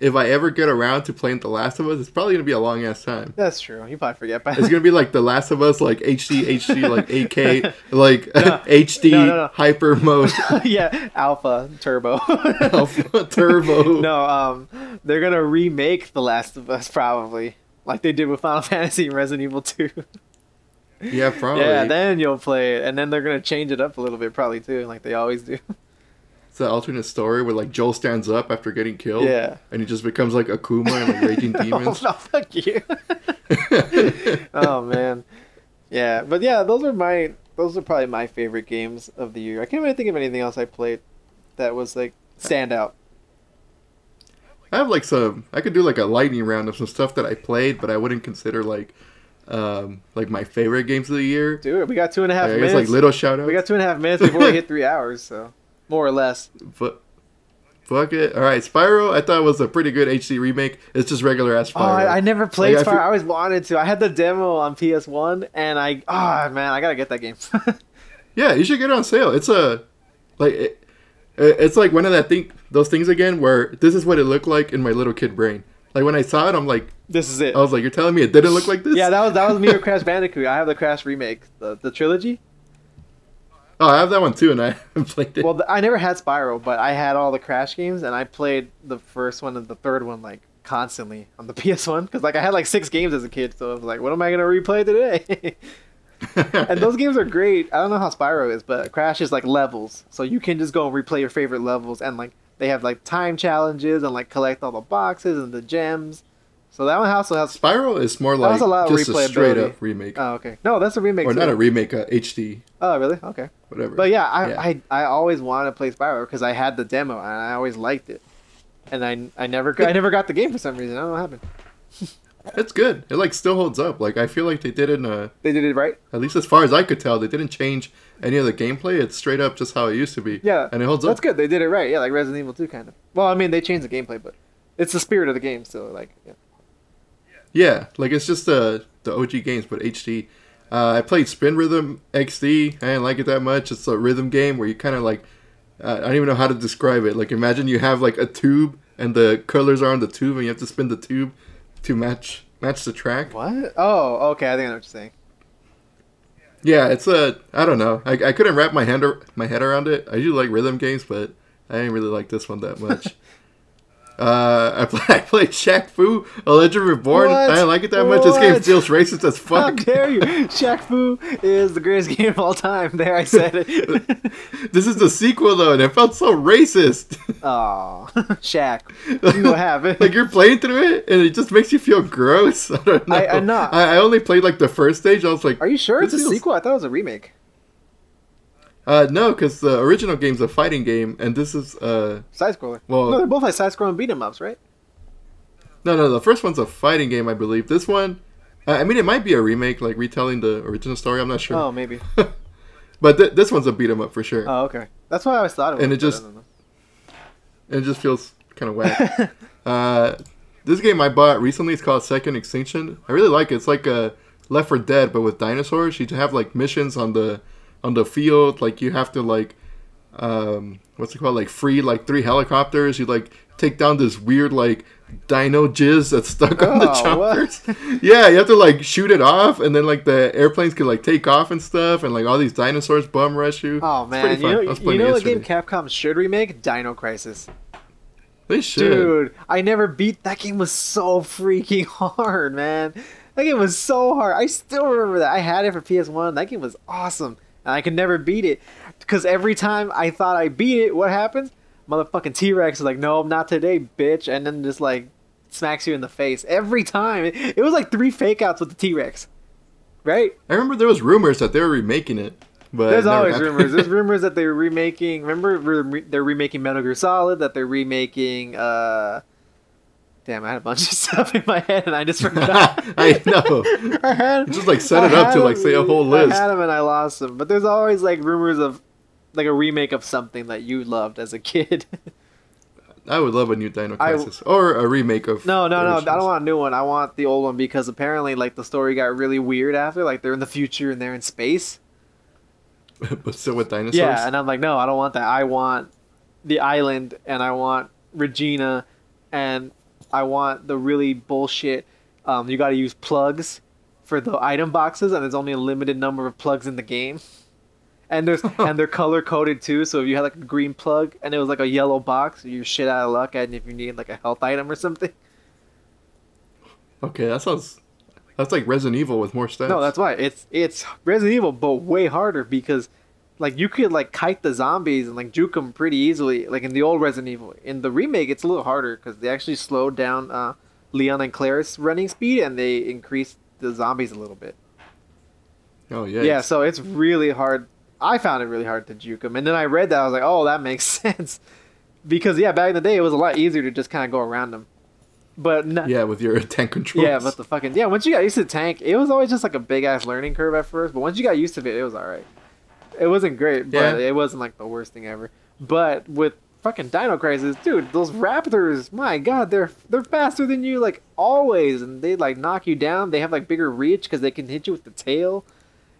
if I ever get around to playing The Last of Us, it's probably gonna be a long ass time. That's true. You probably forget. But It's gonna be like The Last of Us, like HD, HD, like 8K, like No. HD no, no. hyper mode, yeah, Alpha Turbo. Alpha Turbo. no, um, they're gonna remake The Last of Us probably, like they did with Final Fantasy and Resident Evil Two. Yeah, probably. yeah, then you'll play it, and then they're gonna change it up a little bit probably too, like they always do. It's an alternate story where like Joel stands up after getting killed. Yeah. And he just becomes like Akuma and like raging oh, demons. no, fuck you. oh man, yeah, but yeah, those are my those are probably my favorite games of the year. I can't really think of anything else I played that was like stand out. I have like some. I could do like a lightning round of some stuff that I played, but I wouldn't consider like, um, like my favorite games of the year. Dude, we got two and a half I guess minutes. like little shout outs. we got two and a half minutes before we hit three hours, so more or less. But fuck it. All right, Spyro. I thought it was a pretty good HD remake. It's just regular ass Oh, I, I never played Like, I Spyro. feel- I always wanted to. I had the demo on PS One, and I oh man, I gotta get that game. yeah, you should get it on sale. It's a like it, it's like one of that thing those things again where this is what it looked like in my little kid brain. Like when I saw it, I'm like, this is it. I was like, you're telling me it didn't look like this? Yeah, that was that was me or Crash Bandicoot. I have the Crash remake, the the trilogy. Oh, I have that one too, and I played it. Well, I never had Spyro, but I had all the Crash games, and I played the first one and the third one like constantly on the PS One because like I had like six games as a kid, so I was like, what am I gonna replay today? and those games are great. I don't know how Spyro is, but Crash is like levels, so you can just go and replay your favorite levels, and like they have like time challenges and like collect all the boxes and the gems. So that one also has. Spyro is more like a just a straight up remake, Oh, okay. No, that's a remake. or too. not a remake, a HD, Oh, really? Okay. whatever. But yeah, I Yeah. I, I always wanted to play Spyro because I had the demo and I always liked it, and I I never I never got the game for some reason. I don't know what happened. it's good. It like still holds up. Like I feel like they didn't. Uh, They did it right. at least as far as I could tell, they didn't change any of the gameplay. It's straight up just how it used to be. Yeah, and it holds That's up. That's good. They did it right. Yeah, like Resident Evil 2 kind of. Well, I mean they changed the gameplay, but it's the spirit of the game still. Like yeah. Yeah, like it's just the the OG games, but HD. Uh, I played Spin Rhythm XD. I didn't like it that much. It's a rhythm game where you kind of like. Uh, I don't even know how to describe it. Like imagine you have like a tube and the colors are on the tube and you have to spin the tube to match match the track. What? Oh, okay. I think I know what you're saying. Yeah, it's a. I don't know. I, I couldn't wrap my hand ar- my head around it. I do like rhythm games, but I didn't really like this one that much. uh, I, play, I played Shaq Fu, A Legend Reborn. What? I didn't like it that much. This game What? feels racist as fuck. How dare you? Shaq Fu is the greatest game of all time. There, I said it. this is the sequel though, and it felt so racist. Aw, Shaq. You know what happened? like you're playing through it, and it just makes you feel gross. I don't know. I- I'm not- I, I only played like the first stage. I was like, Are you sure it's a sequel? I thought it was a remake. Uh, no, because the original game's a fighting game, and this is uh, Side scroller. Well- no, they're both like side scrolling beat 'em ups, right? no, no, the first one's a fighting game, I believe. This one, I I mean, it might be a remake, like retelling the original story. I'm not sure, Oh, maybe. but th- this one's a beat 'em up for sure. Oh, okay. That's what I always thought it was. And it just- And it just feels kind of whack. Uh, this game I bought recently is called Second Extinction. I really like it. It's like a Left 4 Dead, but with dinosaurs. You have like missions on the on the field. Like you have to like um, what's it called? Like free like three helicopters. You like take down this weird like dino jizz that's stuck on the Oh, choppers. yeah, you have to like shoot it off, and then like the airplanes can like take off and stuff, and like all these dinosaurs bum rush you. Oh man, you know, you know what game. Capcom should remake? Dino Crisis. They should. Dude, I never beat that game. Was so freaking hard, man. That game was so hard. I still remember that. I had it for PS One. That game was awesome, and I could never beat it because every time I thought I beat it, what happens? Motherfucking T Rex is like, "No, not today, bitch," and then just like smacks you in the face every time. It, it was like three fake outs with the T Rex, right? I remember there was rumors that they were remaking it, but There's always happened. rumors. There's rumors that they're remaking. Remember, re- they're remaking Metal Gear Solid. That they're remaking. uh Damn, I had a bunch of stuff in my head and I just forgot. I know. I had, just, like, set it I up to, like, say a whole list. I had them and I lost them. But there's always like rumors of like a remake of something that you loved as a kid. I would love a new Dino I- Crisis or a remake of. no, no, no. I don't want a new one. I want the old one because apparently like the story got really weird after. Like they're in the future and they're in space. but still with dinosaurs. Yeah, and I'm like, no, I don't want that. I want the island, and I want Regina, and I want the really bullshit. Um, you got to use plugs for the item boxes, and there's only a limited number of plugs in the game. And there's and they're color coded too. So if you had like a green plug and it was like a yellow box, you're shit out of luck. And if you need like a health item or something, Okay, that sounds. That's like Resident Evil with more stats. no, that's why it's it's Resident Evil, but way harder because like you could like kite the zombies and like juke them pretty easily. Like in the old Resident Evil, in the remake, it's a little harder because they actually slowed down uh, Leon and Claire's running speed and they increased the zombies a little bit. Oh yeah. Yeah, so it's really hard. I found it really hard to juke them, and then I read that I was like, oh, that makes sense. Because yeah, back in the day, it was a lot easier to just kind of go around them. But no, Yeah, with your tank controls. yeah, but the fucking yeah. Once you got used to the tank, it was always just like a big ass learning curve at first. But once you got used to it, it was alright. It wasn't great, but Yeah. it wasn't like the worst thing ever. But with fucking Dino Crisis, dude, those raptors, my god, they're they're faster than you like always, and they like knock you down. They have like bigger reach because they can hit you with the tail.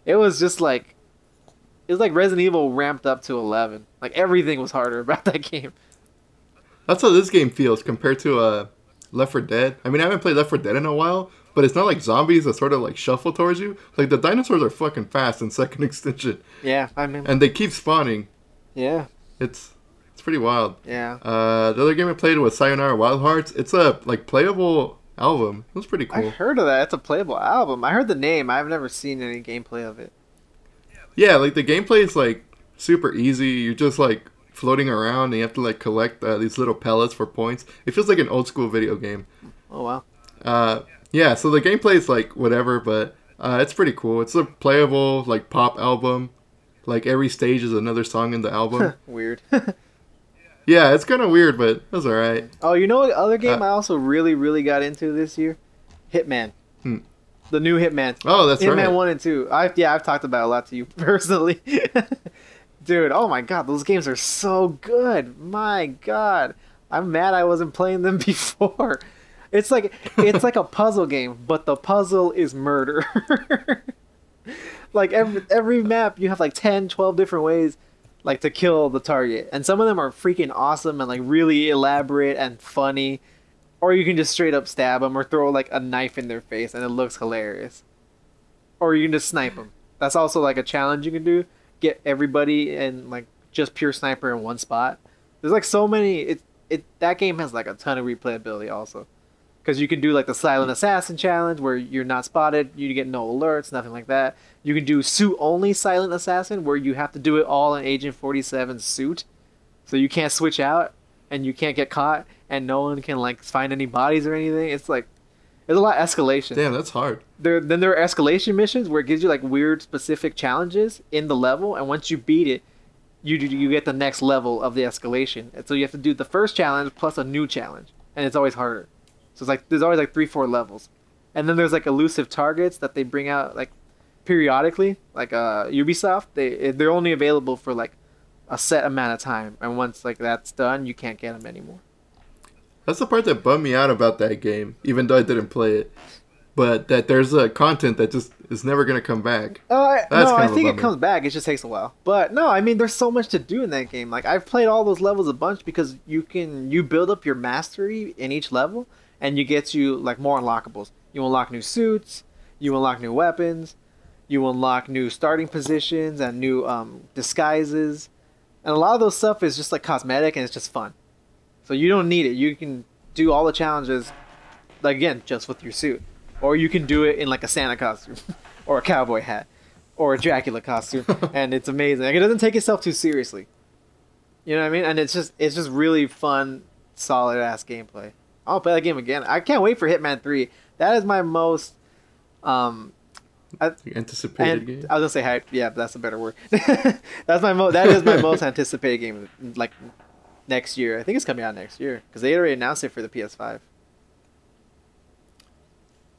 It was just like it was like Resident Evil ramped up to eleven. Like everything was harder about that game. That's how this game feels compared to uh, Left 4 Dead. I mean, I haven't played Left 4 Dead in a while, but it's not like zombies that sort of like shuffle towards you. Like the dinosaurs are fucking fast in Second Extinction, Yeah, I mean, and they keep spawning. yeah, It's it's pretty wild. yeah. Uh, the other game I played was Sayonara Wild Hearts. It's a like playable album. It was pretty cool. I heard of that. It's a playable album. I heard the name. I've never seen any gameplay of it. Yeah, like the gameplay is like super easy. You're just like floating around and you have to like collect uh, these little pellets for points. It feels like an old school video game. Oh wow. Uh, yeah, so the gameplay is like whatever, but uh, it's pretty cool. It's a playable like pop album. Like every stage is another song in the album. Weird. yeah, it's kind of weird, but it was alright. oh, you know what other game Uh, I also really, really got into this year? Hitman. Hmm. The new Hitman. Oh, that's Hitman right. one and two. I yeah, I've talked about it a lot to you personally. Dude, oh my god, those games are so good. My god. I'm mad I wasn't playing them before. It's like it's like a puzzle game, but the puzzle is murder. like every every map you have like 10, 12 different ways like to kill the target. And some of them are freaking awesome and like really elaborate and funny. Or you can just straight up stab them or throw like a knife in their face and it looks hilarious. Or you can just snipe them. That's also like a challenge you can do. Get everybody and like just pure sniper in one spot. There's like so many. It it that game has like a ton of replayability also, because you can do like the silent assassin challenge where you're not spotted, you get no alerts, nothing like that. You can do suit only silent assassin where you have to do it all in Agent 47 suit, so you can't switch out and you can't get caught and no one can like find any bodies or anything. It's like there's a lot of escalation Damn, that's hard. there then there are escalation missions where it gives you like weird specific challenges in the level and once you beat it you do- you get the next level of the escalation and so you have to do the first challenge plus a new challenge and it's always harder so it's like there's always like three four levels and then there's like elusive targets that they bring out like periodically like uh ubisoft they they're only available for like a set amount of time and once like that's done you can't get them anymore That's the part that bummed me out about that game, even though I didn't play it. But that there's a content that just is never gonna come back. Oh, I, That's no, I think it comes back. It just takes a while. But no, I mean, there's so much to do in that game. Like I've played all those levels a bunch because you can you build up your mastery in each level, and you get you like more unlockables. You unlock new suits, you unlock new weapons, you unlock new starting positions and new um, disguises, and a lot of those stuff is just like cosmetic and it's just fun. So you don't need it. You can do all the challenges, like again, just with your suit, or you can do it in like a Santa costume, or a cowboy hat, or a Dracula costume, and it's amazing. Like it doesn't take itself too seriously. You know what I mean? And it's just it's just really fun, solid ass gameplay. I'll play that game again. I can't wait for Hitman Three. That is my most um Anticipated and game. I was gonna say hype. Yeah, that's a better word. that's my mo- That is my most anticipated game. Like next year, I think it's coming out next year because they already announced it for the PS5.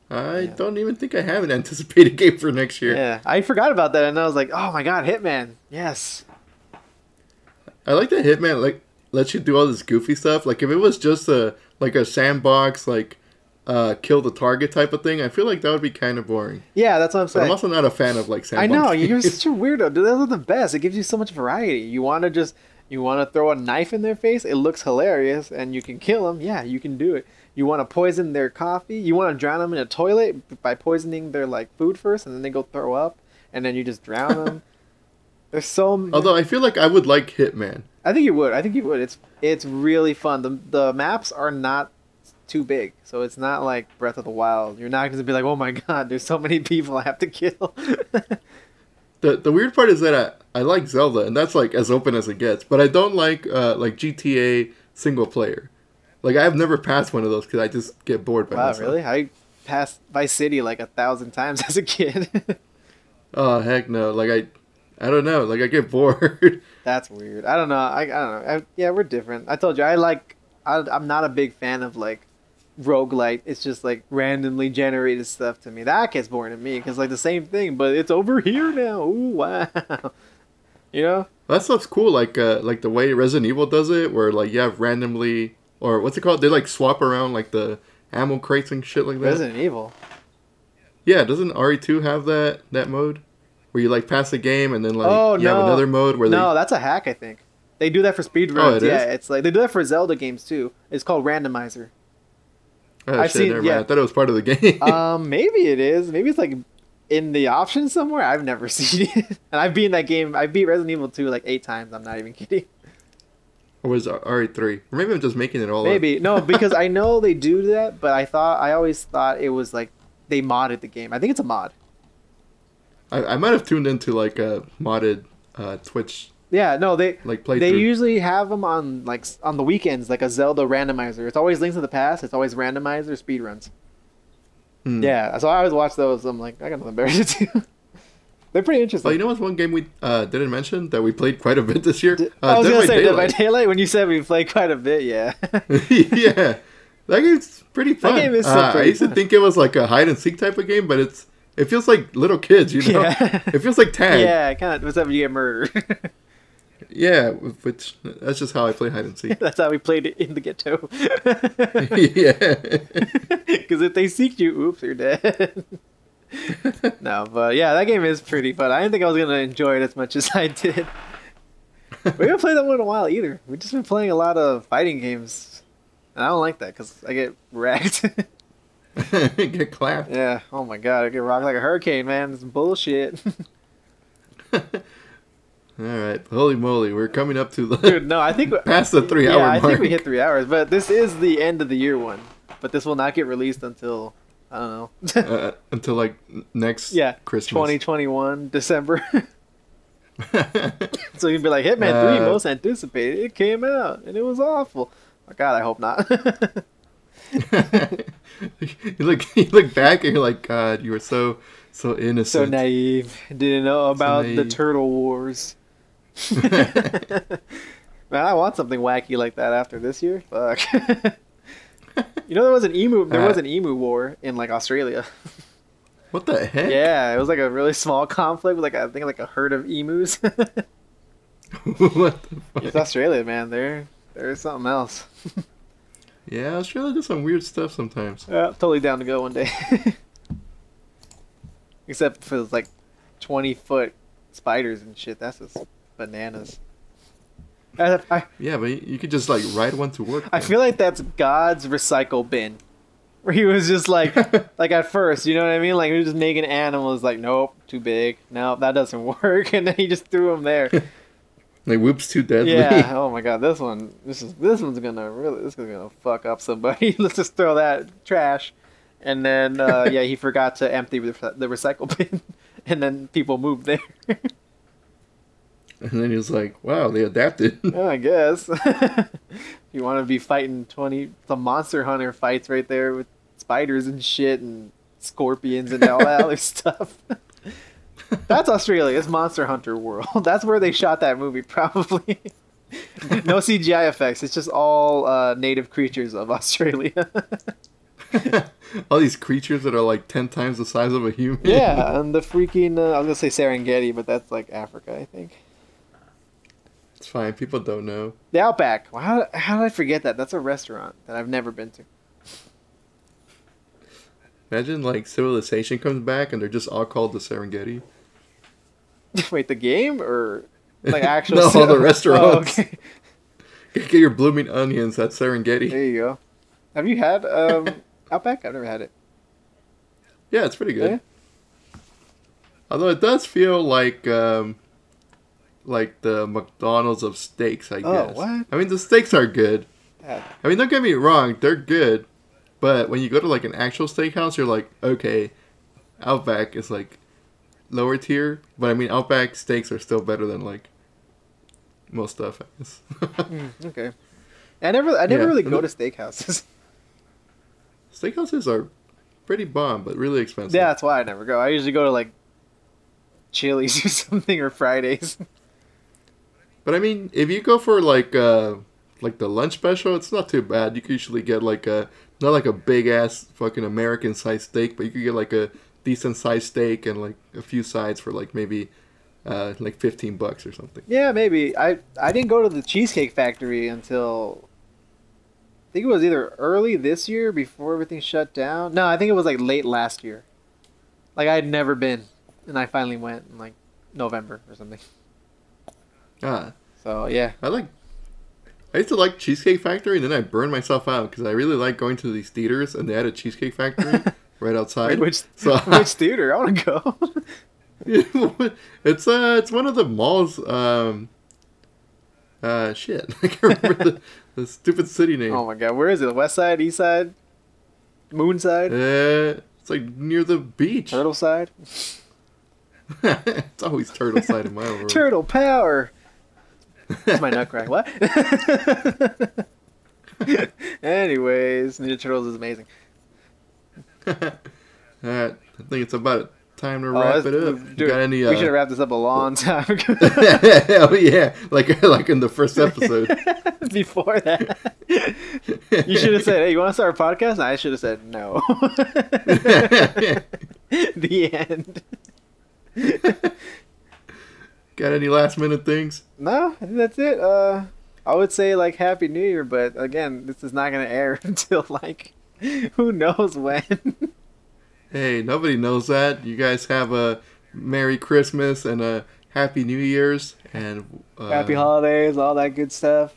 I Yeah. don't even think I have an anticipated game for next year. Yeah, I forgot about that, and I was like, oh my god, Hitman. Yes. I like that Hitman like lets you do all this goofy stuff. Like if it was just a like a sandbox like uh kill the target type of thing, I feel like that would be kind of boring. Yeah, that's what I'm But saying. I'm also not a fan of like I sandbox. know you're such a weirdo. Those are the best. It gives you so much variety. You want to just you want to throw a knife in their face. It looks hilarious, and you can kill them. Yeah, you can do it. You want to poison their coffee. You want to drown them in a toilet by poisoning their like food first, and then they go throw up, and then you just drown them. There's so. m- Although I feel like I would like Hitman. I think you would. I think you would. It's it's really fun. The the maps are not too big, so it's not like Breath of the Wild. You're not going to be like, oh my god, there's so many people I have to kill. The the weird part is that I, I like Zelda and that's like as open as it gets, but I don't like uh, like GTA single player. Like I've never passed one of those because I just get bored by Wow, myself. really? I passed Vice City like a thousand times as a kid. Oh heck no! Like I, I don't know. Like I get bored. That's weird. I don't know. I, I don't know. I, yeah, we're different. I told you I like. I, I'm not a big fan of like roguelite. It's just like randomly generated stuff to me. That gets boring to me because like the same thing, but it's over here now. Ooh wow. You know? that stuff's cool. Like uh, like the way Resident Evil does it, where like you have randomly or what's it called? They like swap around like the ammo crates and shit like that. Resident Evil. Yeah, doesn't RE2 have that that mode where you like pass a game and then like Oh, you have another mode where they no, they that's a hack. I think they do that for speedruns. Oh, it yeah, is? it's like they do that for Zelda games too. It's called randomizer. oh, I've shit, seen- never mind. yeah. I thought it was part of the game. um, maybe it is. Maybe it's like in the options somewhere. I've never seen it, and I've beaten that game. I beat Resident Evil 2 like eight times. I'm not even kidding. or was it RE3? Or maybe I'm just making it all up. Maybe no, because I know they do that, but I thought I always thought it was like they modded the game. I think it's a mod. I, I might have tuned into like a modded uh, Twitch Yeah, no, they like play. they usually have them on like on the weekends, like a Zelda randomizer. It's always Links to the Past. It's always randomizer speedruns. Hmm. Yeah, so I always watch those. I'm like, I got nothing better to do. They're pretty interesting. But you know what's one game we uh, didn't mention that we played quite a bit this year? Uh, I was Dead gonna by say Dead by Daylight. Daylight when you said we played quite a bit. Yeah. yeah, that game's pretty fun. game is so uh, I used to think it was like a hide and seek type of game, but it's it feels like little kids, you know. Yeah. It feels like tag. yeah, kind of. What's up when you get murdered? Yeah, which that's just how I play hide and seek. That's how we played it in the ghetto. yeah. Because if they seek you, oops, you're dead. no, but yeah, that game is pretty fun. I didn't think I was gonna enjoy it as much as I did. We haven't played that one in a while either. We've just been playing a lot of fighting games, and I don't like that because I get wrecked. Get clapped. yeah. Oh my god, I get rocked like a hurricane, man. It's bullshit. All right, holy moly, we're coming up to the Dude, no, I think past the three yeah, hour I mark. think we hit three hours, but this is the end of the year one. But this will not get released until I don't know. uh, until like next yeah, Christmas. 2021 December. so you'd be like, Hitman Three Uh, most anticipated. It came out and it was awful. Oh God, I hope not. you look you look back and you're like, God, you were so so innocent, so naive. Didn't know about the. Turtle Wars. Man, I want something wacky like that after this year. Fuck. you know there was an emu. There was Uh, an emu war in like Australia. what the heck? Yeah, it was like a really small conflict with like I think like a herd of emus. what the it's? Australia, man. They're they're something else. Yeah, Australia does some weird stuff sometimes. Yeah, totally down to go one day. Except for those, like twenty foot spiders and shit. That's just bananas. I, I, Yeah, but you could just like ride one to work. I feel like that's God's recycle bin. Where he was just like like at first, you know what I mean? Like he was just making animals like, nope, too big. No, that doesn't work. And then he just threw them there. Like whoops too deadly. Yeah. Oh my god, this one, this is this one's gonna really, this is gonna fuck up somebody. Let's just throw that trash. And then uh, yeah, he forgot to empty the, the recycle bin, and then people moved there. And then he was like, "Wow, they adapted." yeah, I guess. you want to be fighting twenty the monster hunter fights right there with spiders and shit and scorpions and all that other stuff. That's Australia. It's Monster Hunter World. That's where they shot that movie, probably. no CGI effects. It's just all uh, native creatures of Australia. All these creatures that are like ten times the size of a human. yeah, and the freaking uh, I was gonna say Serengeti, but that's like Africa, I think. it's fine. People don't know. The Outback. Wow, how, how did I forget that? That's a restaurant that I've never been to. Imagine like civilization comes back and they're just all called the Serengeti. Wait, the game or like actual? No, all the Oh, restaurants. okay. Get your blooming onions at Serengeti. There you go. Have you had um, Outback? I've never had it. Yeah, it's pretty good. Yeah? Although it does feel like um, like the McDonald's of steaks, I Oh, guess. what? I mean, the steaks are good. Yeah. I mean, don't get me wrong, they're good. But when you go to like an actual steakhouse, you're like, okay, Outback is like lower tier. But I mean, Outback steaks are still better than like most stuff. I guess. Mm, okay. I never, I never Yeah. really go to steakhouses. Steakhouses are pretty bomb, but really expensive. yeah, that's why I never go. I usually go to like Chili's or something or Fridays. But I mean, if you go for like uh like the lunch special, it's not too bad. You can usually get like a not like a big ass fucking American sized steak, but you could get like a decent sized steak and like a few sides for like maybe uh like fifteen bucks or something. Yeah, maybe. I I didn't go to the Cheesecake Factory until I think it was either early this year before everything shut down. No, I think it was like late last year. Like I had never been, and I finally went in like November or something. Ah, So yeah, I like. I used to like Cheesecake Factory, and then I burned myself out because I really like going to these theaters, and they had a Cheesecake Factory right outside. which So which theater? I want to go. it's uh, it's one of the malls. Um, uh, shit, I can't remember the, the stupid city name. oh my god, where is it? West Side, East Side, Moon Side, Uh, it's like near the beach. Turtle Side, it's always turtle side in my world. Turtle Power. That's my nutcrack. What? Anyways, Ninja Turtles is amazing. Alright, I think it's about time to Oh, wrap it up. dude, got any? Uh... We should have wrapped this up a long time ago. Hell yeah! Like like in the first episode. Before that, you should have said, "Hey, you want to start a podcast?" And I should have said, "No." the end. got any last minute things? No, that's it. Uh, I would say like Happy New Year, but again, this is not gonna air until like who knows when. Hey, nobody knows that. You guys have a Merry Christmas and a Happy New Year's and uh, Happy holidays, all that good stuff.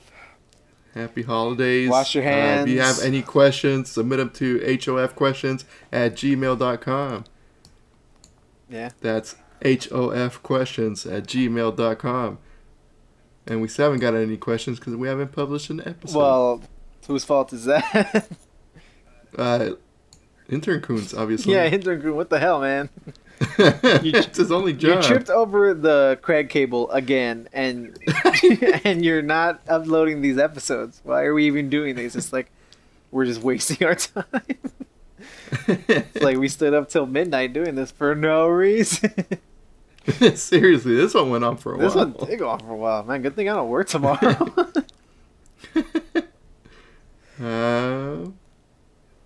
Happy holidays. Wash your Uh, if you have any questions, submit them to hofquestions at gmail.com. Yeah. That's hofquestions at gmail.com. And we still haven't got any questions because we haven't published an episode. Well, whose fault is that? uh, intern Kuns, obviously. yeah, intern crew. What the hell, man? it's his only job. You tripped over the Craig cable again, and and you're not uploading these episodes. Why are we even doing these? It's like we're just wasting our time. It's like we stood up till midnight doing this for no reason. Seriously, this one went on for a this while. one did go on for a while, man. Good thing I don't work tomorrow. Uh,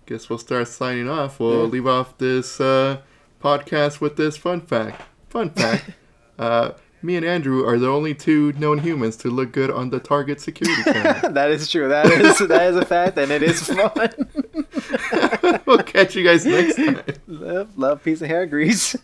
guess we'll start signing off. We'll Yeah. leave off this uh, podcast with this fun fact. Fun fact: uh, me and Andrew are the only two known humans to look good on the Target security camera. that is true. That is that is a fact, and it is fun. we'll catch you guys next time. love, love peace of hair grease.